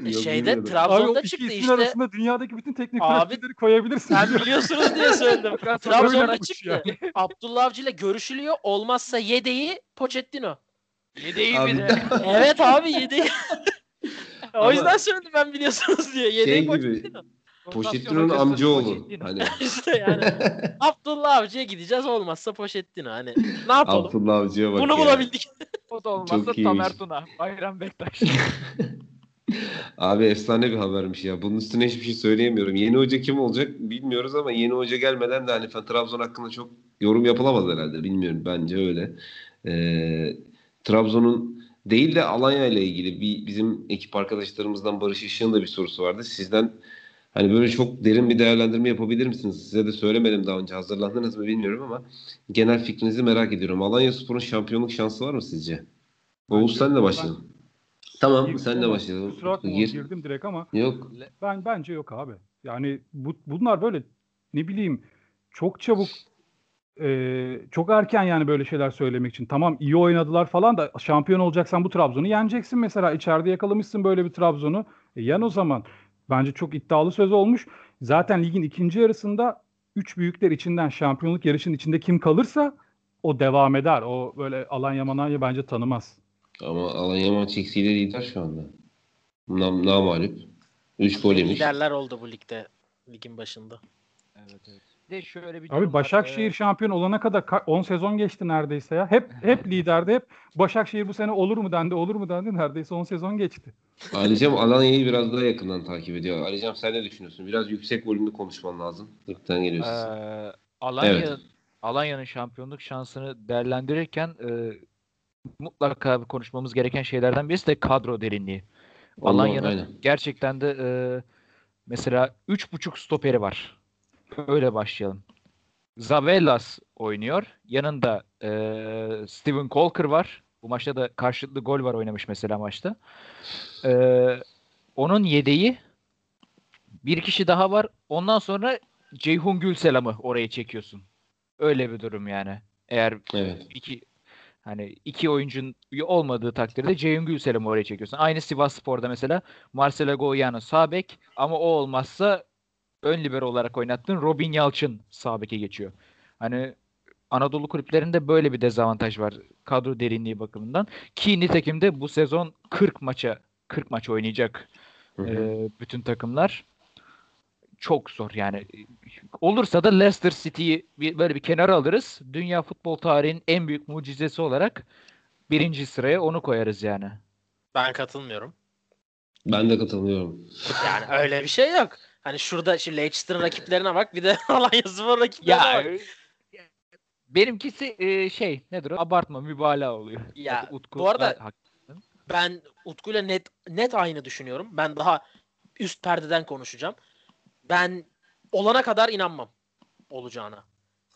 Yok, Şeyde bilmiyordum. Abi o Trabzon'da iki çıktı işte. arasında dünyadaki bütün teknik Abi, direktörleri koyabilirsin. Sen biliyorsunuz diye söyledim. Öyle Trabzon'da çıktı. Abdullah Avcı ile görüşülüyor. Olmazsa yedeği Pochettino. Yedeği Abi- bir de. Evet abi yedeği. o yüzden söyledim ben biliyorsunuz diye. Yedeği Şey gibi Pochettino. Pochettino'nun hocası amcaoğlu. Pochettino. Hani işte yani Abdullah Avcı'ya gideceğiz olmazsa Pochettino. Hani ne yapalım? Abdullah Avcı'ya bak Bunu ya. bulabildik. O da olmazsa Çok iyiymiş. Tamer Tuna. Bayram Bektaş. Abi efsane bir habermiş ya. Bunun üstüne hiçbir şey söyleyemiyorum. Yeni hoca kim olacak bilmiyoruz ama yeni hoca gelmeden de hani Trabzon hakkında çok yorum yapılamaz herhalde. Bilmiyorum. Bence öyle. Ee, Trabzon'un değil de Alanya ile ilgili bir bizim ekip arkadaşlarımızdan Barış Işık'ın da bir sorusu vardı. Sizden hani böyle çok derin bir değerlendirme yapabilir misiniz? Size de söylemedim daha önce. Hazırlandınız mı bilmiyorum ama genel fikrinizi merak ediyorum. Alanya Spor'un şampiyonluk şansı var mı sizce? Oğuz sen de başlayalım. Tamam Girdim sen de ama başlayalım. Kusura bakma Gir. girdim direkt ama Yok. ben bence yok abi. Yani bu, bunlar böyle ne bileyim çok çabuk e, çok erken yani böyle şeyler söylemek için. Tamam iyi oynadılar falan da şampiyon olacaksan bu Trabzon'u yeneceksin mesela. içeride yakalamışsın böyle bir Trabzon'u. E, yen o zaman. Bence çok iddialı söz olmuş. Zaten ligin ikinci yarısında üç büyükler içinden şampiyonluk yarışının içinde kim kalırsa o devam eder. O böyle Alanya Mananya bence tanımaz. Ama Alanya maç eksiğiyle lider şu anda. Nam, namalip. 3 gol yemiş. Liderler oldu bu ligde. Ligin başında. evet evet. De şöyle bir Abi var. Başakşehir Ee, şampiyon olana kadar ka- 10 sezon geçti neredeyse ya. Hep hep liderdi hep. Başakşehir bu sene olur mu dendi, olur mu dendi. Neredeyse 10 sezon geçti. Alicem Alanya'yı biraz daha yakından takip ediyor. Alicem sen ne düşünüyorsun? Biraz yüksek volümlü konuşman lazım. Lıktan geliyorsun. Ee, Alanya Evet. Alanya'nın şampiyonluk şansını değerlendirirken e, mutlaka konuşmamız gereken şeylerden birisi de kadro derinliği. Vallahi Alanya'nın aynen. gerçekten de e, mesela 3.5 stoperi var. Öyle başlayalım. Zavellas oynuyor. Yanında e, Steven Colker var. Bu maçta da karşılıklı gol var oynamış mesela maçta. E, onun yedeği bir kişi daha var. Ondan sonra Ceyhun Gülselam'ı oraya çekiyorsun. Öyle bir durum yani. Eğer Evet. iki hani iki oyuncun olmadığı takdirde Ceyhun Gülselam'ı oraya çekiyorsun. Aynı Sivas Spor'da mesela Marcelo Goyano sağ bek ama o olmazsa ön libero olarak oynattığın Robin Yalçın sağ beke geçiyor. Hani Anadolu kulüplerinde böyle bir dezavantaj var kadro derinliği bakımından. Ki nitekim de bu sezon 40 maça 40 maç oynayacak Hı hı. e, bütün takımlar. Çok zor yani. Olursa da Leicester City'yi böyle bir kenara alırız. Dünya futbol tarihinin en büyük mucizesi olarak birinci sıraya onu koyarız yani. Ben katılmıyorum. Ben de katılıyorum. Yani öyle bir şey yok. Hani şurada şimdi Leicester'ın rakiplerine bak bir de Alanya Spor rakiplerine Ya bak. benimkisi e, şey nedir o? Abartma, mübalağa oluyor. Ya, Utku bu arada- da hak- Ben Utku'yla net net aynı düşünüyorum. Ben daha üst perdeden konuşacağım. Ben olana kadar inanmam olacağına.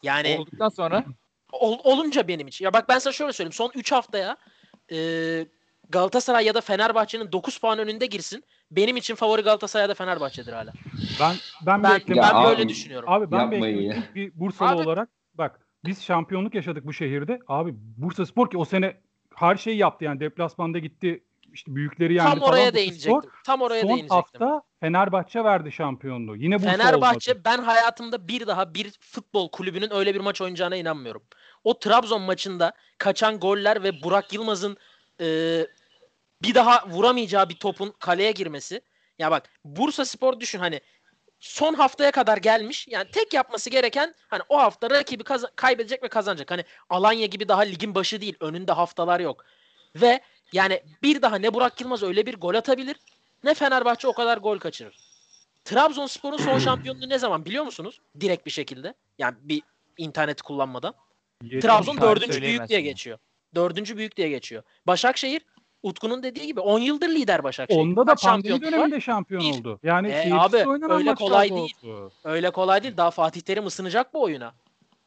Yani olduktan sonra ol- olunca benim için. Ya bak ben sana şöyle söyleyeyim. Son 3 haftaya e, Galatasaray ya da Fenerbahçe'nin 9 puan önünde girsin. Benim için favori Galatasaray ya da Fenerbahçe'dir hala. Ben ben Ben, ben Ya böyle abi- düşünüyorum. Abi ben ya. bir Bursalı Abi- olarak bak biz şampiyonluk yaşadık bu şehirde. Abi Bursa Spor ki o sene her şeyi yaptı yani deplasmanda gitti işte büyükleri yendi Tam oraya değinecektim. Spor Tam oraya son değinecektim. hafta Fenerbahçe verdi şampiyonluğu. Yine Bursa Fenerbahçe olmadı. ben hayatımda bir daha bir futbol kulübünün öyle bir maç oynayacağına inanmıyorum. O Trabzon maçında kaçan goller ve Burak Yılmaz'ın e, bir daha vuramayacağı bir topun kaleye girmesi. Ya bak Bursa Spor düşün hani son haftaya kadar gelmiş. Yani tek yapması gereken hani o hafta rakibi kaza- kaybedecek ve kazanacak. Hani Alanya gibi daha ligin başı değil. Önünde haftalar yok. Ve yani bir daha ne Burak Yılmaz öyle bir gol atabilir ne Fenerbahçe o kadar gol kaçırır. Trabzonspor'un son şampiyonluğu ne zaman biliyor musunuz? Direkt bir şekilde. Yani bir interneti kullanmadan. Trabzon dördüncü büyük diye geçiyor. Dördüncü büyük diye geçiyor. Başakşehir Utku'nun dediği gibi 10 yıldır lider Başakşehir. Onda da pandemi şampiyonluk var? döneminde şampiyon Bir. oldu. Yani E, abi, öyle kolay değil. oldu. Öyle kolay değil. Daha Fatih Terim ısınacak bu oyuna.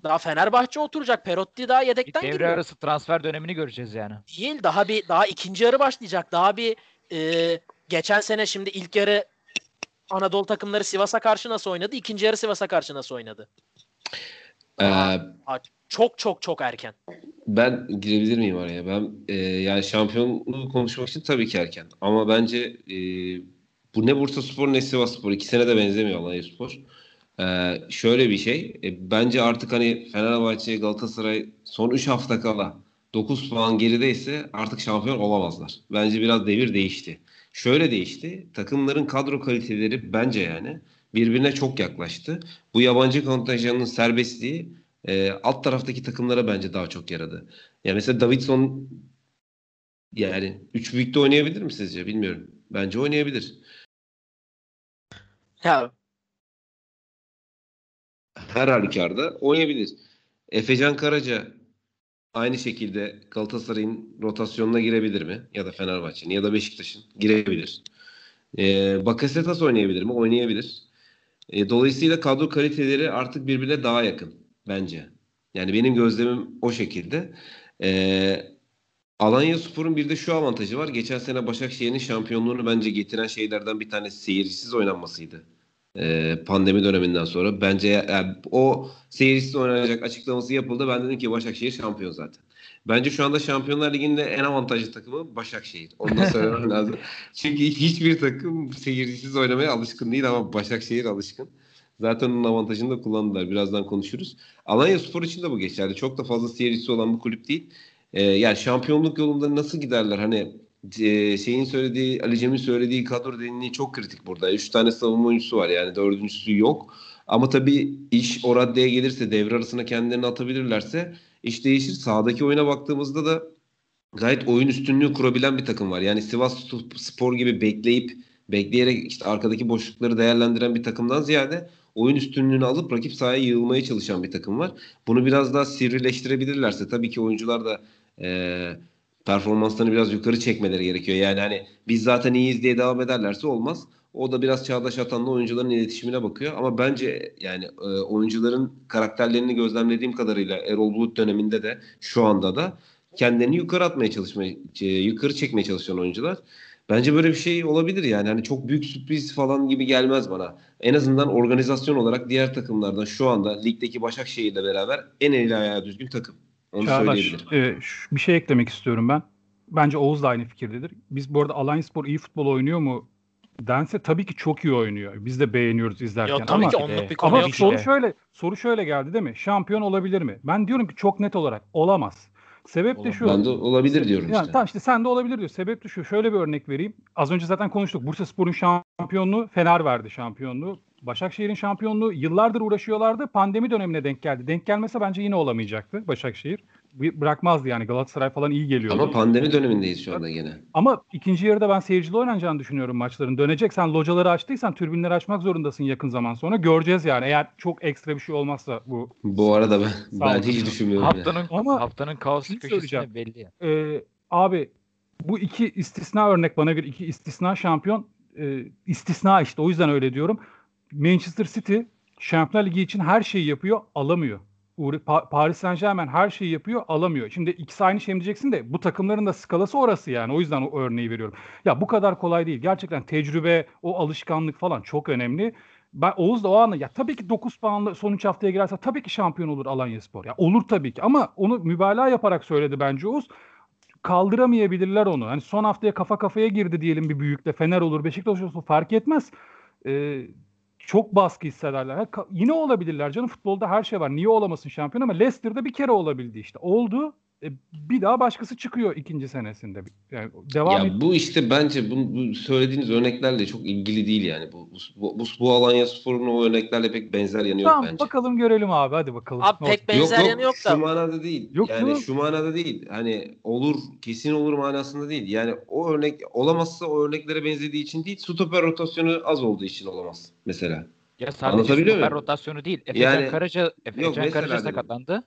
Daha Fenerbahçe oturacak. Perotti daha yedekten devre giriyor. arası transfer dönemini göreceğiz yani. Değil. Daha bir daha ikinci yarı başlayacak. Daha bir e, geçen sene şimdi ilk yarı Anadolu takımları Sivas'a karşı nasıl oynadı? İkinci yarı Sivas'a karşı nasıl oynadı? Ee, çok çok çok erken. Ben girebilir miyim araya? Ben e, yani şampiyonluğu konuşmak için tabii ki erken. Ama bence e, bu ne Bursa Spor ne Sivas Spor. İkisine de benzemiyor Alanya Spor. E, şöyle bir şey. e, bence artık hani Fenerbahçe, Galatasaray son 3 hafta kala 9 puan gerideyse artık şampiyon olamazlar. Bence biraz devir değişti. Şöyle değişti. Takımların kadro kaliteleri bence yani birbirine çok yaklaştı. Bu yabancı kontenjanının serbestliği e, alt taraftaki takımlara bence daha çok yaradı. Ya mesela Davidson yani 3 büyükte oynayabilir mi sizce? Bilmiyorum. Bence oynayabilir. Ya Her halükarda oynayabilir. Efecan Karaca aynı şekilde Galatasaray'ın rotasyonuna girebilir mi? Ya da Fenerbahçe'nin ya da Beşiktaş'ın girebilir. Ee, Bakasetas oynayabilir mi? Oynayabilir. Ee, dolayısıyla kadro kaliteleri artık birbirine daha yakın bence. Yani benim gözlemim o şekilde. Ee, Alanya Spor'un bir de şu avantajı var. Geçen sene Başakşehir'in şampiyonluğunu bence getiren şeylerden bir tanesi seyircisiz oynanmasıydı. Ee, pandemi döneminden sonra. Bence yani o seyircisiz oynanacak açıklaması yapıldı. Ben dedim ki Başakşehir şampiyon zaten. Bence şu anda Şampiyonlar Ligi'nde en avantajlı takımı Başakşehir. Onu da söylemem lazım. Çünkü hiçbir takım seyircisiz oynamaya alışkın değil ama Başakşehir alışkın. Zaten onun avantajını da kullandılar. Birazdan konuşuruz. Alanya Spor için de bu geçerli. Çok da fazla seyircisi olan bir kulüp değil. Ee, yani şampiyonluk yolunda nasıl giderler? Hani e, şeyin söylediği, Ali Cem'in söylediği kadro derinliği çok kritik burada. Üç tane savunma oyuncusu var yani dördüncüsü yok. Ama tabii iş o raddeye gelirse devre arasına kendilerini atabilirlerse iş değişir. Sahadaki oyuna baktığımızda da gayet oyun üstünlüğü kurabilen bir takım var. Yani Sivas Spor gibi bekleyip bekleyerek işte arkadaki boşlukları değerlendiren bir takımdan ziyade oyun üstünlüğünü alıp rakip sahaya yığılmaya çalışan bir takım var. Bunu biraz daha sivrileştirebilirlerse tabii ki oyuncular da e, performanslarını biraz yukarı çekmeleri gerekiyor. Yani hani biz zaten iyiyiz diye devam ederlerse olmaz. O da biraz Çağdaş Atan'la oyuncuların iletişimine bakıyor. Ama bence yani e, oyuncuların karakterlerini gözlemlediğim kadarıyla Erol Bulut döneminde de şu anda da kendilerini yukarı atmaya çalışmaya, e, yukarı çekmeye çalışan oyuncular. Bence böyle bir şey olabilir yani. Hani çok büyük sürpriz falan gibi gelmez bana. En azından organizasyon olarak diğer takımlardan şu anda ligdeki Başakşehir'le beraber en eli ayağı düzgün takım. Onu Çağdaş, e, şu- bir şey eklemek istiyorum ben. Bence Oğuz da aynı fikirdedir. Biz bu arada Alanyaspor iyi futbol oynuyor mu dense tabii ki çok iyi oynuyor. Biz de beğeniyoruz izlerken Ya tabii ama ki de- onluk bir konu ama yok. soru işte. şöyle soru şöyle geldi değil mi? Şampiyon olabilir mi? Ben diyorum ki çok net olarak olamaz. Sebep de Olamaz. şu. Ben de olabilir diyorum Yani işte. tamam işte sen de olabilir diyor. Sebep de şu. Şöyle bir örnek vereyim. Az önce zaten konuştuk. Bursaspor'un şampiyonluğu Fener verdi şampiyonluğu. Başakşehir'in şampiyonluğu yıllardır uğraşıyorlardı. Pandemi dönemine denk geldi. Denk gelmese bence yine olamayacaktı Başakşehir. Bırakmazdı yani Galatasaray falan iyi geliyordu. Ama pandemi dönemindeyiz şu anda gene. Ama ikinci yarıda ben seyircili oynanacağını düşünüyorum maçların. Dönecek. Sen locaları açtıysan türbinleri açmak zorundasın yakın zaman sonra. Göreceğiz yani. Eğer çok ekstra bir şey olmazsa bu. Bu arada ben, ben hiç düşünmüyorum. yani. Haftanın Ama haftanın kaos köşesinde belli. yani. Ee, abi bu iki istisna örnek bana göre iki istisna şampiyon e, istisna işte o yüzden öyle diyorum. Manchester City Şampiyonlar Ligi için her şeyi yapıyor, alamıyor. Paris Saint Germain her şeyi yapıyor, alamıyor. Şimdi ikisi aynı şey mi diyeceksin de bu takımların da skalası orası yani. O yüzden o örneği veriyorum. Ya bu kadar kolay değil. Gerçekten tecrübe, o alışkanlık falan çok önemli. Ben Oğuz da o anda ya tabii ki 9 puanla son 3 haftaya girerse tabii ki şampiyon olur Alanyaspor. Ya olur tabii ki ama onu mübalağa yaparak söyledi bence Oğuz kaldıramayabilirler onu. Hani son haftaya kafa kafaya girdi diyelim bir büyükle. Fener olur, Beşiktaş olsun fark etmez. Ee, çok baskı hissederler. Ha, yine olabilirler canım. Futbolda her şey var. Niye olamasın şampiyon ama Leicester'da bir kere olabildi işte. Oldu. E, bir daha başkası çıkıyor ikinci senesinde. Yani devam Ya et. bu işte bence bu, bu söylediğiniz örneklerle çok ilgili değil yani. Bu bu, bu, bu Alanya Spor'un o örneklerle pek benzer yanı yok Tamam bence. bakalım görelim abi hadi bakalım. Abi pek benzer yanı yok da. Şu manada değil. Yok yani canım. şu manada değil. Hani olur kesin olur manasında değil. Yani o örnek olamazsa o örneklere benzediği için değil. Stoper rotasyonu az olduğu için olamaz mesela. Ya sadece stoper rotasyonu değil. Efecan Yani- Karaca, Efecan Yok, Karaca dedim.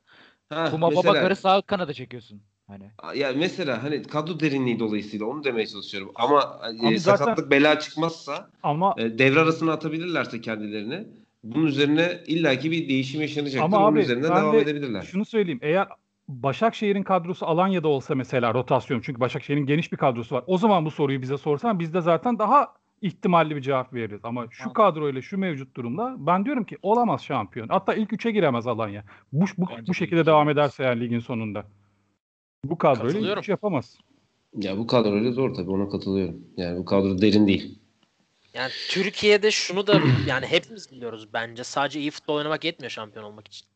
Ha, Kuma mesela- karı sağ kanada çekiyorsun. Hani Ya mesela hani kadro derinliği dolayısıyla onu demeye çalışıyorum. Ama e, zaten- sakatlık bela çıkmazsa Ama e, devre arasına atabilirlerse kendilerini bunun üzerine illaki bir değişim yaşanacaktır. Ama Onun abi, üzerinden devam de edebilirler. Şunu söyleyeyim. Eğer Başakşehir'in kadrosu Alanya'da olsa mesela rotasyon çünkü Başakşehir'in geniş bir kadrosu var. O zaman bu soruyu bize sorsan biz de zaten daha ihtimalli bir cevap veririz. Ama şu kadroyla şu mevcut durumda ben diyorum ki olamaz şampiyon. Hatta ilk üçe giremez Alanya. Bu, bu, Bence bu de şekilde ilk devam ederse yani ligin sonunda. Bu kadroyla üç yapamaz. Ya bu kadroyla zor tabii ona katılıyorum. Yani bu kadro derin değil. Yani Türkiye'de şunu da yani hepimiz biliyoruz bence. Sadece iyi futbol oynamak yetmiyor şampiyon olmak için.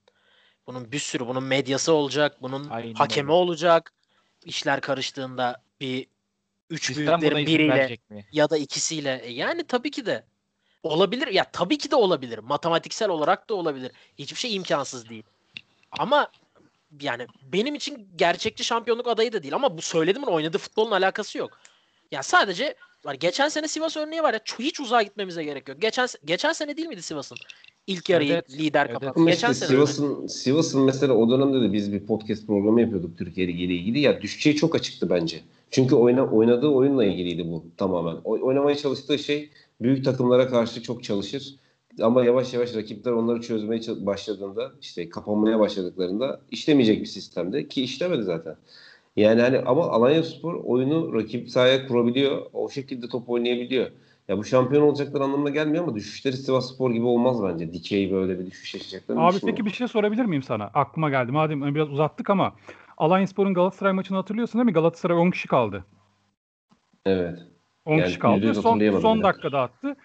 Bunun bir sürü, bunun medyası olacak, bunun Aynen hakemi öyle. olacak. İşler karıştığında bir üç sistem büyüklerin biriyle ya da ikisiyle. E Yani tabii ki de olabilir. Ya tabii ki de olabilir. Matematiksel olarak da olabilir. Hiçbir şey imkansız değil. Ama yani benim için gerçekçi şampiyonluk adayı da değil. Ama bu söylediğimin oynadığı futbolun alakası yok. Ya sadece var geçen sene Sivas örneği var ya hiç uzağa gitmemize gerek yok. Geçen geçen sene değil miydi Sivas'ın? İlk yarıyı Evet, lider evet. kapattı. Geçen işte sene. Sivas'ın Sivas'ın mesela o dönemde de biz bir podcast programı yapıyorduk Türkiye Ligi ile ilgili. Ya düşeceği çok açıktı bence. Çünkü oyna, oynadığı oyunla ilgiliydi bu tamamen. O, oynamaya çalıştığı şey büyük takımlara karşı çok çalışır. Ama yavaş yavaş rakipler onları çözmeye başladığında işte kapanmaya başladıklarında işlemeyecek bir sistemde ki işlemedi zaten. Yani hani ama Alanya Spor oyunu rakip sahaya kurabiliyor. O şekilde top oynayabiliyor. Ya bu şampiyon olacaklar anlamına gelmiyor ama düşüşleri Sivas Spor gibi olmaz bence. Dikey böyle bir düşüş yaşayacaklarını Abi peki bir şey sorabilir miyim sana? Aklıma geldi. Madem biraz uzattık ama Alanyaspor'un Galatasaray maçını hatırlıyorsun değil mi? Galatasaray 10 kişi kaldı. Evet. 10 Yani kişi kaldı. Son, son dakikada attı.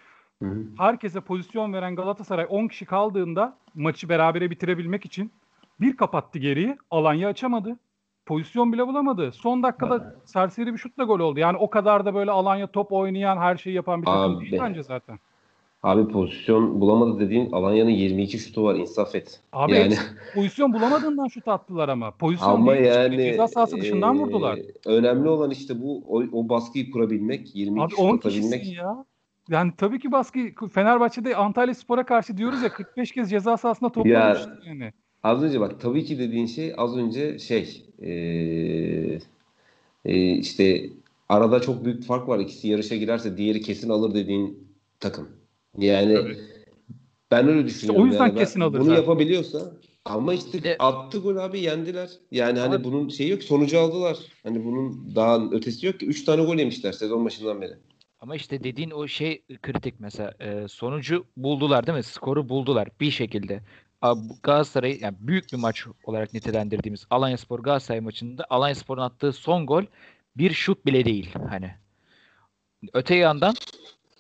Hı hı. herkese pozisyon veren Galatasaray 10 kişi kaldığında maçı berabere bitirebilmek için bir kapattı geriyi. Alanya açamadı. Pozisyon bile bulamadı. Son dakikada serseri bir şutla gol oldu. Yani o kadar da böyle Alanya top oynayan, her şeyi yapan bir takım Abi. değil bence zaten. Abi pozisyon bulamadı dediğin Alanya'nın 22 şutu var insaf et. Abi yani pozisyon bulamadığından şut attılar ama. Pozisyon ama değil. yani Ceza sahası dışından e, vurdular. Önemli olan işte bu o, o baskıyı kurabilmek, 22 Abi şut 10 atabilmek. ya. Yani tabii ki baskı Fenerbahçe'de Antalya Spor'a karşı diyoruz ya 45 kez ceza sahasında top Ya, yani. Az önce bak tabii ki dediğin şey az önce şey e, e, işte arada çok büyük fark var. İkisi yarışa girerse diğeri kesin alır dediğin takım. Yani Tabii. ben öyle düşünüyorum. o yüzden yani. Kesin alır Bunu zaten. yapabiliyorsa ama işte de- attı gol abi yendiler. Yani hani Abi- bunun şeyi yok sonucu aldılar. Hani bunun daha ötesi yok ki. 3 tane gol yemişler sezon başından beri. Ama işte dediğin o şey kritik mesela e, sonucu buldular değil mi? Skoru buldular bir şekilde. Galatasaray yani büyük bir maç olarak nitelendirdiğimiz Alanyaspor Galatasaray maçında Alanyaspor'un attığı son gol bir şut bile değil hani. Öte yandan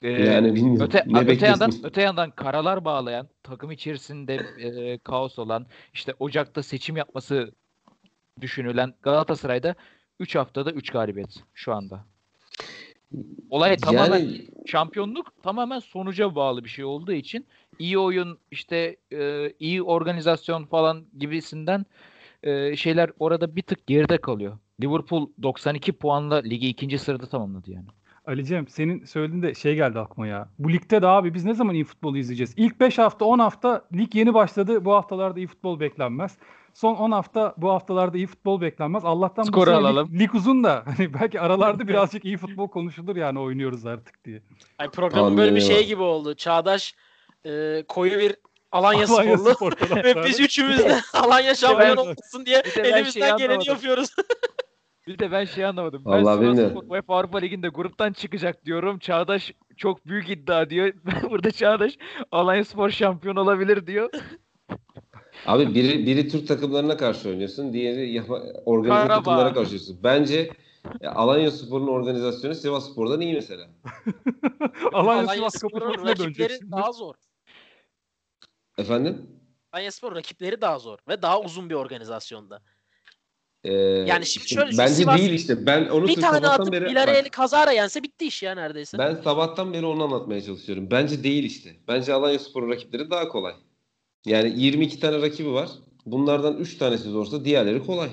e, Yani bilmiyorum. öte, ne öte beklesin? yandan öte yandan karalar bağlayan, takım içerisinde e, kaos olan, işte Ocak'ta seçim yapması düşünülen Galatasaray'da 3 haftada 3 galibiyet şu anda. Olay tamamen Yani şampiyonluk tamamen sonuca bağlı bir şey olduğu için iyi oyun işte e, iyi organizasyon falan gibisinden e, şeyler orada bir tık geride kalıyor. Liverpool 92 puanla ligi ikinci sırada tamamladı yani. Ali Cem senin söylediğinde şey geldi aklıma ya. Bu ligde de abi biz ne zaman iyi futbol izleyeceğiz? İlk 5 hafta 10 hafta lig yeni başladı. Bu haftalarda iyi futbol beklenmez. Son 10 hafta bu haftalarda iyi futbol beklenmez. Allah'tan bu Skoru lig- alalım. Lig, uzun da hani belki aralarda birazcık iyi futbol konuşulur yani oynuyoruz artık diye. Ay programın böyle bir şey gibi oldu. Çağdaş e, koyu bir Alanya, Alanya sporlu. Spor Ve biz üçümüz de Alanya şampiyon olmasın diye de elimizden geleni yapıyoruz. Bir de ben şey anlamadım. Ben Vallahi. Sivasspor UEFA Avrupa Ligi'nde gruptan çıkacak diyorum. Çağdaş çok büyük iddia diyor. Burada Çağdaş Alanyaspor şampiyon olabilir diyor. Abi biri biri Türk takımlarına karşı oynuyorsun, diğeri yapa- organize Karabağ. takımlara karşı oynuyorsun. Bence e, Alanya Spor'un organizasyonu Sivas Spor'dan iyi mesela. Alanya Alanya Sivas Spor'un rakipleri daha zor. Efendim? Alanya Spor rakipleri daha zor ve daha uzun bir organizasyonda. Ee, Yani şimdi şöyle bence Sivas değil işte. Ben onu bir tane atıp beri bak, kazara yense bitti iş ya neredeyse. ben sabahtan beri onu anlatmaya çalışıyorum. Bence değil işte. Bence Alanya Spor'un rakipleri daha kolay. Yani 22 tane rakibi var. Bunlardan 3 tanesi zorsa diğerleri kolay.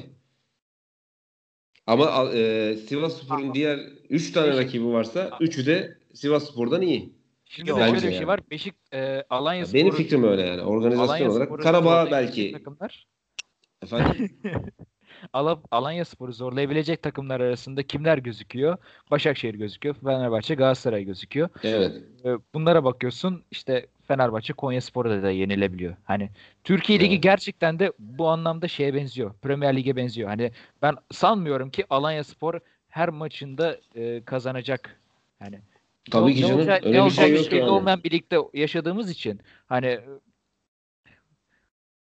Ama e, Sivas Spor'un diğer 3 tane rakibi varsa 3'ü de Sivas Spor'dan iyi. Şimdi Yok, de şöyle bence bir şey yani. var. Beşik e, Alanyaspor'u Benim fikrim öyle yani. Organizasyon olarak. Alanyaspor'u Karabağ belki. takımlar Efendim? Ala, Alanyaspor'u zorlayabilecek takımlar arasında kimler gözüküyor? Başakşehir gözüküyor. Fenerbahçe, Galatasaray gözüküyor. Evet. E, Bunlara bakıyorsun işte Fenerbahçe Konyaspor'da da yenilebiliyor. Hani Türkiye Ligi Evet. gerçekten de bu anlamda şeye benziyor. Premier Lig'e benziyor. Hani ben sanmıyorum ki Alanyaspor her maçında e, kazanacak. Hani Tabii ki ne canım. olacağı- Öyle ne bir olacağı şey hiç yok yani. olmayan bir ligde yaşadığımız için hani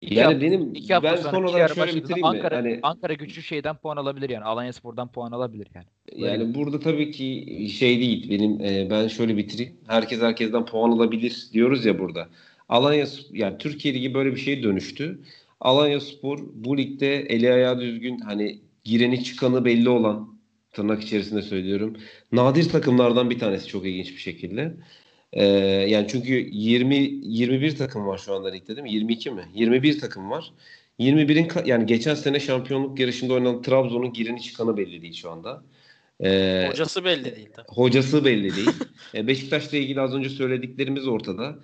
Yani hafta- benim iki hafta ben sonra son olarak şöyle bitireyim mi? Ankara, Hani Ankara güçlü şeyden puan alabilir yani. Alanyaspor'dan puan alabilir yani. Yani burada tabii ki şey değil. Benim e, ben şöyle bitireyim. Herkes herkesten puan alabilir diyoruz ya burada. Alanya yani Türkiye Ligi böyle bir şeye dönüştü. Alanya Spor bu ligde eli ayağı düzgün hani gireni çıkanı belli olan tırnak içerisinde söylüyorum. Nadir takımlardan bir tanesi çok ilginç bir şekilde. Ee, yani çünkü 20 21 takım var şu anda ligde değil mi? 22 mi? 21 takım var. 21'in ka- yani geçen sene şampiyonluk yarışında oynanan Trabzon'un gireni çıkanı belli değil şu anda. Ee, Hocası belli değil. tabii. hocası belli değil. E, Beşiktaş'la ilgili az önce söylediklerimiz ortada.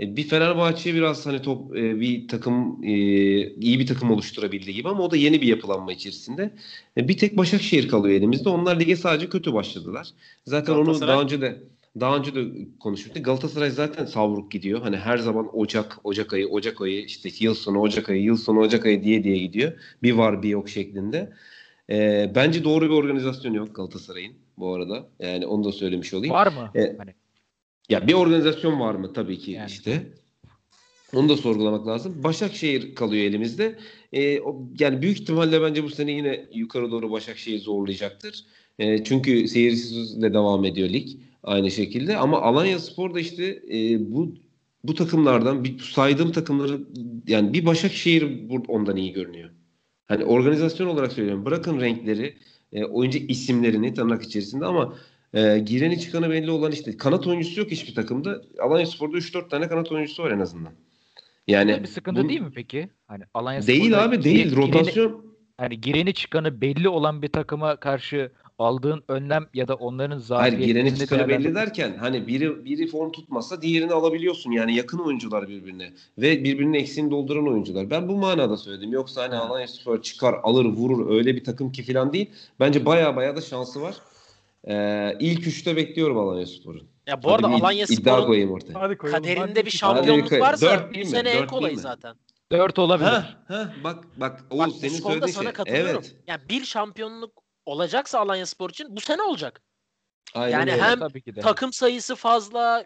E, Bir Fenerbahçe biraz hani top e, bir takım e, iyi bir takım oluşturabildiği gibi ama o da yeni bir yapılanma içerisinde. E, Bir tek Başakşehir kalıyor elimizde. Onlar lige sadece kötü başladılar. Zaten onu daha önce de daha önce de konuşmuştuk. Galatasaray zaten savruk gidiyor. Hani her zaman Ocak, Ocak ayı, Ocak ayı, işte yıl sonu Ocak ayı, yıl sonu Ocak ayı diye diye gidiyor. Bir var bir yok şeklinde. E, bence doğru bir organizasyon yok Galatasaray'ın bu arada. Yani onu da söylemiş olayım. Var mı? E, hani Ya bir organizasyon var mı? Tabii ki Yani. işte. Onu da sorgulamak lazım. Başakşehir kalıyor elimizde. E, o, yani büyük ihtimalle bence bu sene yine yukarı doğru Başakşehir zorlayacaktır. E, çünkü seyirsiz de devam ediyor lig aynı şekilde. Ama Alanya Spor da işte e, bu bu takımlardan bir saydığım takımları yani bir Başakşehir ondan iyi görünüyor. Hani organizasyon olarak söylüyorum. Bırakın renkleri, e, oyuncu isimlerini tırnak içerisinde ama e, gireni çıkanı belli olan işte kanat oyuncusu yok hiçbir takımda. Alanya Spor'da 3-4 tane kanat oyuncusu var en azından. Yani bir sıkıntı bu- değil mi peki? Hani Alanya Değil Spor'da abi değil. gireni- Rotasyon hani gireni çıkanı belli olan bir takıma karşı aldığın önlem ya da onların Hayır zafiyetlerini gireni çıkanı belli derken hani biri biri form tutmazsa diğerini alabiliyorsun. Yani yakın oyuncular birbirine ve birbirinin eksiğini dolduran oyuncular. Ben bu manada söyledim. Yoksa hani Ha. Alanya Spor çıkar alır vurur öyle bir takım ki falan değil. Bence baya baya da şansı var. Ee, ilk üçte bekliyorum Alanya Spor'un. Ya bu Hadi arada Alanya iddia Spor'un koyayım ortaya. Hadi koyalım. kaderinde bir şampiyonluk varsa dört bu değil mi? sene en kolayı zaten. Dört olabilir. Ha, ha, bak bak Oğuz Bak senin söylediğin sana şey. katılıyorum. Evet. Yani bir şampiyonluk olacaksa Alanya Spor için bu sene olacak. Aynen Yani öyle. hem Tabii ki de. Takım sayısı fazla.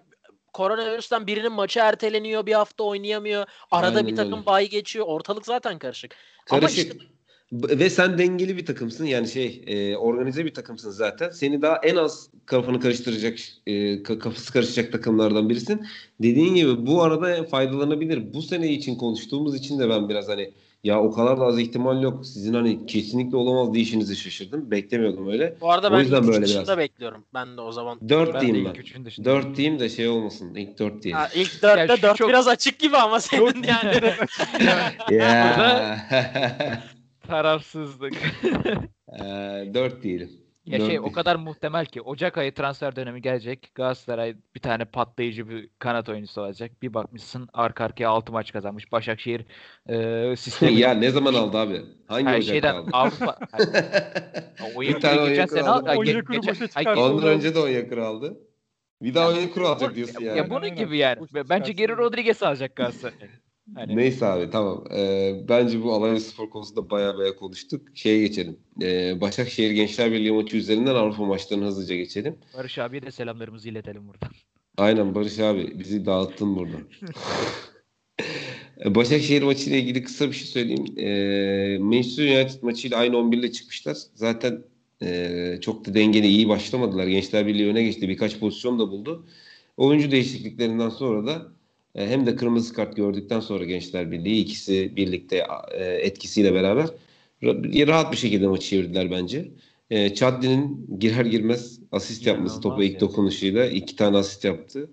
Koronavirüsten birinin maçı erteleniyor, bir hafta oynayamıyor. Arada Aynen bir takım öyle. bay geçiyor. Ortalık zaten karışık. Ama Karışık. işte Ve sen dengeli bir takımsın yani şey e, organize bir takımsın zaten. Seni daha en az kafanı karıştıracak e, ka- kafası karışacak takımlardan birisin. Dediğin gibi bu arada faydalanabilir. Bu sene için konuştuğumuz için de ben biraz hani ya o kadar da az ihtimal yok. Sizin hani kesinlikle olamaz deyişinizi şaşırdım. Beklemiyordum öyle. bu arada O ben yüzden ilk üç böyle dışında biraz. bekliyorum. Ben de o zaman. 4 Ben diyeyim de ben. 4 diyeyim de şey olmasın. İlk 4 diyelim. Ha, ilk dörtte Ya şu dört çok- biraz açık gibi ama senin yani. Ya. Tarafsızlık. 4 diyelim. Ya şey o kadar muhtemel ki Ocak ayı transfer dönemi gelecek. Galatasaray bir tane patlayıcı bir kanat oyuncusu olacak. Bir bakmışsın arka arkaya 6 maç kazanmış. Başakşehir e, sistemi ya ne zaman aldı abi? Hangi her ocakta şeyden aldı? Avrupa o Bir tane Onyekuru aldı. Onyekuru başa ge- Ondan önce de Onyekuru aldı. Bir daha Onyekuru alacak diyorsun yani. ya bunun gibi yani. Bence. Geri Rodriguez alacak Galatasaray. Hani Neyse abi tamam. Ee, bence bu Alanya Spor konusunda baya baya konuştuk. Şeye geçelim. Ee, Başakşehir Gençler Birliği maçı üzerinden Avrupa maçlarına hızlıca geçelim. Barış abiye de selamlarımızı iletelim buradan. Aynen Barış abi bizi dağıttın burada. Ee, Başakşehir maçıyla ilgili kısa bir şey söyleyeyim. Ee, Manchester United maçıyla aynı 11 ile çıkmışlar. Zaten e, çok da dengeli iyi başlamadılar. Gençler Birliği öne geçti. Birkaç pozisyon da buldu. Oyuncu değişikliklerinden sonra da e, hem de kırmızı kart gördükten sonra Gençler Birliği ikisi birlikte e, etkisiyle beraber ra- rahat bir şekilde maçı çevirdiler bence. E, Chadli'nin girer girmez asist yapması topa ilk dokunuşuyla iki tane asist yaptı.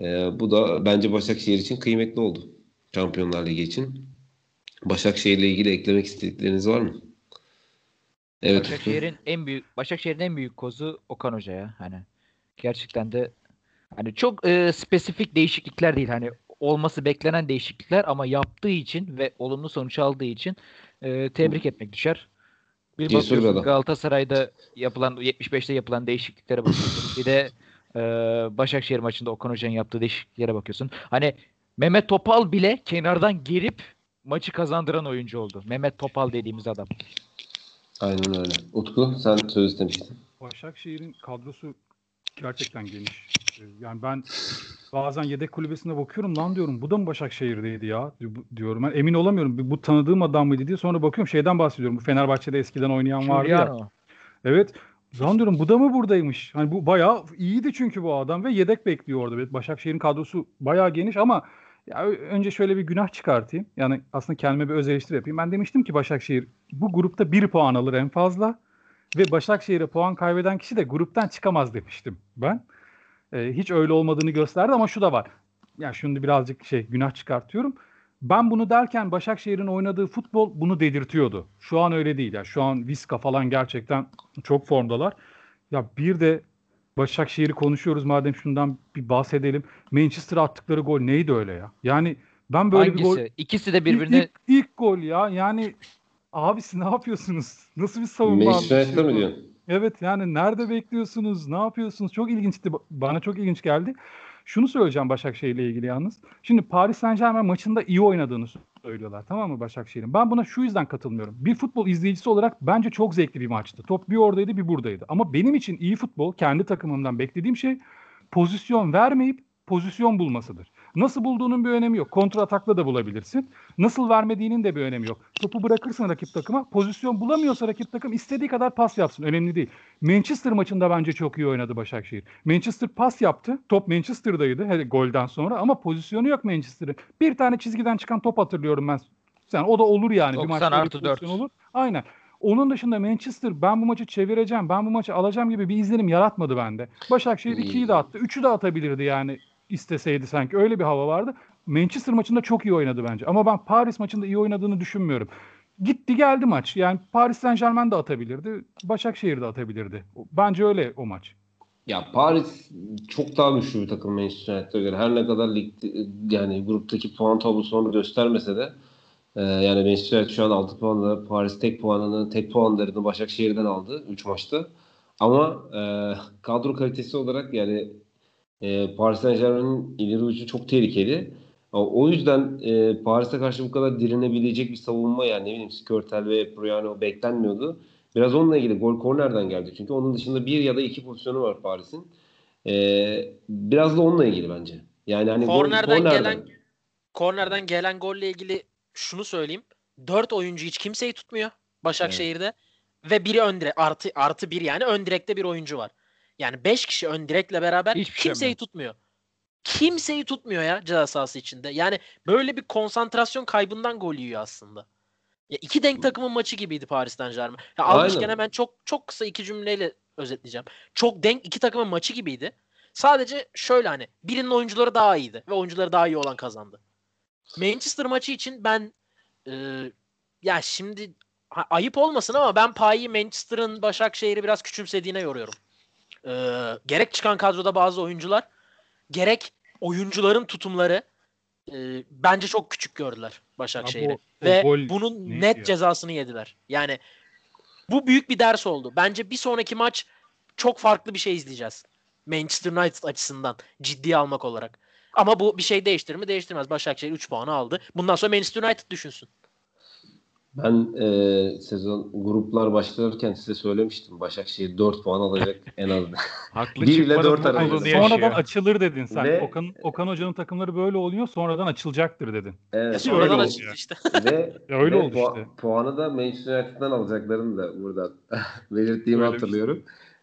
E, bu da bence Başakşehir için kıymetli oldu. Şampiyonlar Ligi için. Başakşehir'le ilgili eklemek istedikleriniz var mı? Evet. Başakşehir'in en büyük Başakşehir'in en büyük kozu Okan Hoca ya. Hani gerçekten de hani çok e, spesifik değişiklikler değil. Hani olması beklenen değişiklikler ama yaptığı için ve olumlu sonuç aldığı için e, tebrik etmek düşer. Bir Cesur bakıyorsun. Galatasaray'da yapılan 75'te yapılan değişikliklere bakıyorsun. bir de e, Başakşehir maçında Okan Hoca'nın yaptığı değişikliklere bakıyorsun. Hani Mehmet Topal bile kenardan girip maçı kazandıran oyuncu oldu. Mehmet Topal dediğimiz adam. Aynen öyle. Utku sen söz istemiştin. Başakşehir'in kadrosu gerçekten geniş. Yani ben bazen yedek kulübesine bakıyorum lan diyorum bu da mı Başakşehir'deydi ya di- diyorum. Ben emin olamıyorum. Bu- tanıdığım adam mıydı diye sonra bakıyorum şeyden bahsediyorum. Bu Fenerbahçe'de eskiden oynayan vardı ya. Evet. Lan diyorum bu da mı buradaymış? Hani bu bayağı iyiydi çünkü bu adam ve yedek bekliyor orada. Başakşehir'in kadrosu bayağı geniş ama ya önce şöyle bir günah çıkartayım. Yani aslında kendime bir öz eleştiri yapayım. Ben demiştim ki Başakşehir bu grupta bir puan alır en fazla ve Başakşehir'e puan kaybeden kişi de gruptan çıkamaz demiştim ben. Ee, hiç öyle olmadığını gösterdi ama şu da var. Yani şunu birazcık şey günah çıkartıyorum. Ben bunu derken Başakşehir'in oynadığı futbol bunu dedirtiyordu. Şu an öyle değil. Yani şu an Viska falan gerçekten çok formdalar. Ya bir de Başakşehir'i konuşuyoruz madem şundan bir bahsedelim. Manchester'a attıkları gol neydi öyle ya? Yani ben böyle Hangisi? bir gol İkisi de birbirine ilk, ilk gol ya. Yani abisi ne yapıyorsunuz? Nasıl bir savunma Manchester United'da mı diyorsun? Evet yani nerede bekliyorsunuz? Ne yapıyorsunuz? Çok ilginçti. Bana çok ilginç geldi. Şunu söyleyeceğim Başakşehir ile ilgili yalnız. Şimdi Paris Saint-Germain maçında iyi oynadığını söylüyorlar. Tamam mı Başakşehir'in? Ben buna şu yüzden katılmıyorum. Bir futbol izleyicisi olarak bence çok zevkli bir maçtı. Top bir oradaydı bir buradaydı. Ama benim için iyi futbol kendi takımımdan beklediğim şey pozisyon vermeyip pozisyon bulmasıdır. Nasıl bulduğunun bir önemi yok. Kontra atakla da bulabilirsin. Nasıl vermediğinin de bir önemi yok. Topu bırakırsın rakip takıma. Pozisyon bulamıyorsa rakip takım istediği kadar pas yapsın. Önemli değil. Manchester maçında bence çok iyi oynadı Başakşehir. Manchester pas yaptı. Top Manchester'daydı hele golden sonra ama pozisyonu yok Manchester'ın. Bir tane çizgiden çıkan top hatırlıyorum ben. Sen o da olur yani. 90 bir maçta artı pozisyon dört. Olur. Aynen. Onun dışında Manchester ben bu maçı çevireceğim, ben bu maçı alacağım gibi bir izlenim yaratmadı bende. Başakşehir 2'yi de attı. 3'ü de atabilirdi yani isteseydi sanki. Öyle bir hava vardı. Manchester maçında çok iyi oynadı bence. Ama ben Paris maçında iyi oynadığını düşünmüyorum. gitti geldi maç. Yani Paris Saint Germain de atabilirdi. Başakşehir de atabilirdi. Bence öyle o maç. Ya Paris çok daha güçlü bir takım Manchester United'a göre. Her ne kadar lig yani gruptaki puan tablosu onu göstermese de e, yani Manchester United şu an 6 puanla Paris tek puanını tek puanlarını Başakşehir'den aldı 3 maçta. Ama e, kadro kalitesi olarak yani e, Paris Saint Germain'in ileri ucu çok tehlikeli. O yüzden e, Paris'e karşı bu kadar direnebilecek bir savunma yani ne bileyim Skörtel ve Bruyano beklenmiyordu. Biraz onunla ilgili gol kornerden geldi. Çünkü onun dışında bir ya da iki pozisyonu var Paris'in. Ee, biraz da onunla ilgili bence. Yani hani kornerden, gol, kornerden gelen kornerden gelen golle ilgili şunu söyleyeyim. Dört oyuncu hiç kimseyi tutmuyor Başakşehir'de. Evet. Ve biri ön direk, artı, artı bir yani ön direkte bir oyuncu var. Yani beş kişi ön direkle beraber Hiçbir şey kimseyi şey tutmuyor. Kimseyi tutmuyor ya ceza sahası içinde. Yani böyle bir konsantrasyon kaybından gol yiyor aslında. Ya iki denk takımın maçı gibiydi Paris'ten Germain. Ya almışken hemen çok çok kısa iki cümleyle özetleyeceğim. Çok denk iki takımın maçı gibiydi. Sadece şöyle hani birinin oyuncuları daha iyiydi ve oyuncuları daha iyi olan kazandı. Manchester maçı için ben e, ya şimdi ha, ayıp olmasın ama ben payı Manchester'ın Başakşehir'i biraz küçümsediğine yoruyorum. E, gerek çıkan kadroda bazı oyuncular gerek oyuncuların tutumları e, bence çok küçük gördüler Başakşehir'i. Ve bunun net ya? cezasını yediler. Yani bu büyük bir ders oldu. Bence bir sonraki maç çok farklı bir şey izleyeceğiz. Manchester United açısından ciddiye almak olarak. Ama bu bir şey değiştirir mi? Değiştirmez. Başakşehir 3 puanı aldı. Bundan sonra Manchester United düşünsün. Ben e, sezon gruplar başlarken size söylemiştim. Başakşehir 4 puan alacak en az. Haklı 1 ile 4 arasında. Sonradan açılır dedin sen. Ve, Okan, Okan Hoca'nın takımları böyle oluyor. Sonradan açılacaktır dedin. Evet. Ya sonradan açıldı işte. Ve, öyle ve oldu işte. Puanı da Manchester United'dan alacaklarını da burada belirttiğimi böyle hatırlıyorum.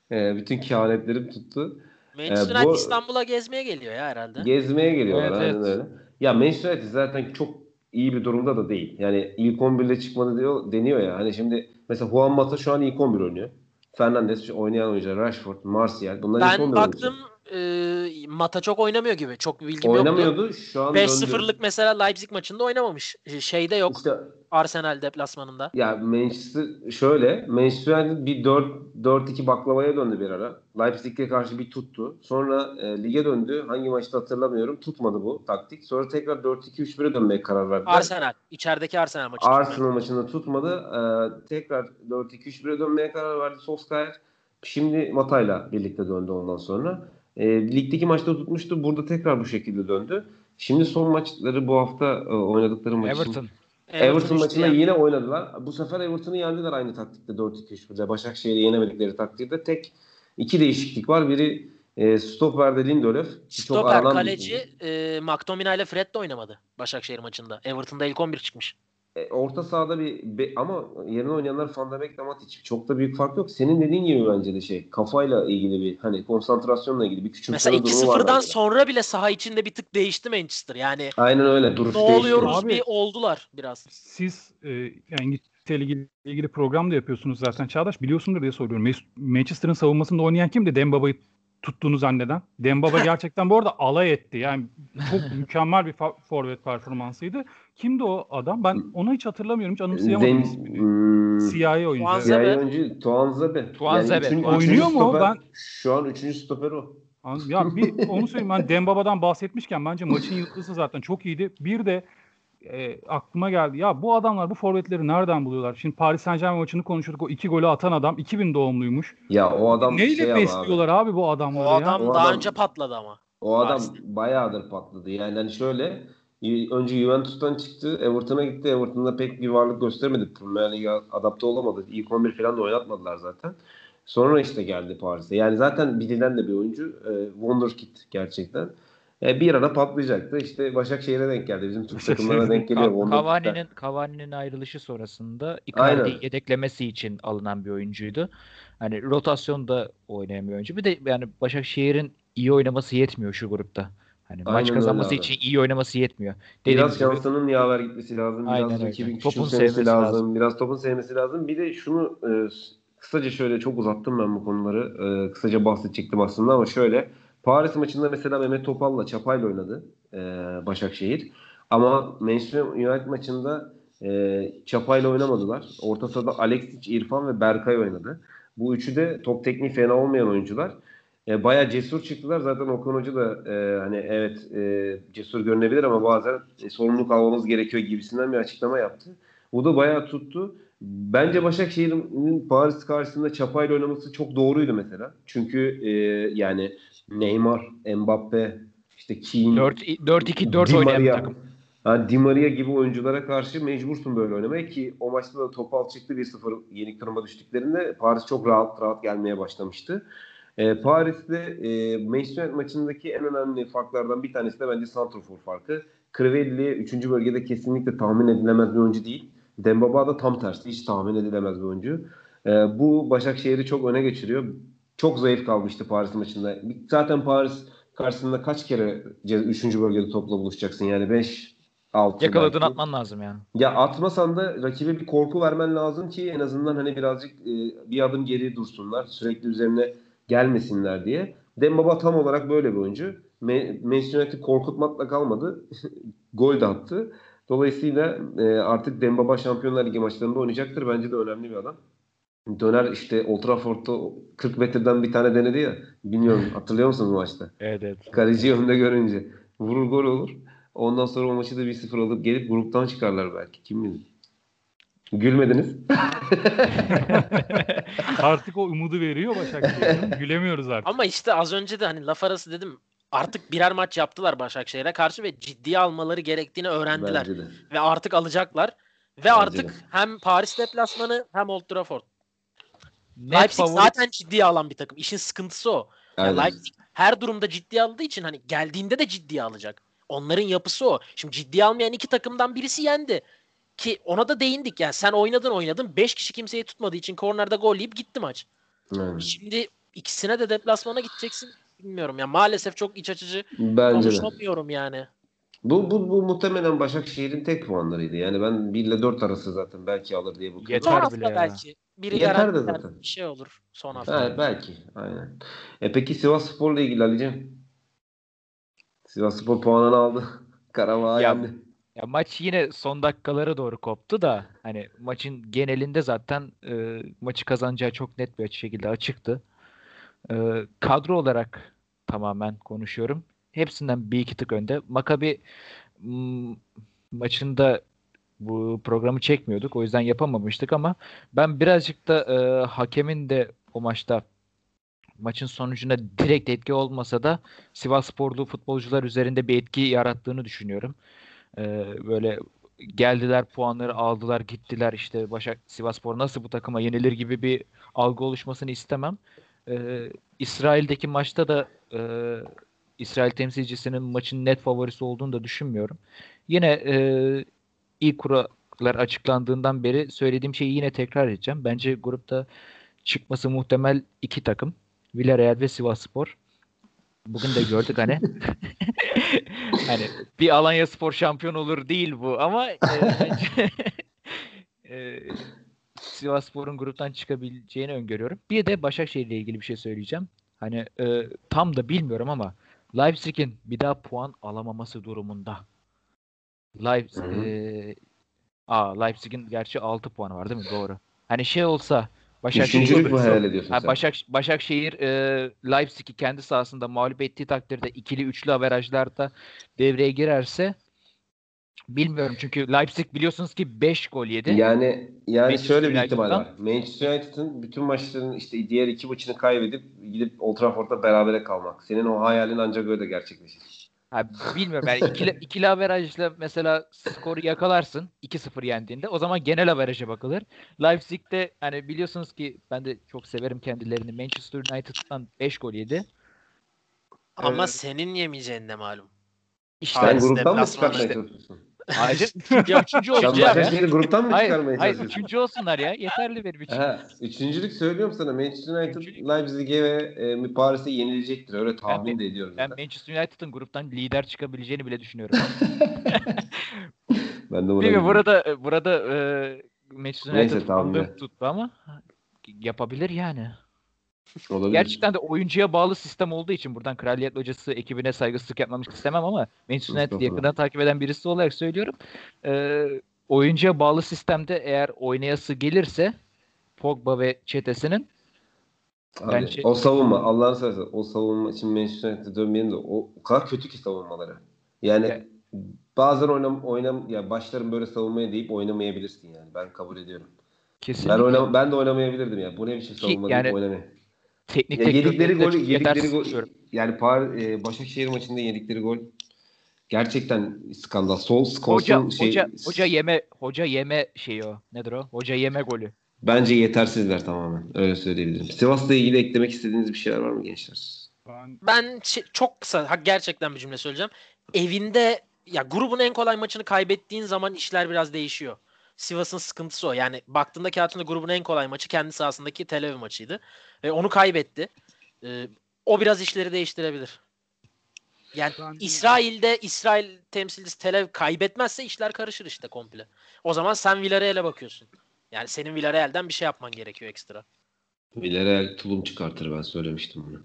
Şey. E, bütün kehanetlerim tuttu. Manchester United İstanbul'a gezmeye geliyor ya herhalde. Gezmeye geliyorlar evet, aynen evet. öyle. Ya Manchester United zaten çok iyi bir durumda da değil. Yani ilk 11'de çıkmadı diyor, deniyor ya. Hani şimdi mesela Juan Mata şu an ilk 11 oynuyor. Fernandes oynayan oyuncular Rashford, Martial bunlar ben ilk 11 baktım e, Mata çok oynamıyor gibi. Çok bilgim Oynamıyordu. yoktu. Şu an 5-0'lık mesela Leipzig maçında oynamamış. Şeyde yok. İşte, Arsenal deplasmanında. Ya Manchester şöyle Manchester United bir 4 4-2 baklavaya döndü bir ara. Leipzig'e karşı bir tuttu. Sonra e, lige döndü. Hangi maçta hatırlamıyorum. Tutmadı bu taktik. Sonra tekrar 4-2-3-1'e dönmeye karar verdi. Arsenal. içerideki Arsenal maçı. Arsenal maçında tutmadı. E, tekrar 4-2-3-1'e dönmeye karar verdi Solskjaer. Şimdi Mata'yla birlikte döndü ondan sonra. E, ligdeki maçta tutmuştu. Burada tekrar bu şekilde döndü. Şimdi son maçları bu hafta e, oynadıkları maç Everton. Everton, Everton maçında yani. yine oynadılar. Bu sefer Everton'u yendiler aynı taktikte 4-2-3-1'de. Başakşehir'i yenemedikleri takdirde tek iki değişiklik var. Biri e, Stopper'de Lindelöf. Stoper kaleci e, McTominay ile Fred de oynamadı Başakşehir maçında. Everton'da ilk 11 çıkmış. E, orta sahada bir be, ama yerine oynayanlar Van de Beek Matic. Çok da büyük fark yok. Senin dediğin gibi bence de şey kafayla ilgili bir hani konsantrasyonla ilgili bir küçümseme Mesela 2-0'dan sonra bile saha içinde bir tık değişti Manchester. Yani Aynen öyle. Duruş ne oluyoruz Abi, bir oldular biraz. Siz e, yani ilgili, ilgili program da yapıyorsunuz zaten Çağdaş. Biliyorsundur diye soruyorum. Manchester'ın savunmasında oynayan kimdi? Dembaba'yı tuttuğunu zanneden. Dembaba gerçekten bu arada alay etti. Yani çok mükemmel bir forvet performansıydı. Kimdi o adam? Ben onu hiç hatırlamıyorum. Hiç anımsayamadım Zen, ismini. Hmm, Siyahi oyuncu. Siyahi oyuncu Tuanzebe. Tuanzebe. Yani Oynuyor mu o? Ben şu an üçüncü stoper o. Ya bir onu söyleyeyim ben Dembaba'dan bahsetmişken bence maçın yıldızı zaten çok iyiydi. Bir de e, aklıma geldi. Ya bu adamlar bu forvetleri nereden buluyorlar? Şimdi Paris Saint Germain maçını konuşuyorduk. O iki golü atan adam 2000 doğumluymuş. Ya o adam Neyle şey besliyorlar abi. abi bu adamları o adam ya? daha adam, önce patladı ama. O adam Paris'te. bayağıdır patladı. Yani hani şöyle önce Juventus'tan çıktı. Everton'a gitti. Everton'da pek bir varlık göstermedi. Premier Lig'e adapte olamadı. İlk 11 falan da oynatmadılar zaten. Sonra işte geldi Paris'e. Yani zaten bilinen de bir oyuncu. E, Wonderkid gerçekten. E, bir ara patlayacaktı. İşte Başakşehir'e denk geldi. Bizim Türk takımlarına denk geliyor. Cavani'nin Cavani'nin ayrılışı sonrasında Icardi yedeklemesi için alınan bir oyuncuydu. Hani rotasyonda oynayan bir oyuncu. Bir de yani Başakşehir'in iyi oynaması yetmiyor şu grupta. Hani Aynen maç kazanması için iyi oynaması yetmiyor. Dediğim biraz gibi, şansının yaver gitmesi lazım. Biraz Aynen rakibin topun sevmesi lazım. lazım. Biraz topun sevmesi lazım. Bir de şunu e, kısaca şöyle çok uzattım ben bu konuları. E, kısaca bahsedecektim aslında ama şöyle Paris maçında mesela Mehmet Topal'la Çapay'la oynadı e, Başakşehir. Ama Manchester United maçında E, Çapa'yla oynamadılar. Orta sahada Alexic, İrfan ve Berkay oynadı. Bu üçü de top tekniği fena olmayan oyuncular. E, bayağı cesur çıktılar. Zaten Okan Hoca da e, hani evet e, cesur görünebilir ama bazen e, sorumluluk almamız gerekiyor gibisinden bir açıklama yaptı. Bu da bayağı tuttu. Bence Başakşehir'in Paris karşısında çapayla oynaması çok doğruydu mesela. Çünkü e, yani Neymar, Mbappe, işte Keane, 4-2-4 oynayan takım. Yani Di Maria gibi oyunculara karşı mecbursun böyle oynamaya ki o maçta da topal çıktı 1-0 yenik duruma düştüklerinde Paris çok rahat rahat gelmeye başlamıştı. E, Paris'te e, Manchester maçındaki en önemli farklardan bir tanesi de bence Santrofor farkı. Crivelli 3. bölgede kesinlikle tahmin edilemez bir oyuncu değil. Dembaba da tam tersi. Hiç tahmin edilemez bir oyuncu. E, bu Başakşehir'i çok öne geçiriyor. Çok zayıf kalmıştı Paris maçında. Zaten Paris karşısında kaç kere 3. bölgede topla buluşacaksın? Yani 5 6 Yakaladığın belki. atman lazım yani. Ya atmasan da rakibe bir korku vermen lazım ki en azından hani birazcık e, bir adım geri dursunlar. Sürekli üzerine gelmesinler diye. Dembaba tam olarak böyle bir oyuncu. Manchester United korkutmakla kalmadı. Gol de attı. Dolayısıyla e, artık Dembaba Şampiyonlar Ligi maçlarında oynayacaktır. Bence de önemli bir adam. Döner işte Old Trafford'da 40 metreden bir tane denedi ya. Bilmiyorum hatırlıyor musunuz maçta? Evet evet. Kaleciyi önde görünce. Vurur gol olur. Ondan sonra o maçı da 1-0 alıp gelip gruptan çıkarlar belki. Kim bilir. Gülmediniz. artık o umudu veriyor Başakşehir'in. Gülemiyoruz artık. Ama işte az önce de hani laf arası dedim artık birer maç yaptılar Başakşehir'e karşı ve ciddiye almaları gerektiğini öğrendiler. Ve artık alacaklar. Ve Bence artık de. hem Paris deplasmanı hem Old Trafford. Net Leipzig favori... zaten ciddiye alan bir takım. İşin sıkıntısı o. Yani Leipzig her durumda ciddiye aldığı için hani geldiğinde de ciddiye alacak. Onların yapısı o. Şimdi ciddiye almayan iki takımdan birisi yendi. Ki ona da değindik yani sen oynadın oynadın 5 kişi kimseyi tutmadığı için kornerde gol yiyip gitti maç. Evet. Şimdi ikisine de deplasmana gideceksin. Bilmiyorum ya maalesef çok iç açıcı Bence konuşamıyorum de. yani. Bu, bu, bu muhtemelen Başakşehir'in tek puanlarıydı. Yani ben 1 ile 4 arası zaten belki alır diye bakıyorum. Yeter son bile ya. belki. Biri Yeter de zaten. Bir şey olur son hafta. Evet, belki. Aynen. E peki Sivas Spor'la ilgili Ali'ciğim? Sivas Spor puanını aldı. Karabağ yendi. Ya maç yine son dakikalara doğru koptu da hani maçın genelinde zaten e, maçı kazanacağı çok net bir şekilde açıktı. E, kadro olarak tamamen konuşuyorum. Hepsinden bir iki tık önde. Makabi maçında bu programı çekmiyorduk. O yüzden yapamamıştık ama ben birazcık da e, hakemin de o maçta maçın sonucunda direkt etki olmasa da Sivas Sporlu futbolcular üzerinde bir etki yarattığını düşünüyorum. Ee, böyle geldiler puanları aldılar gittiler işte Başak Sivaspor nasıl bu takıma yenilir gibi bir algı oluşmasını istemem. Ee, İsrail'deki maçta da e, İsrail temsilcisinin maçın net favorisi olduğunu da düşünmüyorum. Yine e, ilk kurallar açıklandığından beri söylediğim şeyi yine tekrar edeceğim. Bence grupta çıkması muhtemel iki takım. Villarreal ve Sivasspor. Bugün de gördük hani. hani bir Alanya Spor şampiyon olur değil bu ama e, bence e, Sivasspor'un gruptan çıkabileceğini öngörüyorum. Bir de Başakşehir ile ilgili bir şey söyleyeceğim. Hani e, tam da bilmiyorum ama Leipzig'in bir daha puan alamaması durumunda. Leipzig, e, aa, Leipzig'in gerçi 6 puanı var değil mi? Doğru. Hani şey olsa Üçüncülük mü hayal ediyorsun ha, sen? Başak, Başakşehir e, Leipzig'i kendi sahasında mağlup ettiği takdirde ikili üçlü averajlarda devreye girerse bilmiyorum çünkü Leipzig biliyorsunuz ki 5 gol yedi. Yani yani Manchester şöyle bir ihtimal var. Manchester United'ın bütün maçların işte diğer iki maçını kaybedip gidip Old Trafford'da berabere kalmak. Senin o hayalin ancak öyle gerçekleşir. Ha, bilmiyorum yani ikili, ikili averajla mesela skoru yakalarsın 2-0 yendiğinde o zaman genel averaja bakılır. Leipzig'te hani biliyorsunuz ki ben de çok severim kendilerini. Manchester United'dan 5 gol yedi. Ama ee, senin yemeyeceğin de malum. İşte Sen gruptan mı çalışıyorsun? Ayrıca ya üçüncü olacak ya. Başakşehir'i gruptan mı hayır, çıkarmaya Hayır üçüncü olsunlar ya. Yeterli benim için. Ha, üçüncülük söylüyorum sana. Manchester United Leipzig'e ve e, Paris'e yenilecektir. Öyle tahmin ben, de ediyorum. Ben zaten. Manchester United'ın gruptan lider çıkabileceğini bile düşünüyorum. ben de buna burada burada e, Manchester United Neyse, tuttu ama yapabilir yani. Olabilir. Gerçekten de oyuncuya bağlı sistem olduğu için buradan kraliyet hocası ekibine saygısızlık yapmamak istemem ama Manchester United yakından takip eden birisi olarak söylüyorum. Ee, oyuncuya bağlı sistemde eğer oynayası gelirse Pogba ve çetesinin Abi, Bence- O savunma Allah'ını seversen o savunma için Manchester United'e dönmeyelim de o, o kadar kötü ki savunmaları. Yani Ya- bazen oynam oynam ya başlarım böyle savunmaya deyip oynamayabilirsin yani. Ben kabul ediyorum. kesinlikle Ben oynam ben de oynamayabilirdim ya. Bu ne biçim savunma yani- deyip oynamaya. Teknik Ya yedikleri gol, yedikleri gol, yani Par e, Başakşehir maçında yedikleri gol gerçekten skandal. Sol Hoca, şey hoca, hoca yeme hoca yeme şeyi o. Nedir o? Hoca yeme golü. bence yetersizler tamamen. Öyle söyleyebilirim. Sivas'la ilgili eklemek istediğiniz bir şeyler var mı gençler? Ben Ben çok kısa ha, gerçekten bir cümle söyleyeceğim. Evinde ya grubun en kolay maçını kaybettiğin zaman işler biraz değişiyor. Sivas'ın sıkıntısı o. Yani baktığında kağıtında grubun en kolay maçı kendi sahasındaki Tel Aviv maçıydı. Ve onu kaybetti. Ee, o biraz işleri değiştirebilir. Yani Ben- İsrail'de İsrail temsilcisi Tel Aviv kaybetmezse işler karışır işte komple. O zaman sen Villarreal'e bakıyorsun. Yani senin Villarreal'den bir şey yapman gerekiyor ekstra. Villarreal tulum çıkartır ben söylemiştim bunu.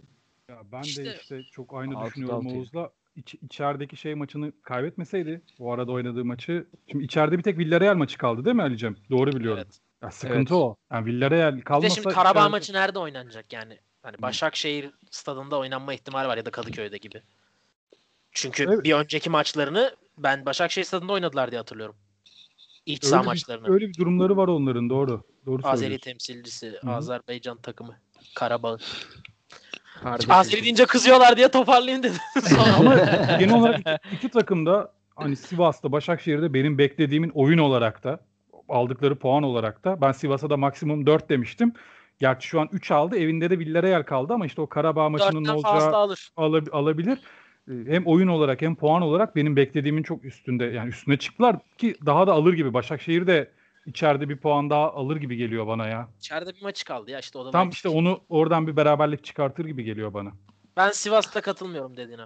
Ya ben İşte- de işte çok aynı Altı düşünüyorum. Oğuz'la. İç, içerideki şey maçını kaybetmeseydi o arada oynadığı maçı. Şimdi içeride bir tek Villarreal maçı kaldı değil mi Ali'cim? Doğru biliyorum. Evet. Ya sıkıntı Evet. o. Yani Villarreal Bir de kalmasa şimdi Karabağ içeride- maçı nerede oynanacak yani? Hani Başakşehir stadında oynanma ihtimali var ya da Kadıköy'de gibi. Çünkü Evet. bir önceki maçlarını ben Başakşehir stadında oynadılar diye hatırlıyorum. İç saha bir, maçlarını. öyle bir durumları var onların doğru. Doğru Azeri temsilcisi, hı. Azerbaycan takımı, Karabağ. Kardeşim. Azeri deyince kızıyorlar diye toparlayayım dedim. Ama genel olarak iki, iki takım da hani Sivas'ta, Başakşehir'de benim beklediğimin oyun olarak da aldıkları puan olarak da ben Sivas'a da maksimum 4 demiştim. Gerçi şu an 3 aldı. Evinde de Villarreal kaldı ama işte o Karabağ maçının olacağı alır. ala- alabilir. Ee, Hem oyun olarak hem puan olarak benim beklediğimin çok üstünde yani üstüne çıktılar ki daha da alır gibi. Başakşehir de içeride bir puan daha alır gibi geliyor bana ya. İçeride bir maçı kaldı ya işte o da Tam işte onu oradan bir beraberlik çıkartır gibi geliyor bana. Ben Sivas'ta katılmıyorum dediğine.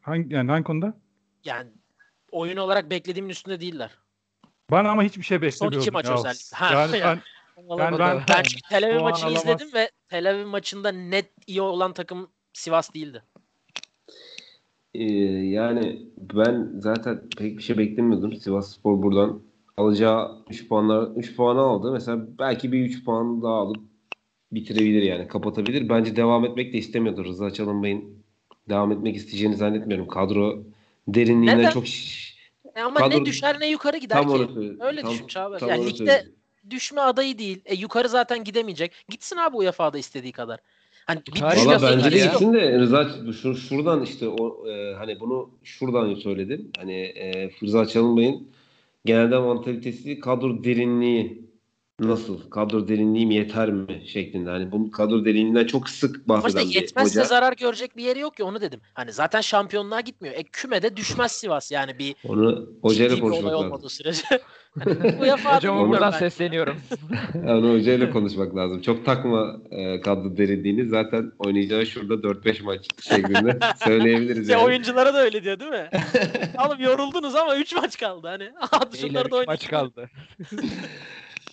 Hangi yani hangi konuda? Yani oyun olarak beklediğimin üstünde değiller. Ben ama hiçbir şey Son beklemiyordum. iki maç ya. özellikle. Ha, Yani ya. ben, ben, ben, Ben çünkü Tel Aviv maçını alamaz. izledim ve Tel Aviv maçında net iyi olan takım Sivas değildi. Ee, yani ben zaten pek bir şey beklemiyordum. Sivas Spor buradan alacağı 3 puanlar 3 puanı aldı. Mesela belki bir 3 puan daha alıp bitirebilir yani kapatabilir. Bence devam etmek de istemiyordur. Rıza Çalınbay'ın devam etmek isteyeceğini zannetmiyorum. Kadro derinliğinden Neden? çok E ama Kadro- ne düşer ne yukarı gider tam ki. söyle- Öyle tam- düşün Çağber. tam Yani ligde düşme adayı değil. E yukarı zaten gidemeyecek. Gitsin abi UEFA'da istediği kadar. Hani bir Valla bence de gitsin de Rıza şu, şuradan işte o e, hani bunu şuradan söyledim. Hani e, Rıza Çalınbay'ın genelde mantalitesi kadro derinliği nasıl? Kadro derinliğim yeter mi? şeklinde. Hani bu kadro derinliğinden çok sık Ama işte bahseden yetmezse hoca. zarar görecek bir yeri yok ki onu dedim. Hani zaten şampiyonluğa gitmiyor. E kümede düşmez Sivas yani bir Onu hocayla konuşmak lazım. olmadığı sürece. hani bilmiyorum buradan ben. sesleniyorum. Yani hocayla konuşmak lazım. Çok takma e, kadro derinliğini. Zaten oynayacağı şurada 4-5 maç şeklinde söyleyebiliriz İşte yani. oyunculara da öyle diyor değil mi? Oğlum yoruldunuz ama 3 maç kaldı hani. Şunları da maç kaldı.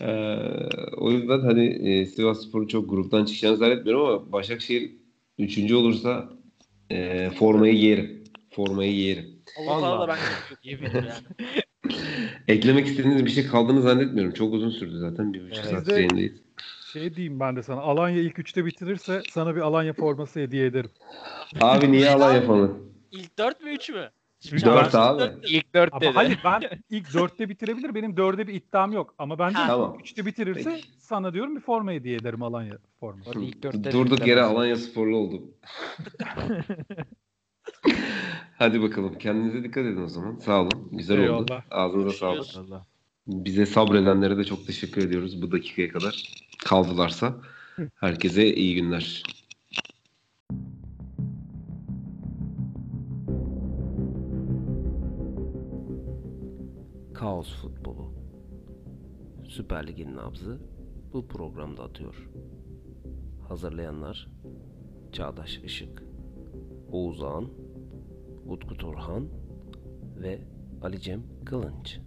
Ee, o yüzden hani e, Sivas Spor'un çok gruptan çıkacağını zannetmiyorum ama Başakşehir üçüncü olursa e, formayı giyerim. Formayı giyerim. Avrupa'da da Vallahi. ben bilirim yani. Eklemek istediğiniz bir şey kaldığını zannetmiyorum. Çok uzun sürdü zaten. Bir buçuk Evet. saat yayındayız. şey diyeyim ben de sana. Alanya ilk üçte bitirirse sana bir Alanya forması hediye ederim. Abi niye alan yapalım? İlk 4 mü 3 mü? Şimdi Dört abi. dört dedi. İlk dört Ama dedi. hayır ben ilk dörtte bitirebilir. Benim dörde bir iddiam yok. Ama ben de. Tamam. üçte bitirirse Peki. sana diyorum bir forma hediye ederim Alanya forması. Hadi ilk dörtte Durduk yere Alanya sporlu oldum. Hadi bakalım. Kendinize dikkat edin o zaman. Sağ olun. Güzel oldu. Eyvallah. Ağzınıza sağlık. Bize sabredenlere de çok teşekkür ediyoruz bu dakikaya kadar. Kaldılarsa. Herkese iyi günler. Kaos futbolu. Süper Lig'in nabzı bu programda atıyor. Hazırlayanlar Çağdaş Işık, Oğuz Ağan, Utku Turhan ve Ali Cem Kılınç.